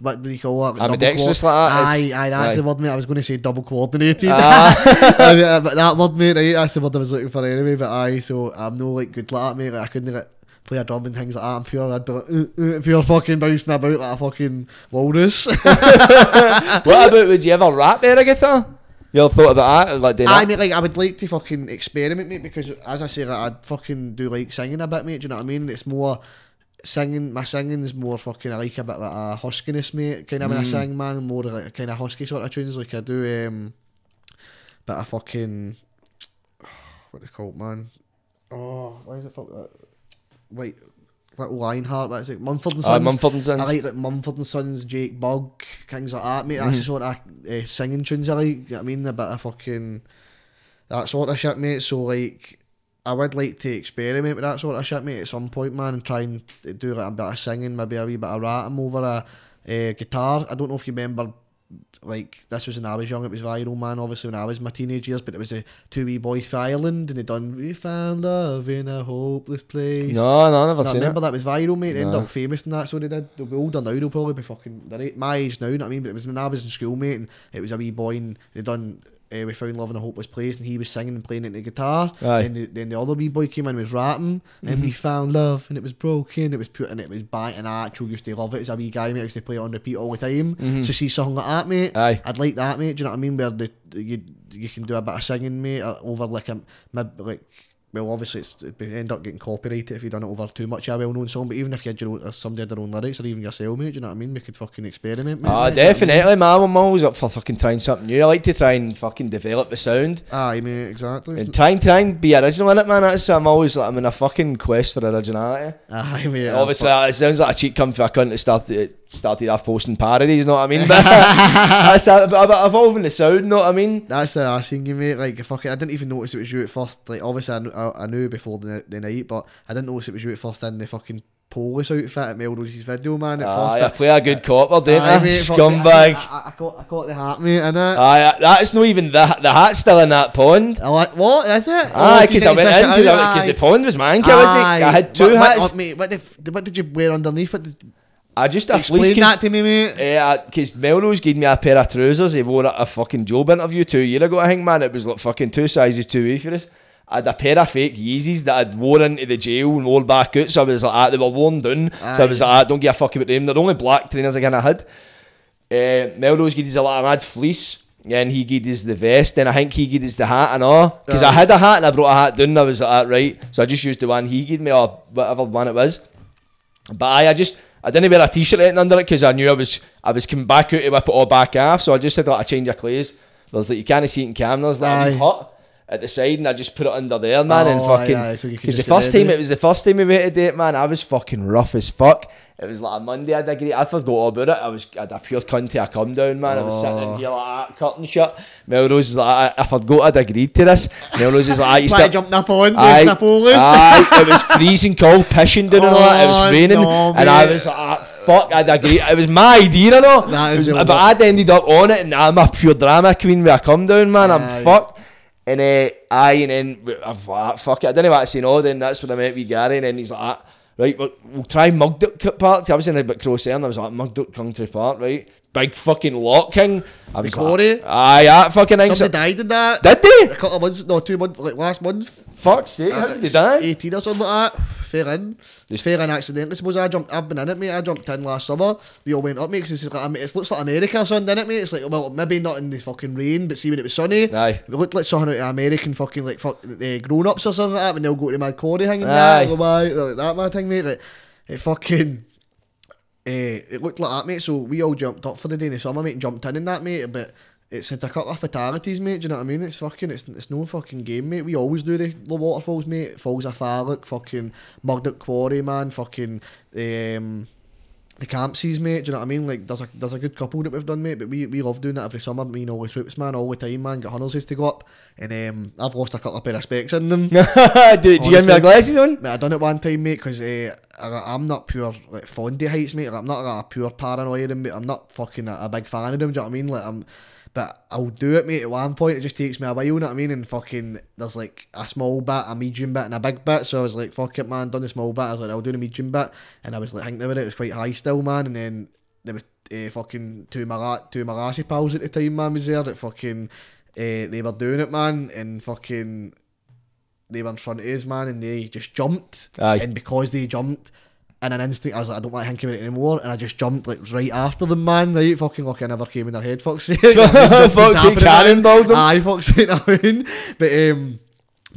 what do you call that? I'm Double ambidextrous like that, Aye, aye, that's aye. the word, mate. I was going to say double coordinated. Ah. Aye, but that word, mate, right, that's the word I was looking for anyway. But aye, so I'm no like good like that, mate. Like, I couldn't like play a drum and things like that. I'm pure. I'd be like, uh, uh, pure fucking bouncing about like a fucking walrus. what about would you ever rap there a guitar? You ever thought about that? Like doing I mean, like, I would like to fucking experiment, mate, because as I say, like, I fucking do like singing a bit, mate. Do you know what I mean? It's more singing. My singing is more fucking. I like a bit like a huskiness, mate. Kind of when I sing, man, more like a kind of husky sort of tunes. Like I do, um, bit of fucking. What they call it, man? Oh, why is it fuck that? Wait, little Lionheart. That's it. Mumford and Uh, Sons. Mumford and Sons. I like like Mumford and Sons, Jake Bugg, things like that, mate. That's the sort of uh, singing tunes I like. You know what I mean? A bit of fucking that sort of shit, mate. So like, I would like to experiment with that sort of shit, mate, at some point, man, and try and do like a bit of singing, maybe a wee bit of rapping over a, uh guitar. I don't know if you remember. Like this was when I was young, it was viral, man. Obviously, when I was my teenage years, but it was the two wee boys from Ireland, and they done "We found love in a hopeless place." No, no, never No, seen remember it. that was viral, mate. They ended up famous and that, so they did. They'll be older now. They'll probably be fucking. They're my age now. You know what I mean? But it was when I was in school, mate, and it was a wee boy, and they done. Uh, we found love in a hopeless place, and he was singing and playing it the guitar. Aye. And the, then the other wee boy came in and was rapping, and we found love, and it was broken, it was put, and it was bang. And I actually used to love it as a wee guy, mate. I used to play it on repeat all the time. So see something like that, mate. Aye. I'd like that, mate. Do you know what I mean? Where the, you you can do a bit of singing, mate, uh, over like a like. Well, obviously, it's, it end up getting copyrighted if you done it over too much a well-known song. But even if you had your own, somebody had their own lyrics, or even yourself, mate, do you know what I mean? We could fucking experiment, mate. Ah, mate, do you know I mean? definitely, man. I'm always up for fucking trying something new. I like to try and fucking develop the sound. Aye, mate, exactly. And trying, trying be original in it, man. That's I'm always like I'm in a fucking quest for originality. Aye, mate. Obviously, it sounds like a cheat come for a cunt that started started off posting parodies. You know what I mean? But that's a, a bit evolving the sound. You know what I mean? That's the I seen you, mate. Like, fucking, I didn't even notice it was you at first. Like, obviously, I, I, I knew before the, the night, but I didn't notice it was you at first in the fucking police outfit at Melrose's video, man. At Aye, first, I play a good copper, don't Aye, I? mate, fuck, I- Scumbag. I, I, I, caught, I caught the hat, mate, innit? Aye, that's not even the the hat's still in that pond. I like, what is it? Aye, Oh, because you I went fish it in because the pond was manky, wasn't it? I had two what, hats. What, mate, what, the, what did you wear underneath? What did, I just a fleece. explain con- that to me, mate. Yeah, because Melrose gave me a pair of trousers. He wore at a fucking job interview two year ago. I think, man, it was like fucking two sizes too wee for us. I had a pair of fake Yeezys that I'd worn into the jail and wore back out. So I was like, ah, they were worn down. So I was like, ah, don't give a fuck about them. They're the only black trainers I kind of had. Uh, Melrose gave us a lot of mad fleece. And he gave us the vest, and I think he gave us the hat and all. Because I had a hat and I brought a hat down, and I was like, ah, right. So I just used the one he gave me, or whatever one it was. But aye, I just I didn't wear a t-shirt under it because I knew I was I was coming back out to whip it all back off. So I just had like a change of clothes. There's like you can't see it in camera. There's like Aye. hut at the side, and I just put it under there, man. and Oh, aye, fucking aye, so because the first time it was the first time we went to date, man. I was fucking rough as fuck. It was like a Monday. I had a great. I forgot all about it. I was I had a pure cunt till I come down, man. I was sitting Oh. in here like that, curtain shut. Melrose is like, I, I forgot I'd agreed to this. Melrose is like, I used to jumping up on police? aye, it was freezing cold, pissing down and all that. It was Oh, raining, no, and I was like, ah, "Fuck!" I'd agree. It was my idea, you know. That is was- but. I'd ended up on it, and I'm a pure drama queen where I come down, man. Aye. I'm fucked. And uh, aye, and then I've like, fuck it. I didn't want to say no. Then that's when I met with Gary, and then he's like, ah, right, well, we'll try Mugdock Park. I was in a bit there, and I was like, Mugdock Country Park, right? Big fucking lock king. I was quarry? like, aye, that fucking thing. Somebody died in that. Did they? A couple of months, no, two months, like last month. Fuck's sake, how did they die? 18 or something like that. Fair in. It's fair in accidentally. Suppose I jumped, I've been in it, mate. I jumped in last summer. We all went up, mate, because it's like, it looks like America or something, doesn't it, mate? It's like, well, maybe not in the fucking rain, but see when it was sunny. Aye. It looked like something out of American fucking, like, fuck, uh, grown ups or something like that when they'll go to my quarry hanging Aye. there. Like, like that, my thing, mate. Like, it fucking. Uh, it looked like that, mate. So we all jumped up for the day in the summer, mate, and jumped in in that, mate. But it's had a couple of fatalities, mate. Do you know what I mean? It's fucking, it's, it's no fucking game, mate. We always do the low waterfalls, mate. Falls of Falloch, fucking Murdoch Quarry, man. Fucking um, the Campsies, mate. Do you know what I mean? Like, there's a there's a good couple that we've done, mate. But we, we love doing that every summer. Me and all the troops, man, all the time, man. Got hunters to go up, and um, I've lost a couple of pair of specs in them. did, did you Honestly. my glasses on? Mate, I done it one time, mate, because uh, I, I'm not pure like fond of heights, mate. Like, I'm not like, a pure paranoid, I'm not fucking a, a big fan of them. Do you know what I mean? Like I'm, But I'll do it, mate. At one point, it just takes me a while. You know what I mean? And fucking, there's like a small bit, a medium bit, and a big bit. So I was like, fuck it, man. Done the small bit. I was like, I'll do the medium bit, and I was like thinking about it. It was quite high still, man. And then there was uh, fucking two of my two of my lassie pals at the time, man, was there that fucking uh, they were doing it, man, and fucking they were in front of us, man, and they just jumped, Aye. and because they jumped. In an instant, I was like, I don't want to think about it anymore, and I just jumped like right after them, man. Right, fucking like I never came in their head, fuck's sake. Fuck's sake, cannonballed them. Aye, fuck's sake, I mean. But um,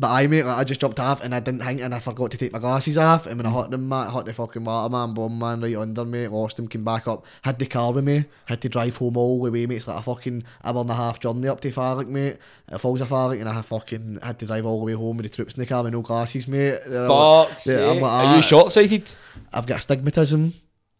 but I mate, like, I just jumped off and I didn't think, and I forgot to take my glasses off. And when I mm. hit them, man, hit the fucking water man, bomb man, right under me, lost him, came back up, had the car with me, had to drive home all the way, mate. It's like a fucking hour and a half journey up to Falloch, mate. It falls a Falloch, and I fucking had to drive all the way home with the troops in the car with no glasses, mate. Fuck's yeah, like, Are you short sighted? I've got astigmatism.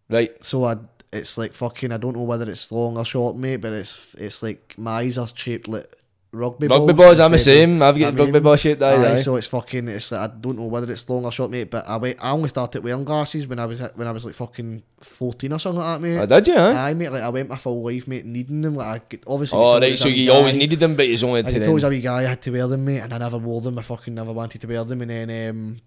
Right. So I, it's like fucking. I don't know whether it's long or short, mate, but it's it's like my eyes are shaped like rugby balls. Rugby balls, I'm the same. I've I got rugby mean, ball shaped eyes. Aye, aye. so it's fucking. It's like I don't know whether it's long or short, mate. But I wait. I only started wearing glasses when I was when I was like fucking fourteen or something like that, mate. Oh, did huh? Aye, mate. Like I went my full life, mate, needing them. Like I get, obviously. Oh, right, so you always needed them, but you only I to told a wee guy I had to wear them, mate, and I never wore them. I fucking never wanted to wear them, and then um,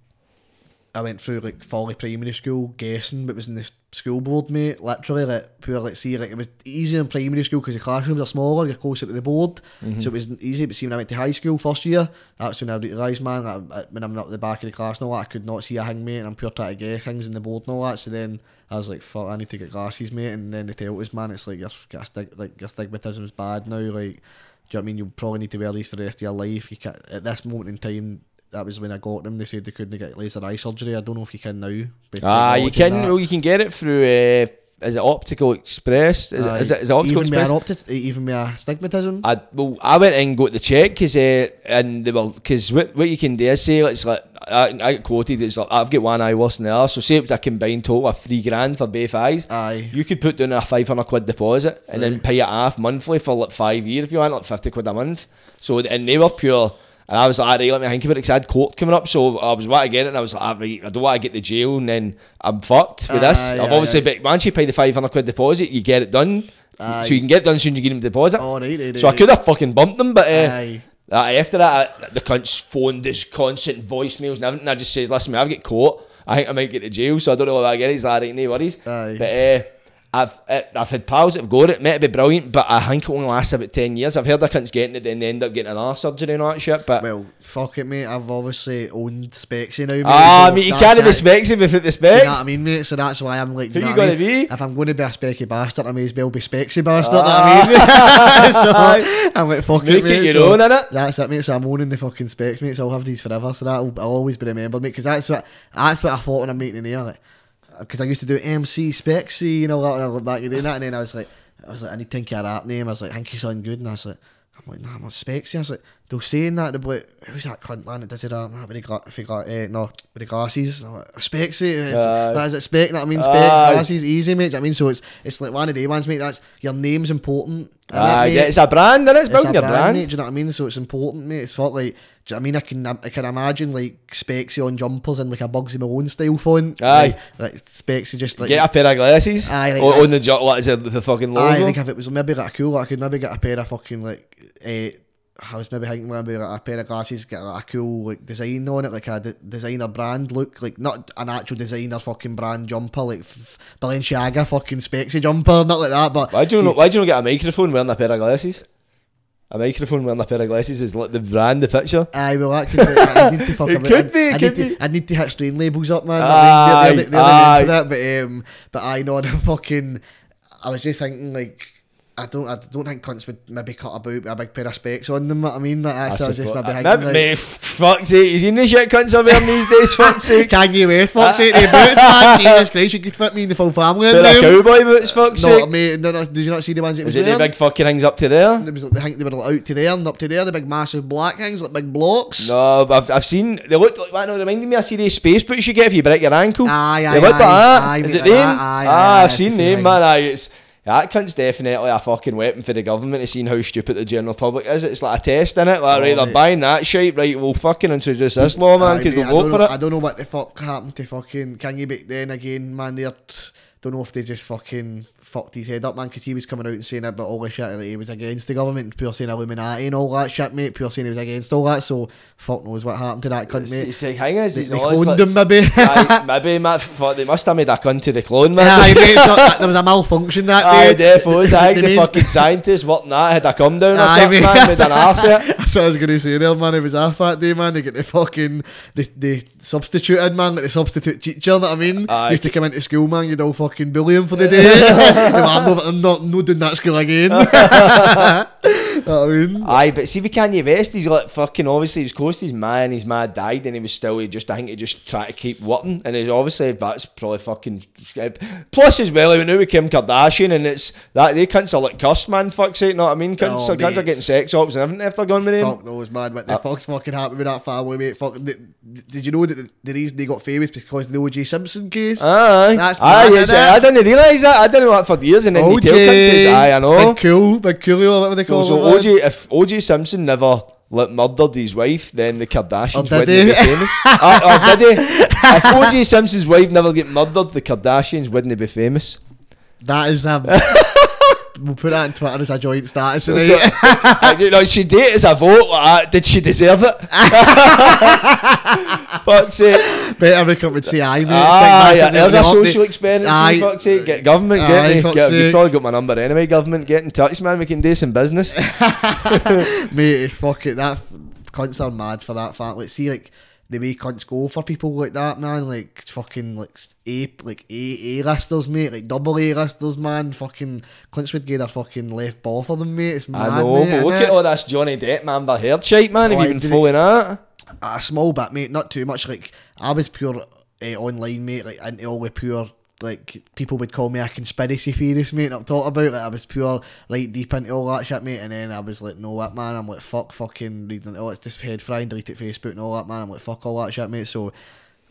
I went through like Folly Primary School, guessing, but was in the school board, mate. Literally, like poor, like see, like it was easy in primary school because the classrooms are smaller, you're closer to the board, Mm-hmm. so it was easy. But see, when I went to high school first year, that's when I realised, man, that when I'm not at the back of the class and all that, I could not see a thing, mate, and I'm pure trying to guess things in the board and all that. So then I was like, fuck, I need to get glasses, mate. And then they tell us, man, it's like you're got a stig- like your stigmatism's bad now, like. Do you know what I mean? You probably need to wear these for the rest of your life. You can at this moment in time. That was when I got them. They said they couldn't get laser eye surgery. I don't know if you can now. but Ah, you can. Well, you can get it through. Uh, is it Optical Express? Is, it, is it? Is it Optical even Express? opti- even me a stigmatism. I well, I went and got the check because uh, and they were because what, what you can do is say it's like I, I get quoted it's like I've got one eye worse than the other so say it was a combined total of three grand for both eyes Aye. you could put down a 500 quid deposit and then pay it off monthly for like five years if you want like 50 quid a month so and they were pure and I was like, alright, let me think about it because I had court coming up, so I was want to get it, and I was like, ah, right, I don't want to get the jail, and then I'm fucked with this. Aye, I've obviously, aye. but once you pay the 500 quid deposit, you get it done. Aye. So you can get it done as soon as you get them the deposit. Oh, right, right, So I could have fucking bumped them, but uh, uh, after that, I, the cunt's phoned his constant voicemails and everything. I just says, listen, mate, I've got caught. I think I might get to jail, so I don't know what I get. He's like, right, no worries. Aye. But uh, I've I've had pals that have got it. Might be brilliant, but I think it only lasts about 10 years. I've heard the cunt's getting it and they end up getting another surgery and all that shit. But Well, fuck it, mate. I've obviously owned Specksy now. Mate, ah, so mate, you can't the specs if without the You specs. know what I mean, mate? So that's why I'm like, Who know you what gonna mean? be? If I'm going to be a specky bastard, I may as well be spexy bastard. know what I mean? so I'm like, fuck Make it, mate. it your so own, innit? That's it, mate. So I'm owning the fucking specs, mate. So I'll have these forever. So that'll I'll always be remembered, mate. Because that's what that's what I thought when I'm meeting in here. Like, because I used to do MC Specksy, you know, that when I look back at doing that, and then I was like, I was like, I need to think of a rap name. I was like, I think you sound good, and I was like. I'm like, nah, I'm not Specksy. I was like, they're saying that, they're like, who's that cunt man that does it up? Nah, with the, gla- if he got, uh, no, with the glasses. I'm like, Specksy. It's, Aye. that is it, spec, that I mean, specs, Aye. glasses, easy, mate. Do you know I mean, so it's it's like one of the ones, mate. That's your name's important. innit, Ah, yeah, it's a brand, innit? It's It's building a your brand, brand. mate. Do you know what I mean? So it's important, mate. It's felt like, do you know what I mean? I can I can imagine like Specksy on jumpers and like a Bugsy Malone style phone. Aye. like, like Specksy just like. Get a pair of glasses. Aye, like on, that. on the jo- what is it, the fucking logo. Aye, like if it was maybe like a cool, I could maybe get a pair of fucking like. Uh, I was maybe thinking maybe like a pair of glasses, get like a cool like design on it, like a de- designer brand look, like not an actual designer fucking brand jumper, like f- Balenciaga fucking Specksy jumper, not like that. But Why do you see- not? Why do you not get a microphone wearing a pair of glasses? A microphone wearing a pair of glasses is like the brand, the picture. Aye, well, that could be, I need to fuck It about could be, it I could need be. To, I need to hit strain labels up, man. Aye, I mean, they're, they're, aye. they're, they're, but um, but I know the fucking. I was just thinking like. I don't, I don't think cunts would maybe cut about with a big pair of specs on them. What I mean, like, that's I was just maybe uh, maybe- like, mate, fuck's sake, you seen the shit cunts are wearing these days, fuck's sake. Kanye West, fuck's sake, the boots, man. Jesus Christ, you could fit me in the full family. in of them. cowboy boots, fuck's No, sake. mate, no, no, did you not see the ones it was Is it the big fucking things up to there? It was like, think they were like out to there and up to there, the big massive black things, like big blocks. No, I've, I've seen, they look like, what, no, reminding me of serious space boots you get if you break your ankle. Aye, They aye, look like aye, that. aye, Is it them? aye, aye, ah, aye, I've seen them, man. Aye, it's, that cunt's definitely a fucking weapon for the government to see how stupid the general public is. It's like a test, in it? Like, Oh, right, they're buying that shit, right, we'll fucking introduce this law, man, because they'll I vote for know, it. I don't know what the fuck happened to fucking Kanye back then again, man. They're don't know if they just fucking fucked his head up, man, because he was coming out and saying about all this shit, like he was against the government, and pure saying Illuminati and all that shit, mate, pure saying he was against all that, so fuck knows what happened to that cunt, mate. It's like, hang is, They, he's they cloned him, maybe. Aye, maybe, man, fuck, they must have made a cunt to the clone, man. Aye, mate, so that- there was a malfunction that Aye, day. definitely. I think They the made- fucking scientist working that had a come down or Aye, something, mate. man, with an arse. That's what I was gonna say there, man. It was off that day, man. They get the fucking they they substituted, man, like the substitute teacher. Know what I mean? Aye. Used to come into school, man. You'd all fucking bully him for the day. I'm, not, I'm not no doing that school again. know what I mean? Aye, but see, if Kanye West, he's like fucking obviously he's close to his man, his man died, and he was still he just I think he just tried to keep working, and he's obviously that's probably fucking. Plus as well, he went out with Kim Kardashian, and it's that they cunts are like cussed, man. Fuck's sake, know what I mean? Cunts, Oh, cunts are getting sex ops and everything if they're going with him. Fuck knows, man. But the uh, fuck's fucking happened with that family, mate. Fuck. Did, did you know that the, the reason they got famous because of the O.J. Simpson case? Aye, That's aye, mad, yes? I didn't realise that. I didn't know that for years, and then you tell cunts, aye, I know. Big cool, big coolio, whatever they call so it. OJ, if OJ Simpson never like murdered his wife, then the Kardashians wouldn't he? be famous. or did he? If OJ Simpson's wife never get murdered, the Kardashians wouldn't be famous. That is um. we'll put that on Twitter as a joint status. So, uh, you know, she did as a vote. Like. Did she deserve it? Fuck's sake! Bet every would say aye, mate. Like Ah, massive, yeah, there's a social experiment. Aye. For fuck's sake, get government, Aye, get me. Get, you've probably got my number anyway. Government, get in touch, man. We can do some business. Mate, it's fucking that cunts are mad for that fact. Like, see, like the way cunts go for people like that, man. Like fucking like A like A A listers, mate. Like double A listers, man. Fucking cunts would get their fucking left ball for them, mate. It's mad, I know, mate, but look at all this Johnny Depp, Amber Heard shite, man. Have Oh, you been following that? a small bit, mate. Not too much. Like I was pure uh, online, mate. Like into all the pure. Like people would call me a conspiracy theorist, mate. I'm talking about like I was pure right deep into all that shit, mate. And then I was like, no, what man? I'm like, fuck, fucking reading. Oh, it's just head frying, deleted Facebook and all that, man. I'm like, fuck all that shit, mate. So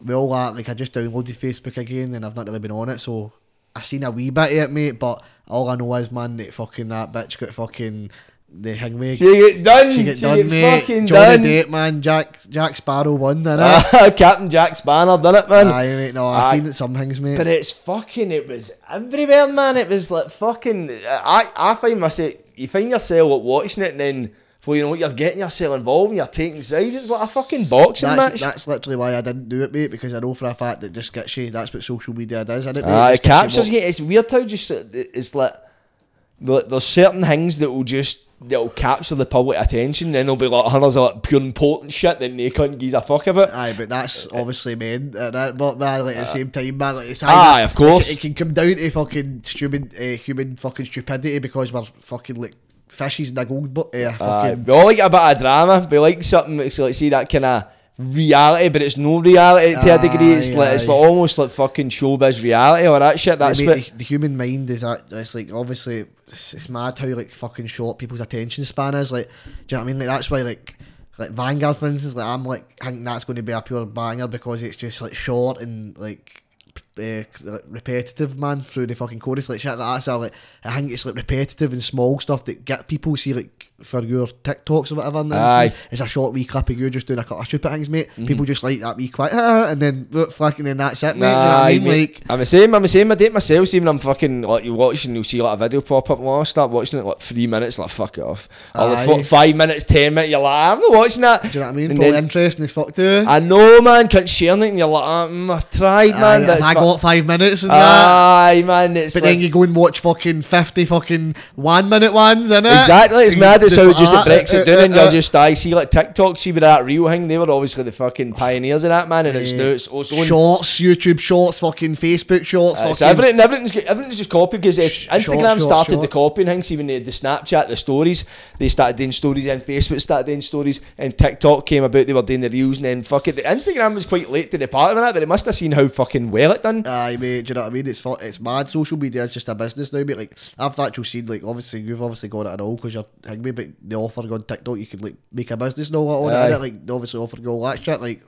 with all that, like I just downloaded Facebook again, and I've not really been on it. So I seen a wee bit of it, mate. But all I know is, man, that fucking that bitch got fucking the hangman. She get done. She She get get, done, mate. fucking Johnny done. Depp, man. Jack Jack Sparrow won, didn't it? Ah, Captain Jack Spanner done it, man. Aye, mate. No, I've Aye. seen it some things, mate. But it's fucking. It was everywhere, man. It was like fucking. I I find myself. You find yourself like, watching it, and then well, you know what you're getting yourself involved, and you're taking sides. It's like a fucking boxing that's, match. that's literally why I didn't do it, mate. Because I know for a fact that just gets you. That's what social media does, isn't it? mate? Ah, Just it captures you. It's weird how just it's like like, there's certain things that will just that will capture the public attention. Then there'll be like hundreds of like pure important shit then they couldn't give a fuck of it. Aye, but that's obviously men, uh, that, but man, like at the same time, man, like it's Aye, of course. It, can- it can come down to fucking stupid, uh, human fucking stupidity because we're fucking like fishes in a gold, but uh, fucking. we all like a bit of drama. We like something that's like see that kind of reality, but it's no reality to a degree. It's Aye, like it's aye. like almost like fucking showbiz reality or that shit. That's what. the, the human mind is that it's like obviously it's, it's mad how like fucking short people's attention span is. Like, do you know what I mean? Like that's why like like Vanguard for instance, like I'm like I think that's going to be a pure banger because it's just like short and like. Uh, repetitive man through the fucking chorus like shit like that so like I think it's like repetitive and small stuff that get people see like for your TikToks or whatever and Aye. it's, a short wee clip of you just doing a couple of stupid things mate Mm-hmm. people just like that wee quiet ah, and then look, fuck, and then that's it mate Do you know I mean? like I'm the same. I'm the same. I date myself. See when I'm fucking like you watch and you'll see like a video pop up. Well, I start watching it like three minutes. Like fuck it off. Or five minutes, ten minutes. You're like I'm not watching that. do you know what I mean? And Probably then- interesting as fuck too I know, man. Can't share and you're like, um, I tried, man. Aye, but it's I fu- got five minutes and that. Aye, man. It's But like, then you go and watch fucking 50 fucking one minute ones, innit? Exactly, it's mad. It's how it just it like breaks that, it down, and uh, uh, you're just I see like TikTok, see with that real thing. They were obviously the fucking pioneers of that man, and it's uh, now it's also Shorts, YouTube shorts, fucking Facebook shorts, Uh, fucking. everything, everything's, everything's just copied because Instagram short, short, started the copying things. Even the, the Snapchat, the stories, they started doing stories, and Facebook started doing stories, and TikTok came about. They were doing the reels, and then fuck it. The Instagram was quite late to the party with that, but it must have seen how fucking well it done. Aye, mate, do you know what I mean? It's it's mad. Social media is just a business now, mate. Like, I've actually seen, like, obviously, you've obviously got it at all because you're Higby, but the offer on TikTok, you could, like, make a business and all that on it. Like, obviously offer go all that shit. Like,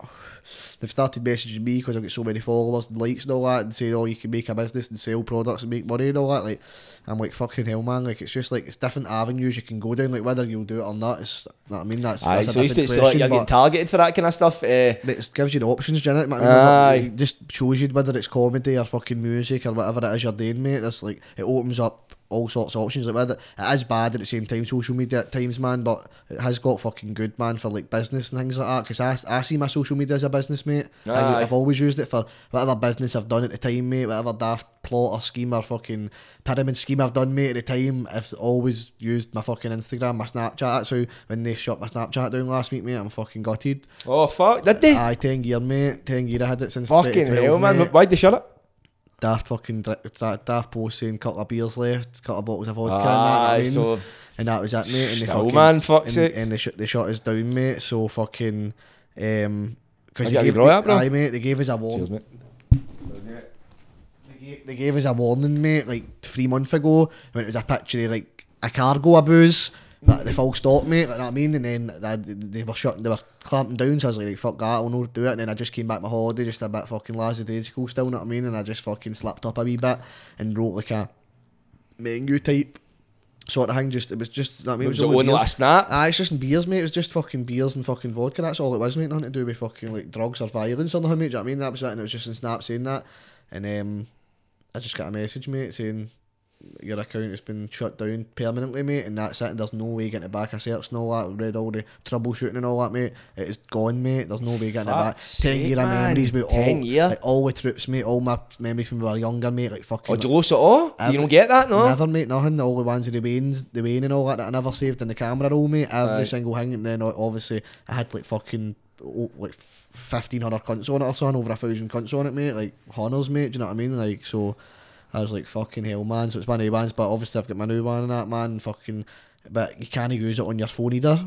they've started messaging me because I've got so many followers and likes and all that, and saying, "Oh, you can make a business and sell products and make money and all that." Like, I'm like, "Fucking hell, man!" Like, it's just like it's different avenues you can go down. Like, whether you'll do it or not, it's. I mean, that's. Aye, that's so a it's, different it's like you're getting targeted for that kind of stuff. Uh, but it gives you the options, do you know? I mean? Aye. It just shows you whether it's comedy or fucking music or whatever it is you're doing, mate. It's like it opens up all sorts of options. Like whether it is bad at the same time, social media at times, man, but it has got fucking good, man, for like business and things like that. Because I, I see my social media as a business, mate. I. I've always used it for whatever business I've done at the time, mate. Whatever daft plot or scheme or fucking pyramid scheme I've done, mate, at the time, I've always used my fucking Instagram, my Snapchat. That's how when they shut my Snapchat down last week, mate, I'm fucking gutted. oh fuck, did they? Aye, 10 year, mate. 10 year, I had it since Fucking 2012, hell, man. Why'd they shut it? Daft fucking daft post saying couple of beers left, couple of bottles of vodka, and that, you know I mean? so and that was it, mate. And they fucking, man, fuck's and, sake. and they, sh- they shot us down, mate. So fucking, um, because they gave, bro. aye, mate, they gave us a Cheers, warning. mate. They gave, they gave us a warning, mate, like three months ago when it was a picture of like a cargo of booze. That they full stop, mate. Like, know what I mean? And then they were shutting, they were clamping down. So I was like, fuck that, I'll not do it. And then I just came back my holiday, just a bit fucking lackadaisical still, know what I mean? And I just fucking slapped up a wee bit and wrote like a menu type sort of thing. Just it was just, what I mean? Was it only on beers. like a snap? Ah, it's just beers, mate. It was just fucking beers and fucking vodka. That's all it was, mate. Nothing to do with fucking like drugs or violence or nothing, mate. Do you know what I mean? That was it. And it was just in Snap saying that. And um, I just got a message, mate, saying your account has been shut down permanently, mate. And that's it. And there's no way getting it back. I searched and all that. Read all the troubleshooting and all that, mate. It is gone, mate. There's no way getting it back. Ten sake, year man. memories, mate. 10 all, year? Like, all the troops, mate. All my memories from when we were younger, mate. Like fucking. Oh, did oh? you lose it all? You don't get that, no? Never, mate, nothing. All the ones of the veins, the vein and all that that I never saved in the camera roll, mate. Every single thing. And then obviously I had like fucking oh, like fifteen hundred cunts on it or something, over a thousand cunts on it, mate. Like honors, mate. Do you know what I mean? Like so, I was like fucking hell, man. So it's my new ones, but obviously I've got my new one and that, man. Fucking, but you can't use it on your phone either.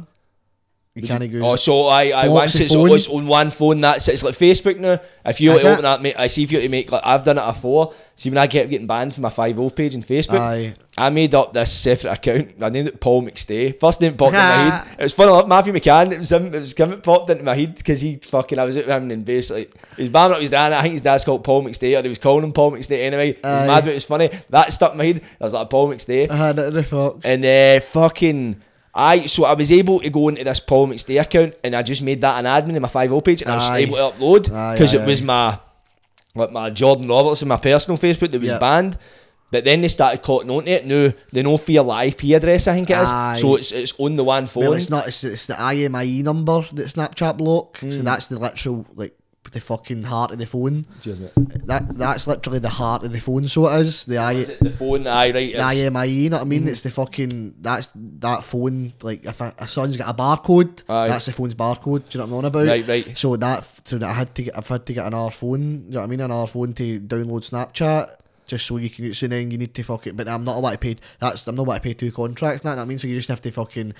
You can't use Oh, so I, I once it's, phone. on one phone. That's it. it's like Facebook now. If you Is like it? open that, mate, I see if you to make like I've done it before. See when I kept getting banned from my Fivo page on Facebook, Aye. I made up this separate account. I named it Paul McStay. First name popped in my head. It was fun enough. Matthew McCann. It was him. It was him. It popped into my head because he fucking. I was at him and basically he was banning up his dad. I think his dad's called Paul McStay, or he was calling him Paul McStay anyway. He was Aye. mad, but it was funny. That stuck in my head. I was like Paul McStay. I had it in the fuck. And uh, fucking, I so I was able to go into this Paul McStay account, and I just made that an admin in my Fivo page, and I was Aye. able to upload because aye, it was my like my Jordan Roberts and my personal Facebook that was Yeah. banned. But then they started cotton on to it. No, they know for your IP address, I think it is. Aye. So it's it's on the one phone. Well, it's not. It's, it's the IMIE number that Snapchat block. Hmm. So that's the literal like the fucking heart of the phone. Cheers. That that's literally the heart of the phone. So it is the I. Is it the phone? Aye, right. The it's- IMIE, you know what I mean? Mm. It's the fucking that's that phone. Like if a, a son's got a barcode, Aye. that's the phone's barcode. Do you know what I'm on about? Right, right. So that so that I had to get I've had to get another phone. You know what I mean? Another phone to download Snapchat. Just so you can, so then you need to fucking. But I'm not about to pay. That's I'm not about to pay two contracts. That, that means so you just have to fucking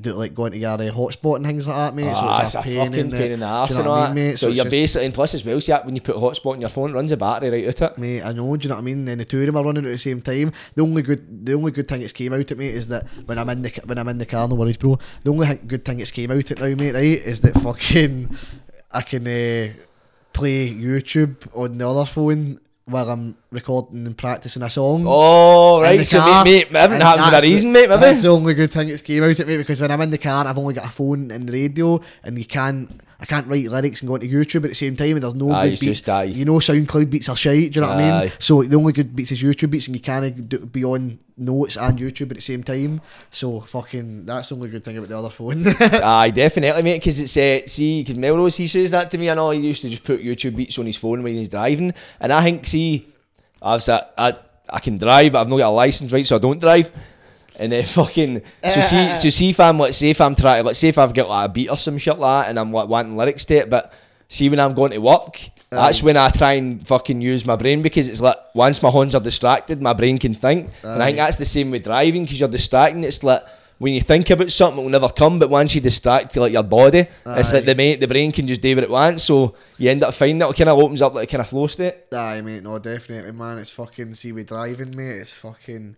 do like go into your uh, hotspot and things like that, mate. so Ah, it's, a, pain fucking in the, pain in the arse you and know all what that. I mean, mate? So, it's you're just- basically, and plus as well, see that when you put hotspot on your phone, it runs the battery right out of it. Mate, I know. Do you know what I mean? Then the two of them are running at the same time. The only good, the only good thing that's came out at me is that when I'm in the when I'm in the car, no worries, bro. The only good thing that's came out at now, mate, right, is that fucking I can uh, play YouTube on the other phone while I'm recording and practicing a song. Oh, right. So, car, mate, mate, everything happens for a reason, mate, maybe. That's the only good thing that's came out at me because when I'm in the car, I've only got a phone and the radio, and you can't. I can't write lyrics and go onto YouTube at the same time, and there's no Aye, good beats. just aye. You know, SoundCloud beats are shite. Do you know what I mean? So the only good beats is YouTube beats, and you can't be on notes and YouTube at the same time. So fucking, that's the only good thing about the other phone. Aye, definitely, mate. Because it's uh, see, because Melrose he says that to me. I know he used to just put YouTube beats on his phone when he's driving, and I think see, I've said I I can drive, but I've not got a license, right? So I don't drive. And then fucking so see uh-huh. so see if I'm let's say if I'm trying let's say if I've got like a beat or some shit like that and I'm like wanting lyrics to it, but see when I'm going to work, that's when I try and fucking use my brain because it's like once my horns are distracted, my brain can think, and I think that's the same with driving because you're distracting. It's like when you think about something, it will never come. But once you distract like your body, it's like the mate, the brain can just do what it wants. So you end up finding it kind of opens up like a kind of flow state. Aye, mate, no, definitely, man. It's fucking see we driving, mate. It's fucking.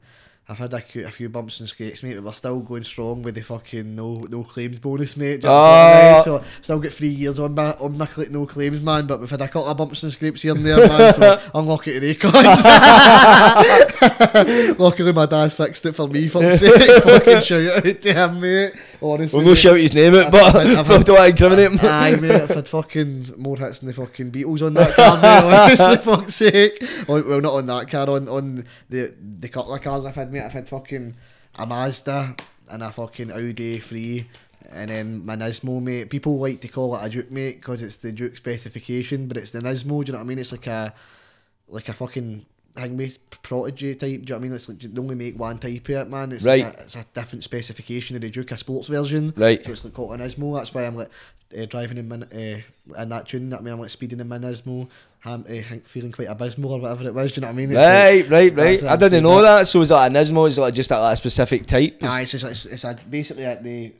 I've had a, few- a few bumps and scrapes, mate, but we're still going strong with the fucking no no claims bonus, mate. Do you know what I mean? Oh. So still got three years on my on my no claims, man. But we've had a couple of bumps and scrapes here and there, man. So unlucky today, cons. Luckily, my dad's fixed it for me. Fuck's sake, fucking shout out to him, mate. Honestly, We'll no shout his name out, but I've- I've don't want to incriminate him. Aye, mate, I've had fucking more hits than the fucking Beatles on that car, mate, honestly, fuck's sake. On, well, not on that car, on, on the, the couple of cars I've had, mate. I've had fucking a Mazda and a fucking Audi 3 and then my Nismo, mate. People like to call it a Juke, mate, because it's the Juke specification, but it's the Nismo, do you know what I mean? It's like a, like a fucking Hangway Prodigy type, do you know what I mean? It's like they only make one type of it, man. It's Right. like a, it's a different specification of the Juke, a sports version. Right. So it's like called an Ismo. That's why I'm like uh, driving in min- uh, in that tune. I mean, I'm like speeding in my Ismo. I'm uh, feeling quite abysmal or whatever it was. Do you know what I mean? It's Right, like- right, right. I didn't know that- that. So is it an Ismo? Is it like just like a specific type? It's- Aye, it's, just, it's, it's a, basically like the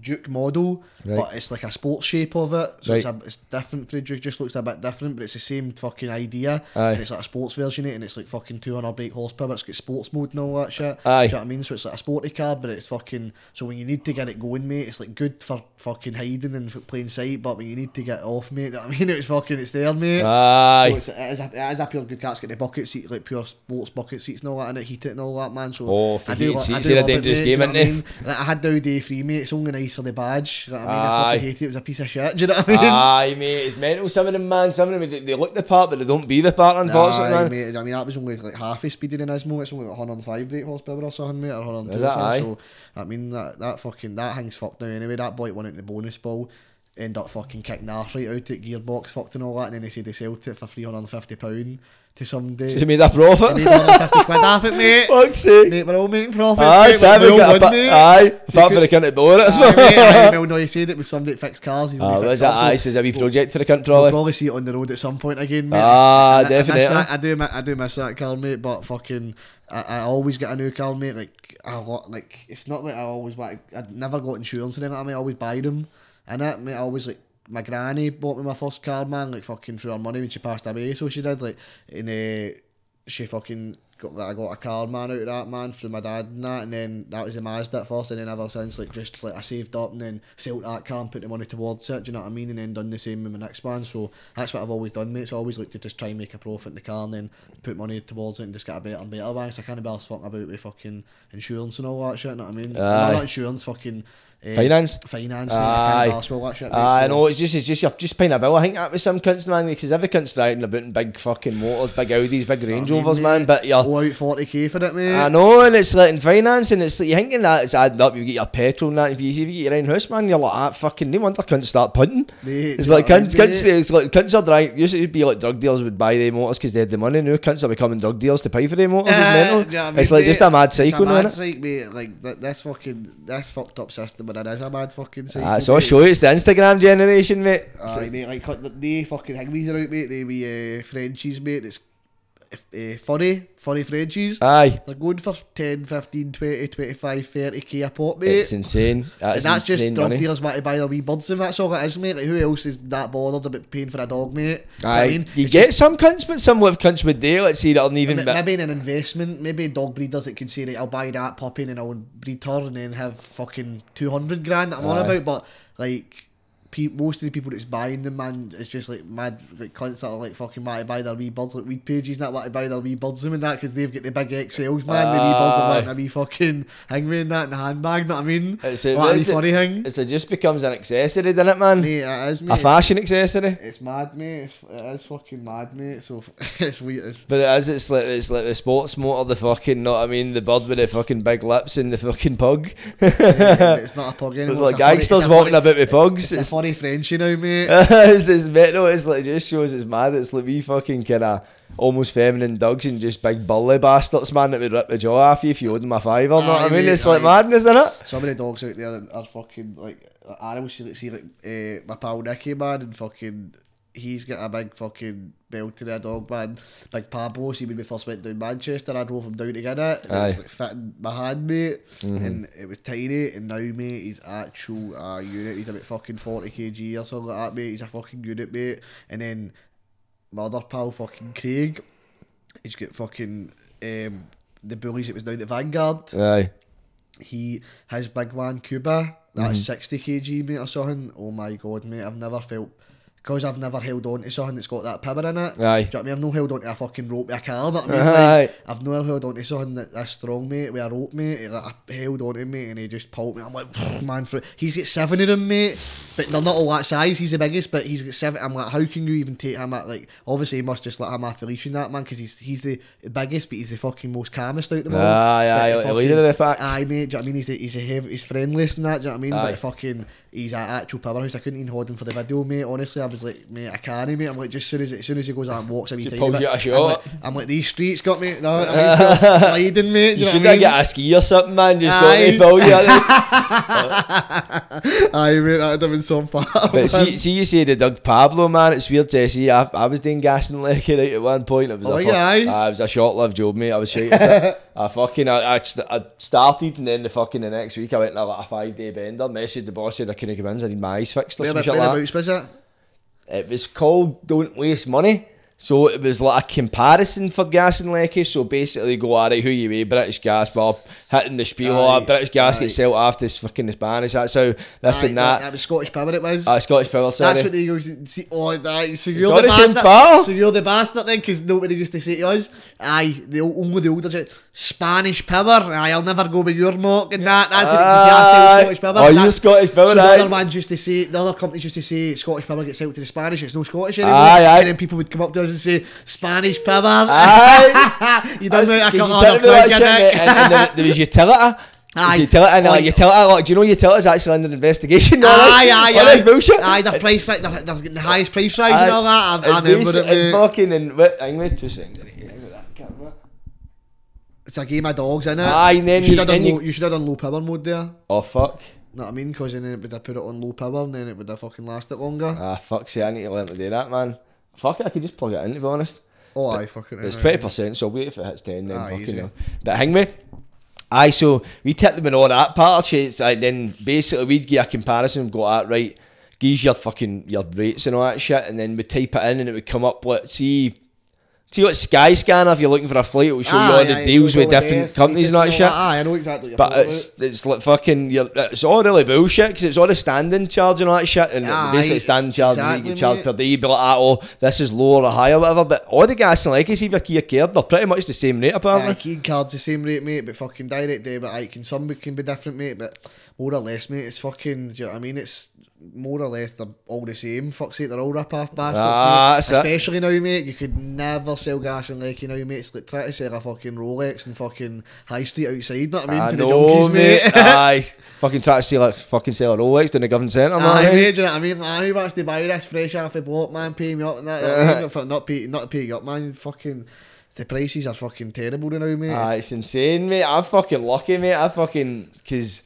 Juke model, Right. but it's like a sports shape of it. So it's, a, it's different for the Juke, just looks a bit different, but it's the same fucking idea. Aye. And it's like a sports version of it, and it's like fucking 200 brake horsepower. It's got sports mode and all that shit. Aye. Do you know what I mean? So it's like a sporty car, but it's fucking. So when you need to get it going, mate, it's like good for fucking hiding and f- plain sight, but when you need to get it off, mate, you know what I mean? It's fucking, it's there, mate. Aye. So it's, it, is a, it is a pure good car. It's got the bucket seat, like pure sports bucket seats and all that, and it heat it and all that, man. So Oh, for I do I seats, do they're a it, dangerous mate, game, do you know aren't what I mean? Like, I had the day free, mate. It's only nice for the badge. You know I mean? I Aye. hate it. It was a piece of shit. Do you know what I mean? Aye, mate, it's mental. Some of them, man, some of them, they, they look the part, but they don't be the part, unfortunately, Aye, man. mate. I mean, that was only like half a speeding in Ismo. It's only like 105 brake horsepower or something, mate, or 102 Is or it? Aye. So, I mean, that, that fucking, that hangs fucked now anyway. That boy went into the bonus ball, end up fucking kicking the arse right out at gearbox, fucked and all that, and then they said they sold it for £350 to somebody. They made a profit. made quid off it, mate. Fuck's sake. Mate, we're all making profits. Aye, mate. Sam, we got a mate. Aye, You could- for the cunt that bought it. Aye, mate, aye, well, no, you said it was somebody that fixed cars. Ah, was it? up, so Aye, says a wee project for the cunt We'll probably see it on the road at some point again, mate. Ah, I- I- I definitely. I do, I do miss that car, mate. But fucking, I, I always get a new car, mate. Like a lot, like it's not like I always want. I never got insurance and everything. I mean, I always buy them, and that, mate. I always like. My granny bought me my first car, man. Like fucking through her money when she passed away, so she did. Like, and uh, she fucking got. I got a car, man, out of that, man, through my dad and that, and then that was the Mazda at first, and then ever since, like, just like I saved up and then sold that car and put the money towards it. Do you know what I mean? And then done the same with my next one. So that's what I've always done, mate. So I always like to just try and make a profit in the car and then put money towards it and just get a better and better one. So I can't be asked fucking about with fucking insurance and all that shit. You know what I mean? Aye. not insurance, fucking. Uh, Finance? finance, Aye. can't be arsed with all that shit. I know, it's just, it's just, you're just paying a bill. I think that was some cunts, man, because every cunt's driving about in big fucking motors, big Audis, big Range I mean, man, but you're, All out 40k for it, mate. I know, and it's like in finance, and it's like you're thinking that it's adding up. You get your petrol and that. If you, if you get your own house, man, you're like, ah, fucking. No wonder cunts start punting. Mate, It's like cunts, mean, cunts. It's like cunts are driving. Used to be like drug dealers would buy their motors because they had the money. Now cunts are becoming drug dealers to pay for their motors. It's Ah, mental. you know I It's mean, like just a mad It's cycle, a now, mad cycle, mate. Like that, this fucking this fucked up system, but it is a mad fucking cycle. Ah, I mate. show it's the Instagram generation, mate. Aye, mate, like they fucking higbies are out, mate. They be uh, Frenchies, mate. That's uh, funny, furry Frenchies. Aye, They're going for 10, 15, 20, 25, 30k a pop, mate. it's insane. That's, and that's just insane drug money. dealers want to buy their wee birds and that's all it is, mate. Like, who else is that bothered about paying for a dog, mate? Do know what Aye, I mean? you It's get some cunts, but some what cunts would do. Let's see, that'll even. M- bit- Maybe in an investment, maybe dog breeders that can say, right, I'll buy that puppy and I'll breed her and then have fucking 200 grand that I'm on about. But, like, pe- most of the people that's buying them, man, it's just like mad, like, cunts that are like fucking to buy their wee birds, like weed pages and that to buy their wee birds them and that because they've got the big XLs, man. the wee birds are wanting a wee fucking hangman and that in the handbag, know what I mean? It's a- what it's a- funny thing. It's, it just becomes an accessory, doesn't it, man? Mate, it is, mate. A fashion accessory. It's mad, mate. It's, it is fucking mad, mate. So it's weird. It's, But it is, it's like it's like the sports motor, the fucking, know what I mean, the bird with the fucking big lips and the fucking pug. yeah, it's not a pug anymore. like it's a funny- gangsters it's a walking about with pugs. It's a funny Frenchie now, mate. it's, it's mental. It's like it just shows it's mad. It's like we fucking kind of almost feminine dogs and just big burly bastards, man, that would rip the jaw off you if you owed them a fiver. know what I mean? mate, It's like madness, isn't it? Some of the dogs out there are fucking like animals. See, like, see like uh, my pal Nicky, man, and fucking. He's got a big fucking belt to their dog, man. Big Pablo. See, when we first went down Manchester, I drove him down to get it. And it was like fitting my hand, mate. And it was tiny. And now, mate, he's actual uh, unit. He's about fucking 40 kg or something like that, mate. He's a fucking unit, mate. And then my other pal, fucking Craig, he's got fucking um, the bullies It was down at Vanguard. Aye. He his big one Cuba. That's sixty kg mate or something. Oh my god, mate! I've never felt. Because I've never held on to something that's got that power in it. Aye. Do you know what I mean? I've not held on to a fucking rope with a car. That I mean? Aye. Like, I've never held on to something that, that's strong, mate, with a rope, mate. Like, I held on to him, mate, and he just pulled me. I'm like, man, for he's got seven of them, mate. But they're not all that size. He's the biggest, but he's got seven. I'm like, how can you even take him at like? Obviously, he must just let him the in that man, because he's he's the biggest, but he's the fucking most calmest out of them all. Aye, But aye, the the fucking- leader of the pack. Aye, mate. Do you know what I mean? He's a, he's a heavy, he's friendliest and that. Do you know what I mean? Aye. But fucking, he's an actual powerhouse. I couldn't even hold him for the video, mate. Honestly, I was like, mate, I can't, mate. I'm like, just soon as as soon as he goes out and walks Just time. pulls of you it, out a I'm like, I'm like, these streets got me. No, I mean, sliding, mate. You you, should I mean? get a ski or something, man. Just to fill you. Aye. Mate, that'd have been some part. But see, see, you say the Doug Pablo man. It's weird to see. I, I was doing gas and liquor right at one point. It was Oh, a yeah, aye. fuck, it was a short-lived job, mate. I was shite. I fucking, I, I, I started and then the fucking the next week I went on like a five-day bender. Messaged the boss said couldn't come in. I need my eyes fixed or Where, some like that. was it? It was called Don't Waste Money. So it was like a comparison for gas and lecky. So basically, go alright, who you weigh, British Gas, well, hitting the spiel, Aye, oh, British Gas aye. gets sold after this fucking the Spanish. That's how this Aye, and that. That was Scottish Power, it was. Uh, Scottish Power, sorry. That's what they go see. Oh, that, so you're all the, the bastard. So you're the bastard then, because nobody used to say to us, "Aye, the only the older Spanish power. Aye, I'll never go with your mock and that." That's what you Aye. Scottish power. Oh, you're Scottish Power, So the other ones used to say, the other companies used to say, Scottish power gets out to the Spanish. It's no Scottish anymore. Aye, aye. And then people would come up to us and say, "Spanish power." Aye. you That's- that? I can't you told me that shit, and, and there, there was utility. Aye. Utility, and Oh, like, yeah. utility, like, do you know utility is actually under investigation? all Aye, aye, aye. this bullshit. Aye, their price, like, they're, they're getting the highest price rise and all that. I, I And remember it, and fucking and what? Hang with two seconds. Hang with that camera. It's a game of dogs, innit? Aye, and then you should you- have done you- low, you should have done low power mode there. Oh fuck. Know what I mean? Because then it would have put it on low power and then it would have fucking lasted longer. Ah, fuck, see, I need to learn to do that, man. Fuck it, I could just plug it in, to be honest. oh, aye, fucking It's twenty percent, so wait if it hits ten, then Ah, fucking. But hang me. Aye, so we tipped them in all that part shit. Like, then basically we'd get a comparison, go out right, gives your fucking your rates and all that shit, and then we type it in and it would come up. What see? See what Skyscanner if you're looking for a flight, it will show you all Aye, the deals with different companies and that shit. Aye, I know exactly what you're But it's it's like fucking you're, it's all really bullshit because it's all the standing charge and all that shit and Aye, basically standing charge and you exactly, get charged per day. You'd be like, ah, oh, this is lower or higher, whatever. But all the gas and legacy, if you're key card, they're pretty much the same rate Aye, apparently. key card's the same rate, mate, but fucking direct debit, aye, can some can be different, mate, but more or less, mate, it's fucking, do you know what I mean? It's more or less they're all the same. Fuck's sake, they're all rip-off bastards, Ah, mate. that's it. Especially now, mate, you could never sell gas and like, you know, mate, it's like try to sell a fucking Rolex and fucking High Street outside, know what I mean? I to know, the junkies, mate. Aye, fucking try to sell like fucking sell a Rolex in the government centre, man. Aye, eh? mate, do you know what I mean? Aye, wants to buy this fresh off the block, man? Pay me up and that. you know what I mean? For not pay, not pay you up, man. Fucking, the prices are fucking terrible now, mate. It's- it's insane, mate. I'm fucking lucky, mate. I fucking because.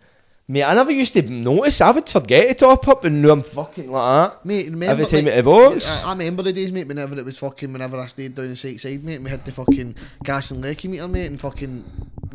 Mate, I never used to notice. I would forget to top up, and now I'm fucking like that. Mate, remember, Every time like, at the box. I, I remember the days, mate, whenever it was fucking, whenever I stayed down the site side, mate, we had the fucking gas and lecky meter, mate, and fucking,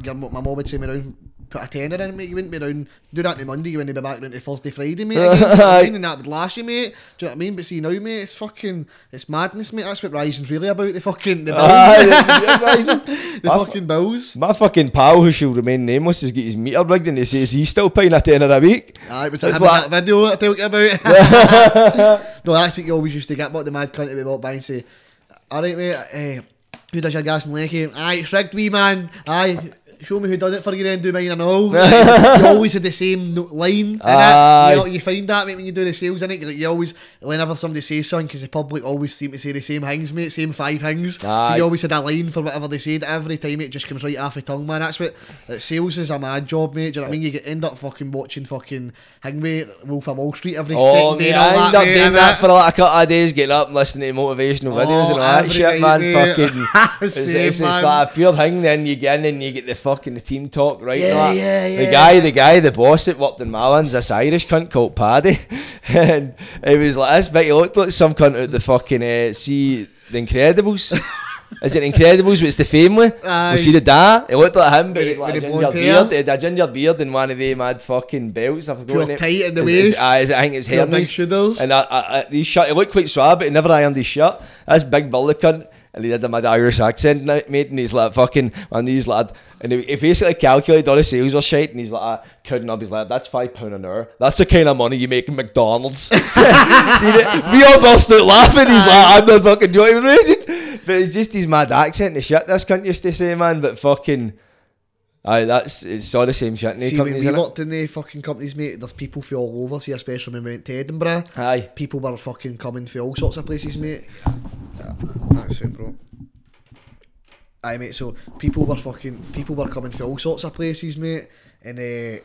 my mum would say me round, put a tenner in mate, you wouldn't be round, do that on Monday, you wouldn't be back down to Thursday, Friday, mate, again, you know I mean? and that would last you, mate, do you know what I mean? But see, now, mate, it's fucking, it's madness, mate, that's what Rising's really about, the fucking, the bills, the- the Rising. the My fu- fucking bills. My fucking pal, who shall remain nameless, has got his meter rigged and he says he's still paying a tenner a week. Aye, but it's like- that video I told you about. no, that's what you always used to get, but the mad cunt to be walk by and say, alright mate, eh, who does your gas and lecky? Aye, it's rigged wee man, aye, show me who done it for you then, do mine and all. You always had the same no- line, Aye. innit? You, you find that, mate, when you do the sales, innit? Like, you always, whenever somebody says something, because the public always seem to say the same things, mate, same five things. So Aye. you always had a line for whatever they said. Every time it just comes right off the tongue, man. That's what like, sales is a mad job, mate. Do you know what I mean? You get, end up fucking watching fucking Hangway, Wolf of Wall Street every Oh, second day mate, and all I that, end up mate, doing that for like a couple of days, getting up and listening to motivational oh, videos and all that every shit, night, man. mate. Fucking, it's, Same, it's, it's man. like a pure thing. Then you get in and you get the fucking the team talk, right? Yeah, like, yeah, The guy, the guy, the boss that worked in Malins, this Irish cunt called Paddy, and it was like this, but he looked like some cunt out the fucking uh, see the Incredibles. Is it Incredibles? But it's the family. Aye. We see the dad. He looked like him, but he With- had like a with the ginger beard. He had a ginger beard and one of them had fucking belts. I've Pure forgotten it. tight in the Is- is- waist. aye, is I think it's Pure big Hermes. shooters. And I, I, I, his shirt, he looked quite suave, but he never ironed his shirt. This big bully cunt, and he did a mad Irish accent, mate, and he's like, fucking, man, he's lad. And he, he basically calculated all the sales or shit, and he's like, ah, couldn't up, he's like, that's five pound an hour. That's the kind of money you make in McDonald's. We all burst out laughing, he's like, I'm not fucking joking, raging. But it's just his mad accent, the shit this cunt used to say, man, but fucking, aye, that's, it's all the same shit the See, when companies, we innit? worked in the fucking companies, mate, there's people from all over, see, especially when we went to Edinburgh. Aye. People were fucking coming from all sorts of places, mate. That's it, bro. Aye, mate, so people were fucking, people were coming from all sorts of places, mate, and uh,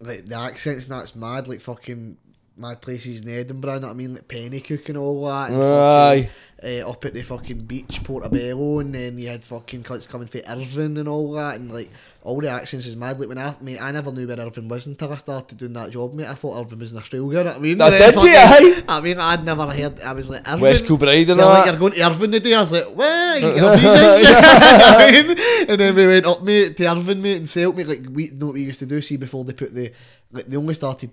like the accents and that's mad, like fucking mad places in Edinburgh, you know what I mean, like Penicuik and all that. And Aye. fucking, uh, up at the fucking beach, Portobello, and then you had fucking cunts coming from Irvine and all that, and like all the accents is mad. Like when I, mate, I never knew where Irvine was until I started doing that job, mate. I thought Irvine was in Australia. You know I mean? That did you, aye? I mean, I'd never heard. I was like Irvine. West Kilbride and like, you're going to Irvine today. I was like, where? You? I mean, and then we went up, mate, to Irvine, mate, and Celt, mate. Like we know what we used to do. See, before they put the, like they only started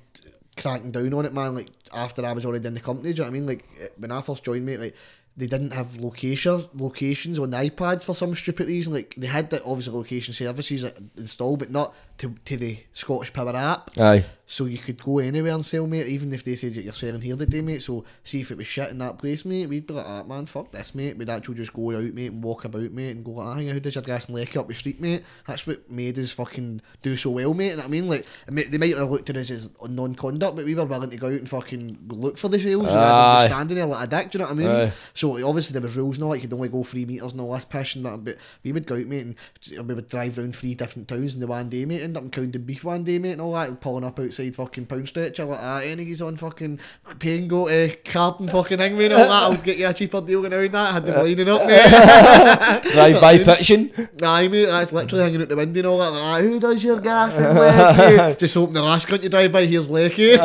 cracking down on it, man. Like after I was already in the company. Do you know what I mean? Like eh, when I first joined, mate, like. They didn't have location locations on the iPads for some stupid reason. Like they had the obviously location services installed, but not to to the Scottish Power app. Aye. So you could go anywhere and sell, mate, even if they said that you're selling here today, mate. So see if it was shit in that place, mate, we'd be like, ah, man, fuck this, mate. We'd actually just go out, mate, and walk about, mate, and go, ah, how does your gas and lecky up the street, mate? That's what made us fucking do so well, mate. And I mean, like, they might have looked at us as non-conduct, but we were willing to go out and fucking look for the sales. rather than Aye. just standing there like a dick, do you know what I mean? Aye. So obviously there was rules now, like you could only go three metres and all this pish and that, but we would go out, mate, and we would drive around three different towns in the one day, mate, end up in Cowdenbeath one day, mate, and all that, pulling up outside fucking Pound Stretcher like that, and he's on fucking paying go to carton fucking thing, mate, all that, I'll get you a cheaper deal than out that, had them lining up, mate. Drive by pitching. Aye, mate, that's literally hanging out the window and all that, like, "Ah, who does your gas lecky? Just hoping the last cunt you drive by here's lecky.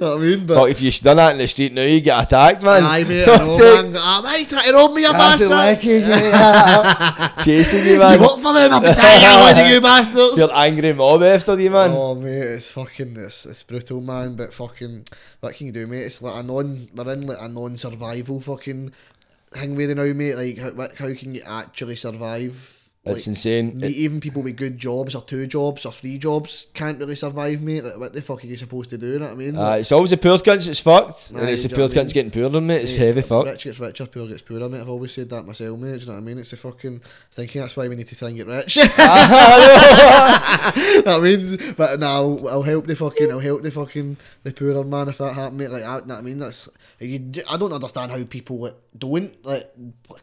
know what I mean? But Fuck, if you done that in the street now, you get attacked, man. Aye, mate, I know, man. I trying to rob me, you That's bastard? lecky, yeah. Chasing you, man. You work for them, be dying you bastards. Feel angry mob after you, man. Oh mate, it's fucking it's, it's brutal, man. But fucking, what can you do, mate? It's like a non, we're in like a non-survival fucking thing with it now, mate. Like how, how can you actually survive? It's Like, insane. It- even people with good jobs or two jobs or three jobs can't really survive, mate. Like, what the fuck are you supposed to do? You know what I mean? uh, it's always the poor cunts that's fucked, and it's the you poor know what I cunts getting poorer, mate. It's Mate, heavy fuck. Rich gets richer, poor gets poorer, mate. I've always said that myself, mate. Do you know what I mean? It's a fucking thinking that's why we need to try and get rich. I mean, but now I'll help the fucking, I'll help the fucking the poorer man if that happen, mate. Like, I, know what I mean, that's you, I don't understand how people like, don't like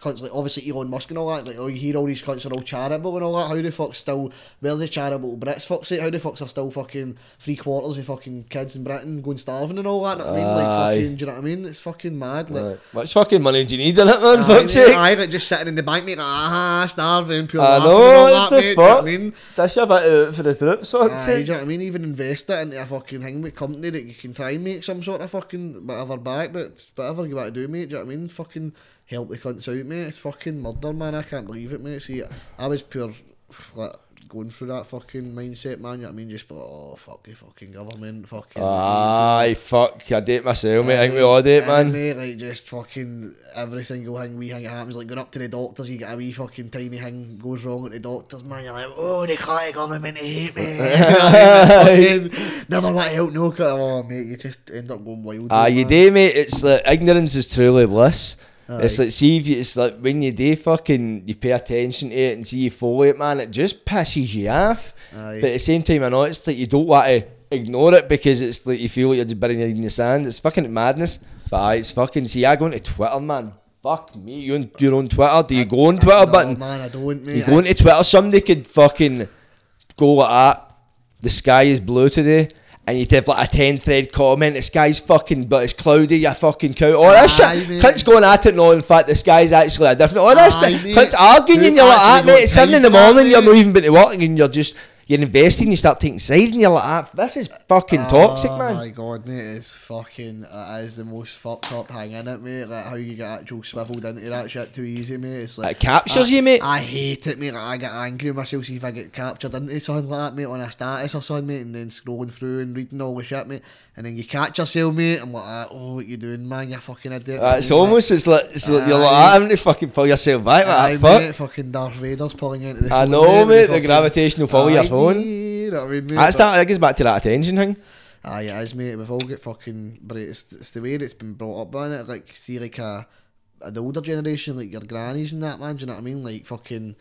cunts like obviously Elon Musk and all that. Like, oh, you hear all these cunts are all charitable and all that. How the fuck still, where's the charitable Brits? Fuck's sake, eh, how the fucks are still fucking three quarters of fucking kids in Britain going starving and all that? I mean, like fucking, do you know what I mean? It's fucking mad. Like, right. Much fucking money do you need in it, man? Aye, fuck's sake. Aye, like just sitting in the bank, mate, like, aha, starving, pure I know, and all that, mate. Do you know what I mean? Dish a bit out for the troops, fuck's sake. Do you know what I mean? Even invest it into a fucking thing with company that you can try and make some sort of fucking whatever back, but whatever you want to do, mate, do you know what I mean? Fucking help the cunts out, mate. It's fucking murder, man. I can't believe it, mate. See, I was pure, like, going through that fucking mindset, man, you know what I mean? Just like, oh, fuck the fucking government, fucking. Aye, fuck. I date myself, mate. I think we all date, man. Mate, like just fucking every single thing we thing happens, like going up to the doctors, you get a wee fucking tiny thing goes wrong at the doctors, man. You're like, oh, they can't government hate me. never want to help no cut. Oh, mate, you just end up going wild. Ah, you do, mate. It's like ignorance is truly bliss. It's like see if you, it's like when you do fucking you pay attention to it and see you follow it, man. It just pisses you off. Aye. But at the same time, I know it's like you don't want to ignore it because it's like you feel like you're just burying your head in the sand. It's fucking madness. But aye, it's fucking. See, I go into Twitter, man. Fuck me. You on your own Twitter? Do you go on Twitter button? man, I don't, mate. You go into Twitter, somebody could fucking go like that. The sky is blue today. And you'd have like a 10 thread comment, the sky's fucking, but it's cloudy, you fucking cow. All that Aye, shit. mate. Cunts going at it, no, in fact, the sky's actually a different. All that Aye, shit. mate. Cunts arguing, Who and you're like, ah, mate, it's 7 in the morning, you're not even been to work, and you're just, you're investing, you start taking sides, and you're like, ah, this is fucking toxic, oh man. my god, mate, it's fucking, it is the most fucked up thing in it, mate. Like how you get actual swiveled into that shit too easy, mate. It's like It captures I, you, mate. I hate it, mate. Like, I get angry with myself see if I get captured into something like that, mate, on a status or something, mate, and then scrolling through and reading all the shit, mate. And then you catch yourself, mate. I'm like, ah, oh, what you doing, man? You fucking idiot. Uh, it's almost it's like, it's like you're like Aye. ah, having to fucking pull yourself back. Like, Aye, fuck. mate, fucking Darth Vader's pulling you into the I phone, know, mate. The fucking- gravitational pull of your phone. You know I mean, mate? That's that. That goes back to that attention thing. Aye, it is, mate. We've all got fucking, but it's, it's the way it's been brought up on it. Like, see, like a, a the older generation, like your grannies and that, man. Do you know what I mean? Like, fucking,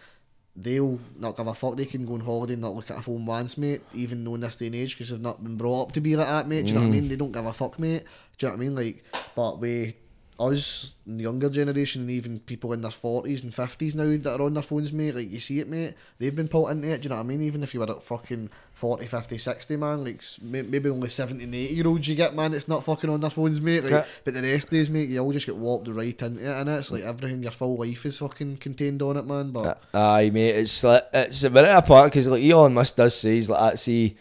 they'll not give a fuck. They can go on holiday and not look at a phone once, mate. Even knowing this day and age, because they've not been brought up to be like that, mate. Do you know what I mm. mean? They don't give a fuck, mate. Do you know what I mean? Like, but we, us, the younger generation, and even people in their forties and fifties now that are on their phones, mate. Like, you see it, mate. They've been pulled into it. Do you know what I mean? Even if you were at fucking 40, 50, 60, man, like maybe only 70 and 80 year olds you get, man, it's not fucking on their phones, mate. Like, Yeah. but the rest days, mate, you all just get warped right into it, and it's like everything, your full life is fucking contained on it, man. But uh, Aye, mate. It's like it's a bit apart because like Elon Musk does say he's like that. See,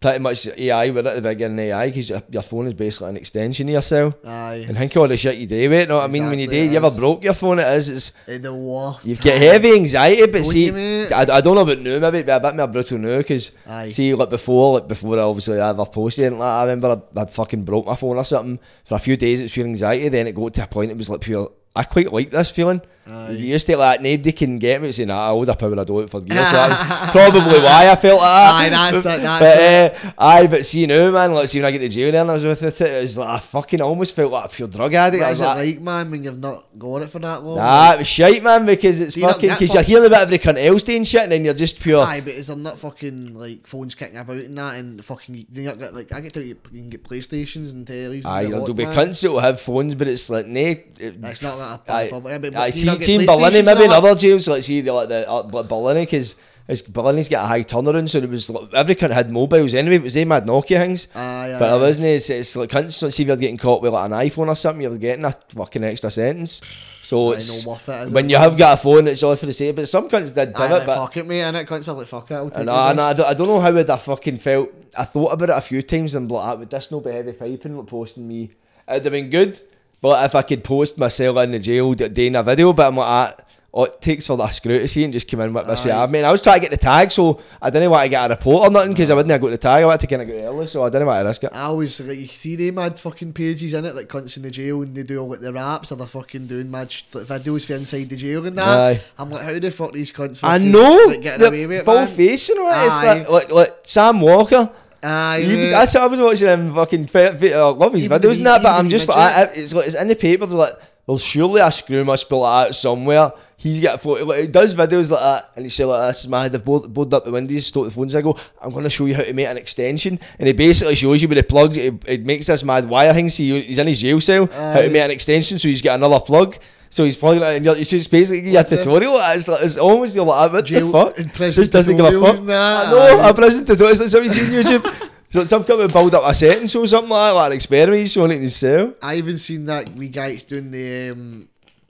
pretty much AI. We're at the beginning of AI because your, your phone is basically an extension of yourself. aye, And think all the shit you do with it. Know what I mean? When you do, Exactly, you ever broke your phone? It is. It's in the worst. You've got heavy anxiety, but see. I, I don't know about now, maybe it'd be a bit more brutal now, because see, like before, like before I obviously I ever posted like I remember I, I'd fucking broke my phone or something. For a few days it was pure anxiety, then it got to a point it was like pure, I quite like this feeling. Aye. You used to like, nobody can get me, saying, nah, I would have power, I do it for years, so that's probably why I felt like that. Aye, that's it, that's but, uh, aye, but see now, man, like, see when I get to jail then I was with it, it was like, I fucking almost felt like a pure drug addict. What was is it like, like, man, when you've not got it for that long? Nah, it was shite, man, because it's you fucking because you're hearing about every cunt else doing shit, and then you're just pure. Aye, but is there not fucking like phones kicking about and that, and fucking you don't get like I get to you can get PlayStations and tellies. Aye, there'll be cunts that will have phones, but it's like nah. It, It's not that a Aye, public. but- but aye, see, not get see in Barlinnie, maybe in and other jails, like see the like the uh, Barlinnie, because it's Barlinnie's got a high turnaround, so it was like, every cunt had mobiles anyway. It was they mad Nokia things. Aye, aye, But it aye. wasn't. It's, it's like cunts. like, See if you're getting caught with like an iPhone or something, you're getting a fucking extra sentence. So Aye, it's no it, is when it? you have got a phone, it's all for the sake. But some cunts did have it, but fuck it, mate, and it cunts are like fuck it. I'll take And I, and. I, don't, I don't know how would I fucking felt. I thought about it a few times and like, "Ah, would this not be heavy piping like posting me? It'd have been good, but if I could post myself in the jail doing a video, but I'm like, ah, oh, it takes for that screw to see and just come in with this Aye. I mean, I was trying to get the tag, so I didn't want to get a report or nothing because I wouldn't have got the tag. I wanted to kind of get early, so I didn't want to risk it. I always like you see they mad fucking pages in it like cunts in the jail and they do all like the raps or they're fucking doing mad sh- like, videos for inside the jail and that. Aye. I'm like, how the fuck these cunts? I fucking, know, like, getting away with it, full man? face, you know, it's Aye. like, like, like Sam Walker. Aye, You, that's what I was watching him fucking. I uh, love his Even videos and that, but I'm just like, I, it's like it's in the paper. They're like, well, surely a screw must be like that somewhere. He's got a photo. Like, he does videos like that, and he say like, "This is my They've board, boarded up the windows, stole the phones." I go, "I'm going to show you how to make an extension," and he basically shows you with the plugs. It, it makes this mad wire thing. See, he's in his jail cell. how to make an extension, so he's got another plug. So he's plugging it, and you're, it's just basically your the- tutorial. It's, like, it's almost you're like, what Jail- the fuck? in prison Just doesn't give a fuck. that, I know. aye. A prison tutorial. It's like something you see on YouTube. So some guy would build up a sentence or something like that, like an experiment. He's showing it cell. I even seen that wee guy that's doing the um,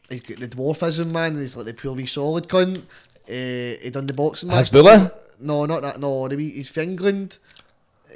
he's got the dwarfism man. And he's like the pure wee solid cunt. Uh, he done the boxing match. Hasbulla? No, not that. No, the wee, he's from England.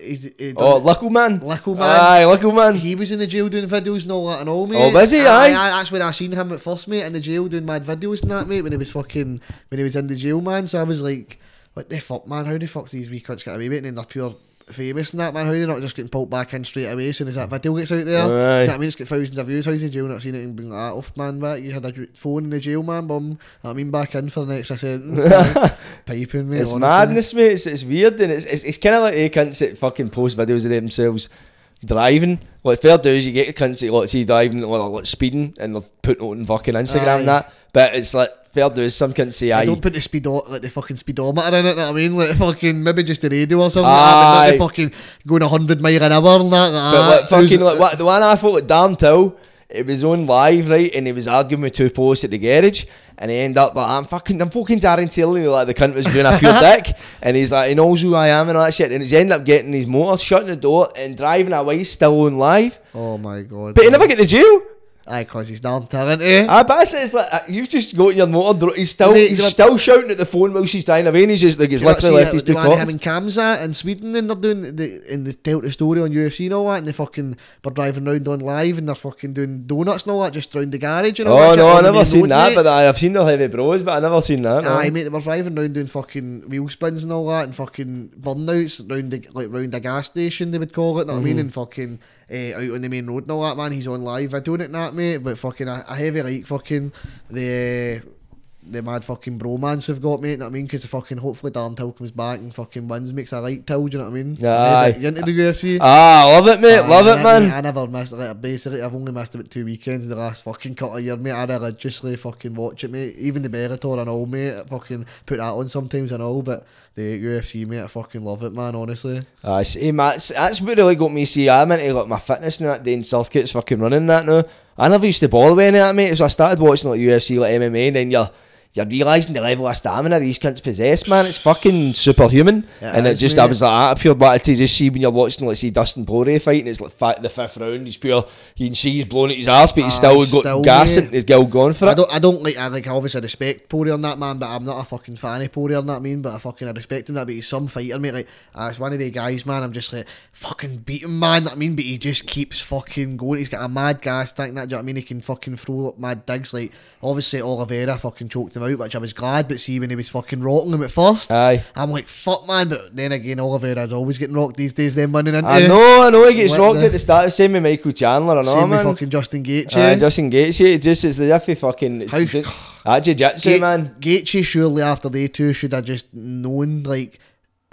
He's, he Oh, Lickle Man. Lickle Man. Aye, Lickle Man. He was in the jail doing videos and all that and all, mate. Oh, was he? Aye. That's where I seen him at first, mate, in the jail doing mad videos and that, mate, when he was fucking, when he was in the jail, man. So I was like, what the fuck, man? How the fuck these wee cunts get away with it? And they're pure famous and that, man. How they not just getting pulled back in straight away as soon as that video gets out there? Aye. You know what I mean? It's got thousands of views. How's the jail not seen it and bring that off, man? Back? You had a phone in the jail, man, bum. I mean, back in for the next sentence. man. Piping, mate. It's honestly. madness, mate. It's, it's weird, and it's it's, it's kind of like they cunts that fucking post videos of themselves driving. Like fair is you get a cunts that like see driving or like speeding, and they're putting it on fucking Instagram Aye. and that. But it's like fair dues. Some cunts say, I "Aye, don't put the speedo like the fucking speedometer in it. Know what I mean, like fucking maybe just the radio or something. Like Aye. not the fucking going hundred mile an hour and that. But ah, like fucking like what, the one I thought with Darren Till, it was on live right, and he was arguing with two posts at the garage, and he ended up like I'm fucking I'm fucking Darren Till like the cunt was being a pure dick, and he's like he knows who I am and all that shit, and he's ended up getting his motor, shutting the door, and driving away still on live, Oh my god! but he never get to jail. Aye, cause he's not talented. Aye, but I says like uh, you've just got your motor. He's still he's, he's still shouting at the phone while she's dying away. And he's just like it's literally left his two cops. Him in Kamsa in Sweden, and they're doing the in the Delta story on UFC and all that, and they fucking they're driving around on live, and they're fucking doing donuts and all that just round the garage. And all oh that no, I never seen road, that, mate. but I, I've seen the heavy bros, but I never seen that. Aye, no. mate, they were driving around doing fucking wheel spins and all that, and fucking burnouts round the like round a gas station they would call it. Know mm -hmm. what I mean? Mm-hmm. And fucking uh, out on the main road and all that. Man, he's on live videoing it, and that mate. But fucking a, a heavy like fucking the. Uh, the mad fucking bromance have got, mate, You know what I mean? Because fucking hopefully Darren Till comes back and fucking wins, makes a right Till, do you know what I mean? Yeah, aye. Like, you into the UFC? Ah, love it, mate. Aye, love it, I- man. I never missed like basically I've only missed about two weekends the last fucking couple of years, mate. I religiously fucking watch it, mate. Even the Bellator and all, mate. I fucking put that on sometimes and all, but the UFC, mate, I fucking love it, man, honestly. Aye, see, man, that's, that's what really got me see. I'm into like my fitness now, doing circuits, fucking running that now. I never used to bother with any of that, mate. So I started watching like UFC, like MMA, and then you're you're realising the level of stamina these cunts possess, man. It's fucking superhuman. It and is, it just, I mate. was like, that pure back to just see when you're watching, like, see Dustin Poirier fight, and it's like fi- the fifth round, he's pure, you can see he's blowing at his ass, but he's Aye, still got still, gas and he's still going for I it. don't, I don't like, I like, obviously respect Poirier on that man, but I'm not a fucking fan of Poirier on that mean, but I fucking I respect him that, but he's some fighter, mate. Like, uh, it's one of the guys, man. I'm just like fucking beat him, man. That I mean, but he just keeps fucking going. He's got a mad gas tank. That do you know what I mean? He can fucking throw up mad digs. Like, obviously Oliveira fucking choked him out, which I was glad. But see, when he was fucking rocking him at first, Aye. I'm like, fuck, man. But then again, Oliveira's always getting rocked these days. Then winning into. I know, I know, he gets rocked the- at the start, same with Michael Chandler, I know, Same with fucking Justin Gaethje. Aye, Justin Gaethje, it just it's as if he fucking it's How- just, ah, jiu-jitsu, Ga- man. Gaethje surely after they two should have just known like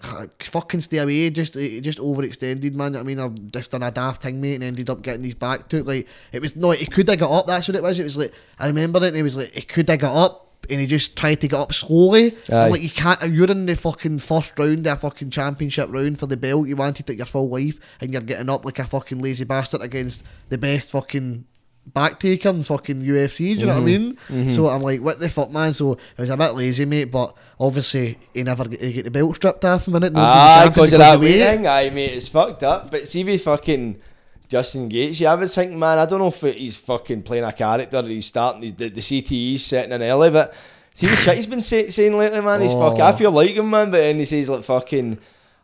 fucking stay away just just overextended man I mean I've just done a daft thing mate and ended up getting his back to like it was no he could have got up that's what it was it was like I remember it and it was like he could have got up and he just tried to get up slowly like you can't you're in the fucking first round of a fucking championship round for the belt you wanted it your full life and you're getting up like a fucking lazy bastard against the best fucking back taker in fucking UFC, do you know what I mean? So I'm like, what the fuck, man? So it was a bit lazy, mate, but obviously he never get, he get the belt stripped off him, innit? Ah, because of that weight thing, aye, mate, it's fucked up. But see, with fucking Justin Gaethje, I was thinking, man, I don't know if he's fucking playing a character or he's starting the, the, the CTE's setting in early, but see the shit he's been say, saying lately, man. He's fucking. I Oh. feel like him, man, but then he says like fucking.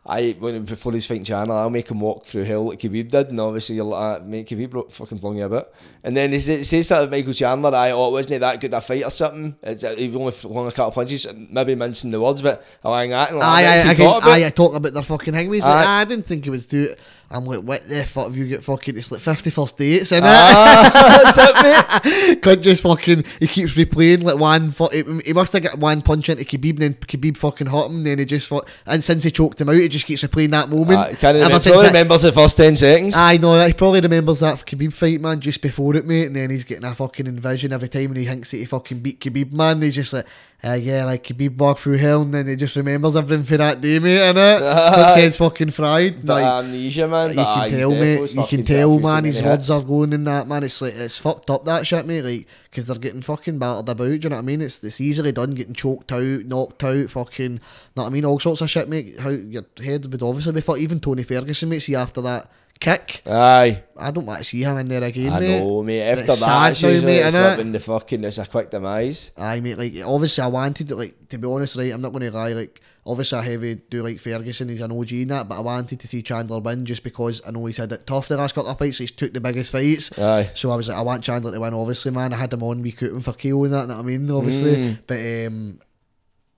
I when before he's fighting Chandler, I'll make him walk through hell like Khabib did, and obviously you're like, ah, mate, Khabib fucking flung you a bit. And then he says, says that with Michael Chandler, I oh, wasn't he that good a fight or something? It's, uh, he only flung a couple of punches, maybe mincing the words, but I like that. And like, Aye, aye, he again, talk about. aye, I talk about their fucking thing. He's like, I didn't think it was too. I'm like, what the fuck have you got fucking? It's like 50 first dates, innit? Ah, that's it, mate. Could just fucking, he keeps replaying like one. He, he must have got one punch into Khabib, and then Khabib fucking hurt him. And then he just fought, and since he choked him out, he just keeps replaying that moment. Uh, can't remember, probably that- remembers the first 10 seconds. I know, he probably remembers that Khabib fight, man, just before it, mate. And then he's getting a fucking invasion every time when he thinks that he fucking beat Khabib, man. He's just like, uh, yeah, like Khabib walked through hell, and then he just remembers everything for that day, mate, innit? That head's fucking fried. like, amnesia, man. you can tell, mate. You can tell, man. His words hits. are going in that, man. It's like it's fucked up that shit, mate. Like because they're getting fucking battered about. Do you know what I mean? It's it's easily done, getting choked out, knocked out, fucking. you Know what I mean? All sorts of shit, mate. How your head would obviously be fucked. Even Tony Ferguson, mate. See after that kick, Aye, I don't want to see him in there again, I mate. know, mate. After It's that, sad now, it's, mate, it's innit? like when the fucking, it's a quick demise. Aye, mate. Like obviously, I wanted it. Like to be honest, right? I'm not going to lie. Like obviously, I heavy do like Ferguson. He's an OG in that, but I wanted to see Chandler win just because I know he's had it tough the last couple of fights. He's took the biggest fights. Aye. So I was like, I want Chandler to win. Obviously, man. I had him on recruiting for KO and that. Know what I mean? Obviously, Mm. but um.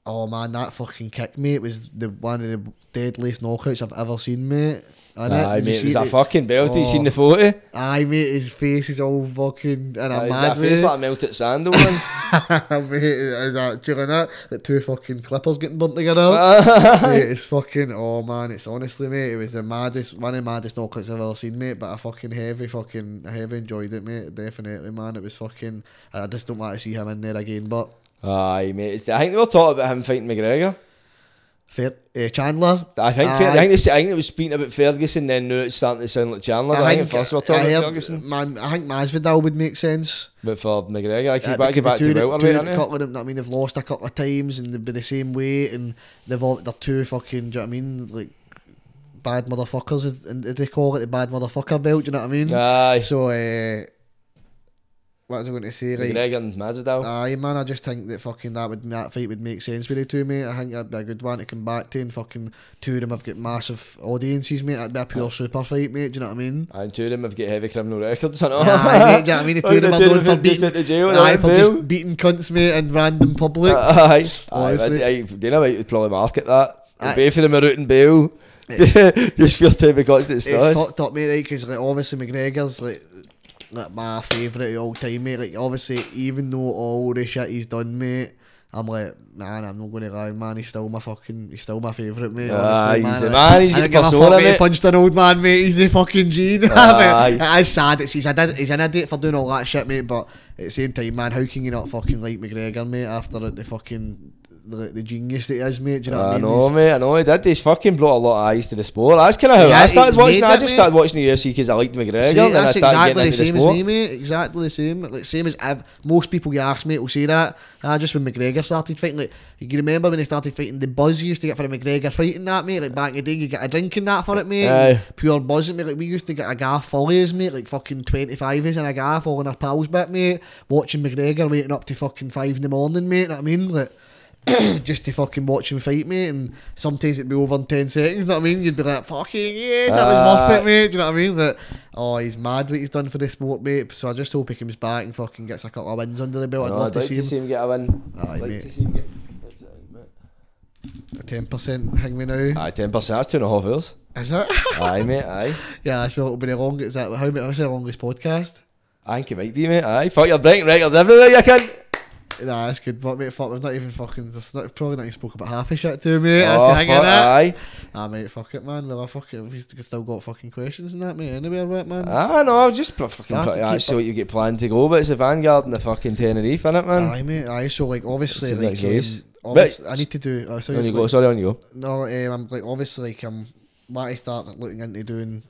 Oh man, that fucking kick, mate, was the one of the deadliest knockouts I've ever seen, mate. Aye, you mate, it see was a it? fucking belt. You Oh. seen the photo? Aye, mate, his face is all fucking and Aye, I'm mad a face like a melted sandal, mate, is that chilling that? The two fucking clippers getting burnt together. mate, it's fucking oh man, it's honestly mate, it was the maddest one of the maddest knockouts I've ever seen, mate. But I fucking heavy fucking heavy enjoyed it, mate. Definitely, man. It was fucking I just don't want to see him in there again. But Aye, mate. It's, I think they were talking about him fighting McGregor. Fair uh, Chandler. I think. Fer- I think they, I think it was speaking about Ferguson, then now it's starting to sound like Chandler. I, think, at first we were talking I heard- Ferguson, Man, I think Masvidal would make sense. but for McGregor, like, he's Uh, about back because to welterweight, aren't a couple of them, I mean, they've lost a couple of times and they've been the same weight, and they've all, they're two fucking. Do you know what I mean? Like bad motherfuckers, and they call it the bad motherfucker belt. Do you know what I mean? Aye. So, uh, what was I going to say? Like, McGregor and Masvidal. Aye, man, I just think that fucking that would that fight would make sense with the two, mate. I think that'd be a good one to come back to, and fucking two of them have got massive audiences, mate. That'd be a pure super fight, mate. Do you know what I mean? and two of them have got heavy criminal records. I know. Aye, mate, do you know what I mean? The two of them are known for beating, into jail aye, for bail. just beating cunts, mate, in random public. Aye, aye. Honestly. Aye, Dana White would probably market that. Aye. Both of them are out in bail. Just for time because it's it's fucked up, mate, right? Because like obviously McGregor's like like my favourite of all time, mate. Like obviously, even though all the shit he's done, mate, I'm like, man, I'm not gonna lie, man. He's still my fucking, he's still my favourite, mate. Ah, honestly, he's the like, man, he's I the persona, fuck, mate. Punched an old man, mate. He's the fucking gene. Aye. Ah, it is sad. It's, he's, a, he's an idiot for doing all that shit, mate. But at the same time, man, how can you not fucking like McGregor, mate? After the fucking the, the genius that he is, mate. Do you know what I I mean? know, He's- mate. I know he did. He's fucking brought a lot of eyes to the sport. That's kind of how Yeah, I started watching. it. I just mate. started watching the UFC because I liked McGregor. See, and I that's started exactly the into the same as me, mate. Exactly the same. Like same as I've, most people you ask, mate, will say that. Ah, just when McGregor started fighting, like you remember when he started fighting, the buzz you used to get for a McGregor fighting that, mate. Like back in the day, you get a drink in that for it, mate. Aye. Pure buzzing, mate. Like we used to get a gaff follies, mate. Like fucking twenty five fives and a gaff all in our pals bit, mate. Watching McGregor waiting up to fucking five in the morning, mate. You Know what I mean, like. just to fucking watch him fight, mate, and sometimes it'd be over in 10 seconds, you know what I mean? You'd be like, fucking yes, that was Aye. worth it, ah. mate, do you know what I mean? Like, oh, he's mad what he's done for this sport, mate, so I just hope he comes back and fucking gets a couple of wins under the belt. I'd love I'd to like see to him. see him get a win. Aye, I'd like mate. to see him get. A 10% hang me now. Aye, ten percent. That's two and a half hours. Is it? Aye, mate. Aye. yeah, I feel it'll be the longest, is that, how many, the longest podcast? I think it might be, mate. Aye. Fuck, you're breaking records everywhere you can. Nah, that's good, but mate, fuck, we've not even fucking, there's not, probably not even spoke about half a shit to me, that's Oh, the thing, fuck, aye. Ah, mate, fuck it, man. Well, I fuck it. We've still got fucking questions and that, mate. Anywhere, right, man? Ah, no, just put fucking put, actually up- what you get planned to go, but it's the Vanguard and the fucking Tenerife, innit, man? Aye, mate. Aye, so like obviously, It's like, um, obviously I need to do. Oh, on sorry, you go, like- sorry, on you go. No, um, I'm like obviously like I'm to start looking into doing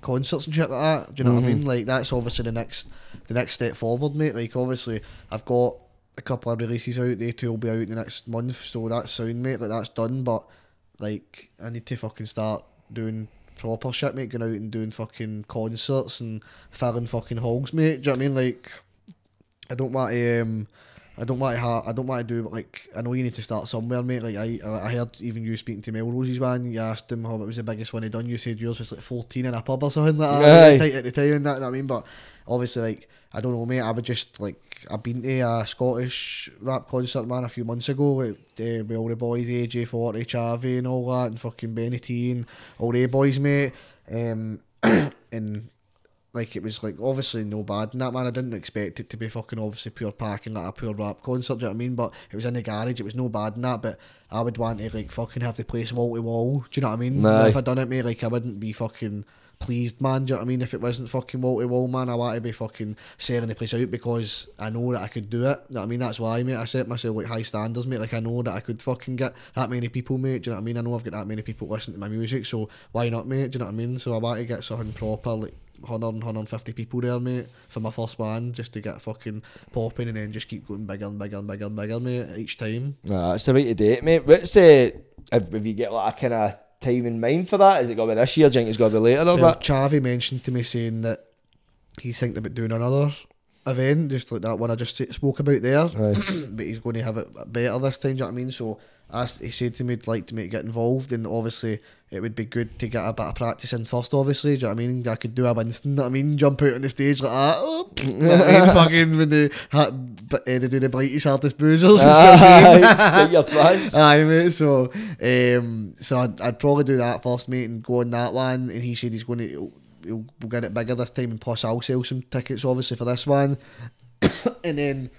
concerts and shit like that. Do you know what I Mhm. mean? Like that's obviously the next the next step forward, mate. Like obviously I've got a couple of releases out. They two will be out in the next month, so that's soon, mate. Like that's done, but like I need to fucking start doing proper shit, mate. Going out and doing fucking concerts and filling fucking halls, mate. Do you know what I mean? Like I don't want to um. I don't want to ha- I don't want to do but like I know you need to start somewhere, mate. Like I I heard even you speaking to Melrose's one, you asked him how it was the biggest one he done. You said yours was like fourteen in a pub or something like that Aye. at the at the time and that. you know what I mean, but obviously like I don't know, mate. I would just like I've been to a Scottish rap concert man a few months ago with, uh, with all the boys, AJ Forty, Chavi, and all that, and fucking Benny T and all the boys, mate. Um, and like it was like obviously no bad in that man. I didn't expect it to be fucking obviously pure packing like a pure rap concert. Do you know what I mean? But it was in the garage. It was no bad in that. But I would want to like fucking have the place wall to wall. Do you know what I mean? If I done it, mate, like I wouldn't be fucking pleased, man. Do you know what I mean? If it wasn't fucking wall to wall, man, I want to be fucking selling the place out because I know that I could do it. You know what I mean? That's why, mate. I set myself like high standards, mate. Like I know that I could fucking get that many people, mate. Do you know what I mean? I know I've got that many people listening to my music, so why not, mate? Do you know what I mean? So I want to get something proper, like 100 and 150 people there, mate, for my first one, just to get fucking popping and then just keep going bigger and bigger and bigger and bigger, mate, each time. Nah, that's the way to do it, mate. What's uh, if, if you get like a kind of time in mind for that? Is it going to be this year? Do you think it's got to be later or Well, what? Chavi mentioned to me saying that he's thinking about doing another event, just like that one I just spoke about there. But he's going to have it better this time. Do you know what I mean? So as he said to me, he'd like to make get involved, and obviously it would be good to get a bit of practice in first. Obviously, do you know what I mean? I could do a Winston. know what I mean? Jump out on the stage like that. Oh, you know what I mean? Fucking when they ha- but, uh, they do the blighty hardest bruisers and stuff. Aye, your plans. Aye, mate. So, um, so I'd, I'd probably do that first, mate, and go on that one. And he said he's going to he'll, he'll we'll get it bigger this time, and plus I'll sell some tickets, obviously, for this one. and then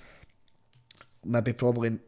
maybe probably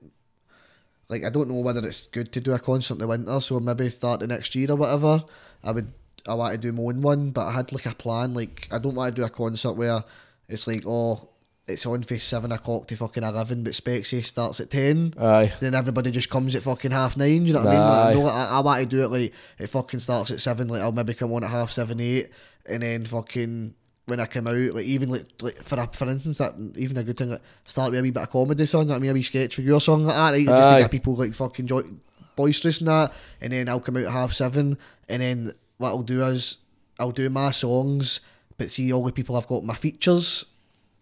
like I don't know whether it's good to do a concert in the winter, so maybe start the next year or whatever. I would I want to do my own one, but I had like a plan. Like I don't want to do a concert where it's like oh. It's on for seven o'clock to fucking eleven, but Specksy starts at ten Aye. then everybody just comes at fucking half nine. Do you know what I mean? Like, no, I, I want to do it like it fucking starts at seven. Like I'll maybe come on at half seven, eight, and then fucking when I come out, like even like, like for a, for instance, that even a good thing like start with a wee bit of comedy song, like me a wee sketch for your song like that, right? Just to get people like fucking joy, boisterous and that, and then I'll come out at half seven, and then what I'll do is I'll do my songs, but see all the people I've got my features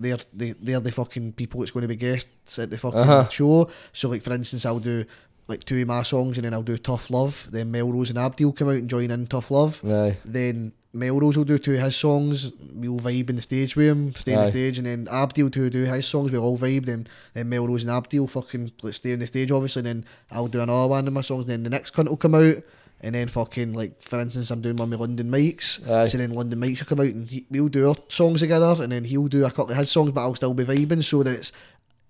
they're they, they're the fucking people that's going to be guests at the fucking Uh-huh. show. So like for instance, I'll do like two of my songs and then I'll do Tough Love. Then Melrose and Abdi will come out and join in Tough Love. Aye. Then Melrose will do two of his songs. We'll vibe in the stage with him, stay on the stage, and then Abdi will do, do his songs. We'll all vibe. Then then Melrose and Abdi will fucking like, stay on the stage, obviously. And then I'll do another one of my songs. And then the next cunt will come out. And then fucking like for instance, I'm doing one with London Mikes. Aye. So then London Mikes will come out and he, we'll do our songs together. And then he'll do a couple of his songs, but I'll still be vibing. So that it's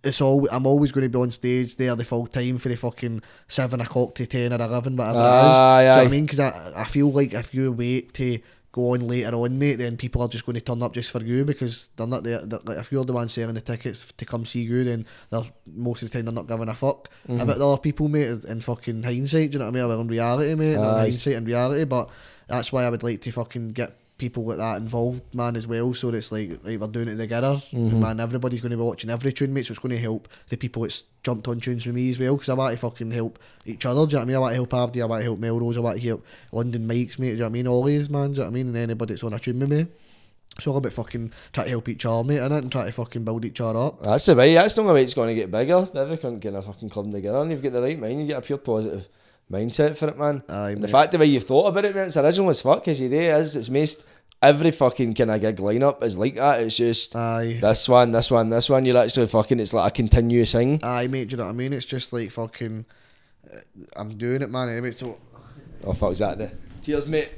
it's all I'm always going to be on stage there the full time for the fucking seven o'clock to ten or eleven, whatever it is. Aye, Do you know what. I mean? Because I, I feel like if you wait to go on later on, mate, then people are just going to turn up just for you because they're not there. they're- Like if you're the one selling the tickets to come see you, then they're most of the time they're not giving a fuck Mm-hmm. about the other people, mate. In fucking hindsight, do you know what I mean? Or in reality, mate. Aye. hindsight and reality, but that's why I would like to fucking get people like that involved, man, as well. So it's like, right, we're doing it together, Mm-hmm. man. Everybody's going to be watching every tune, mate. So it's going to help the people that's jumped on tunes with me as well. Because I want to fucking help each other. Do you know what I mean? I want to help Abdi. I want to help Melrose. I want to help London Mikes, mate. Do you know what I mean? All these, man. Do you know what I mean? And anybody that's on a tune with me. It's all about fucking trying to help each other, mate, innit? And try to fucking build each other up. That's the way. That's the only way it's going to get bigger. Everyone can get in a fucking come together, and you've got the right mind. You get a pure positive mindset for it, man. Aye, and the fact the way you've thought about it, man, it's original as fuck. As you do, is it's most every fucking kind of gig lineup is like that. It's just Aye. this one, this one, this one. You're actually fucking. It's like a continuous thing. Aye, mate, do you know what I mean? It's just like fucking. uh, I'm doing it, man. Anyway, so. Oh fuck's that? there? cheers, mate.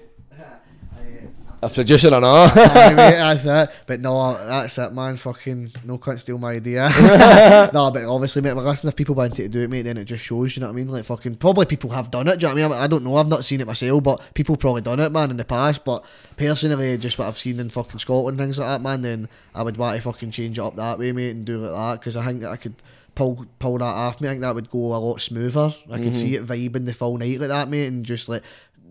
A producer or not? Aye, mate, that's it. But no, that's it, man. Fucking no can't steal my idea. no, but obviously, mate, listen, if people want to do it, mate, then it just shows. You know what I mean? Like fucking, probably people have done it. Do you know what I mean? I don't know. I've not seen it myself, but people probably done it, man, in the past. But personally, just what I've seen in fucking Scotland, things like that, man. Then I would want to fucking change it up that way, mate, and do it like that because I think that I could. Pull, pull that off me. I think that would go a lot smoother. I could see it vibing the full night like that, mate, and just like,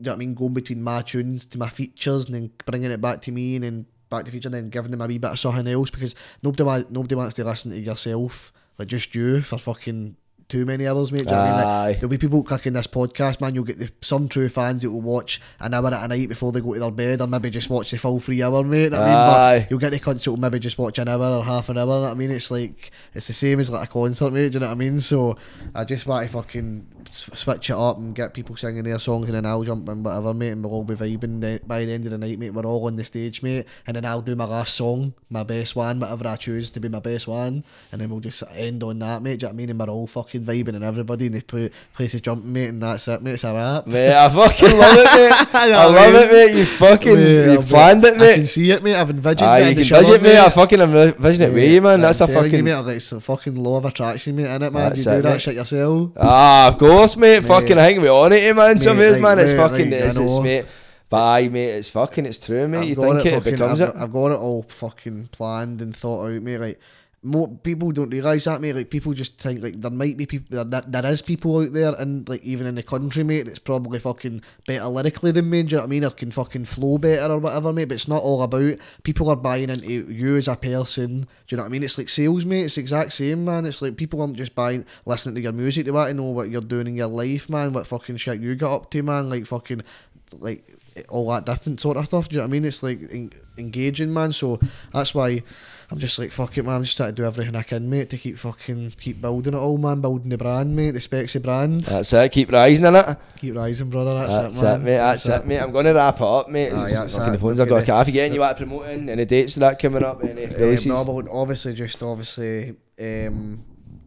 you know what I mean, going between my tunes to my features and then bringing it back to me and then back to feature and then giving them a wee bit of something else because nobody nobody wants to listen to yourself like just you for fucking too many hours, mate. Do you know what I mean? Like, there'll be people clicking this podcast, man. You'll get the, some true fans that will watch an hour at a night before they go to their bed, or maybe just watch the full three hour, mate. You know what I mean? but you'll get the concert, maybe just watch an hour or half an hour. you know I mean, it's like it's the same as like a concert, mate. Do you know what I mean? So I just want to fucking switch it up and get people singing their songs, and then I'll jump in whatever, mate, and we'll all be vibing. By the end of the night, mate, we're all on the stage, mate, and then I'll do my last song, my best one, whatever I choose to be my best one, and then we'll just end on that, mate. Do you know what I mean? And we're all fucking vibing, and everybody in the pla- place is jumping, mate, and that's it, mate. It's a wrap. Mate, I fucking love it, mate. I love it, mate. You fucking, Mate, you planned it, I can see it, mate. I've envisioned Ah, it. you can shower, vision, mate. I fucking envision it with you, man. I'm That's a fucking. You, mate, like, it's a fucking law of attraction, mate, innit, man? That's you do it, that mate. shit yourself. Ah, of course, mate. Fucking, I think we on it, man. Some Mate, ways, like, man. It's mate, fucking, like, it's, it's, mate. But aye, mate, it's fucking, it's true, mate. I've you think it, it fucking- becomes I've, it. I've got it all fucking planned and thought out, mate. Like, more people don't realise that, mate. Like, people just think like there might be people, there, there is people out there, and like even in the country, mate, that's probably fucking better lyrically than me. Do you know what I mean? Or can fucking flow better or whatever, mate. But it's not all about people are buying into you as a person. Do you know what I mean? It's like sales, mate. It's the exact same, man. It's like people aren't just buying, listening to your music. They want to know what you're doing in your life, man. What fucking shit you got up to, man. Like fucking, like all that different sort of stuff. Do you know what I mean? It's like en- engaging, man. So that's why I'm just like fuck it, man. I'm just trying to do everything I can, mate, to keep fucking keep building it all, man. Building the brand, mate. The specs Specksy brand. That's it. Keep rising in it. Keep rising, brother. That's, That's it, man. it, mate. That's it, mate. I'm going to wrap it up, mate. Aye, that's fucking it. the phones are going Okay. off again. You want in any dates that coming up? Any Um, no, but obviously, just obviously, um,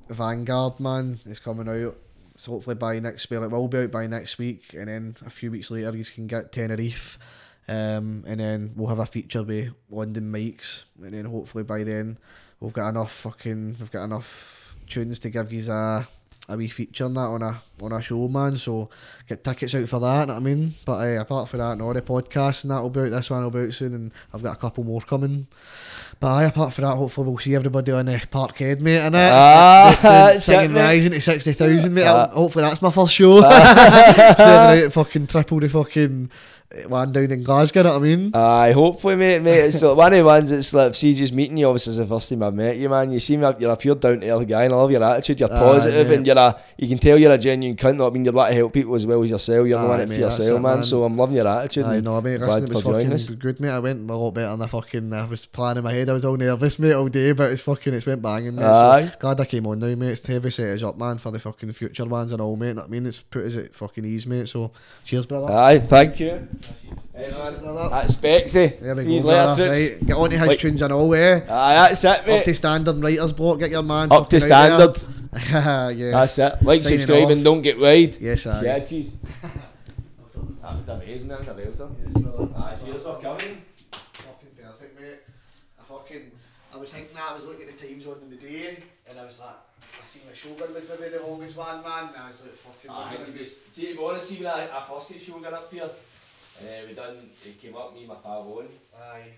Vanguard, man, is coming out. So hopefully by next week, it will be out by next week, and then a few weeks later, you can get Tenerife, um, and then we'll have a feature with London Mikes, and then hopefully by then we've got enough fucking, we've got enough tunes to give you a a wee feature and that on a on a show, man. So get tickets out for that. know what I mean, but uh, apart from that, no, the podcast and that will be out. This one will be out soon, and I've got a couple more coming. But aye, apart from that, hopefully we'll see everybody on the Parkhead, mate, and. Ah, singing rising to sixty thousand, mate. Ah. Hopefully that's my first show. Seven out, fucking triple the fucking one down in Glasgow, know what I mean? Aye, hopefully, mate, mate. It's like one of the ones that's like, see, just meeting you, obviously, it's the first time I've met you, man. You seem like you're a pure down to earth guy, and I love your attitude. You're positive, mate. and you're a, you can tell you're a genuine cunt. I mean, you're want to help people as well as yourself. You're Aye, the one it for yourself, man. man. So I'm loving your attitude. I know, mate. glad Listen, it was fucking us. good, mate. I went a lot better than I fucking I was planning in my head. I was all nervous, mate, all day, but it's fucking it's went banging, mate. Aye. So glad I came on now, mate. It's heavy set us up, man, for the fucking future ones and all, mate. I mean, it's put us at fucking ease, mate. So cheers, brother. Aye, thank you. Hey, man, brother. That's Specksy. There we See go, later, brother. Right, get on to his Like- tunes and all, eh? Aye, that's it, mate. Up to standard writer's block. Get your man. Up to standard. yes. That's it. Like, Signing subscribe, and don't get wide. Yes, aye. Yeah, cheese. That was amazing, man. The bells, Aye, cheers for coming. Fucking perfect, mate. I fucking, I was thinking that, I was looking at the times on in the day, and I was like, I seen my Shogun was maybe the longest one, man, and I was like, fucking, Aye, we're gonna just see to be honest, see when I, I first get Shogun up here, and uh, we done. He came up, me and my pal Owen. aye.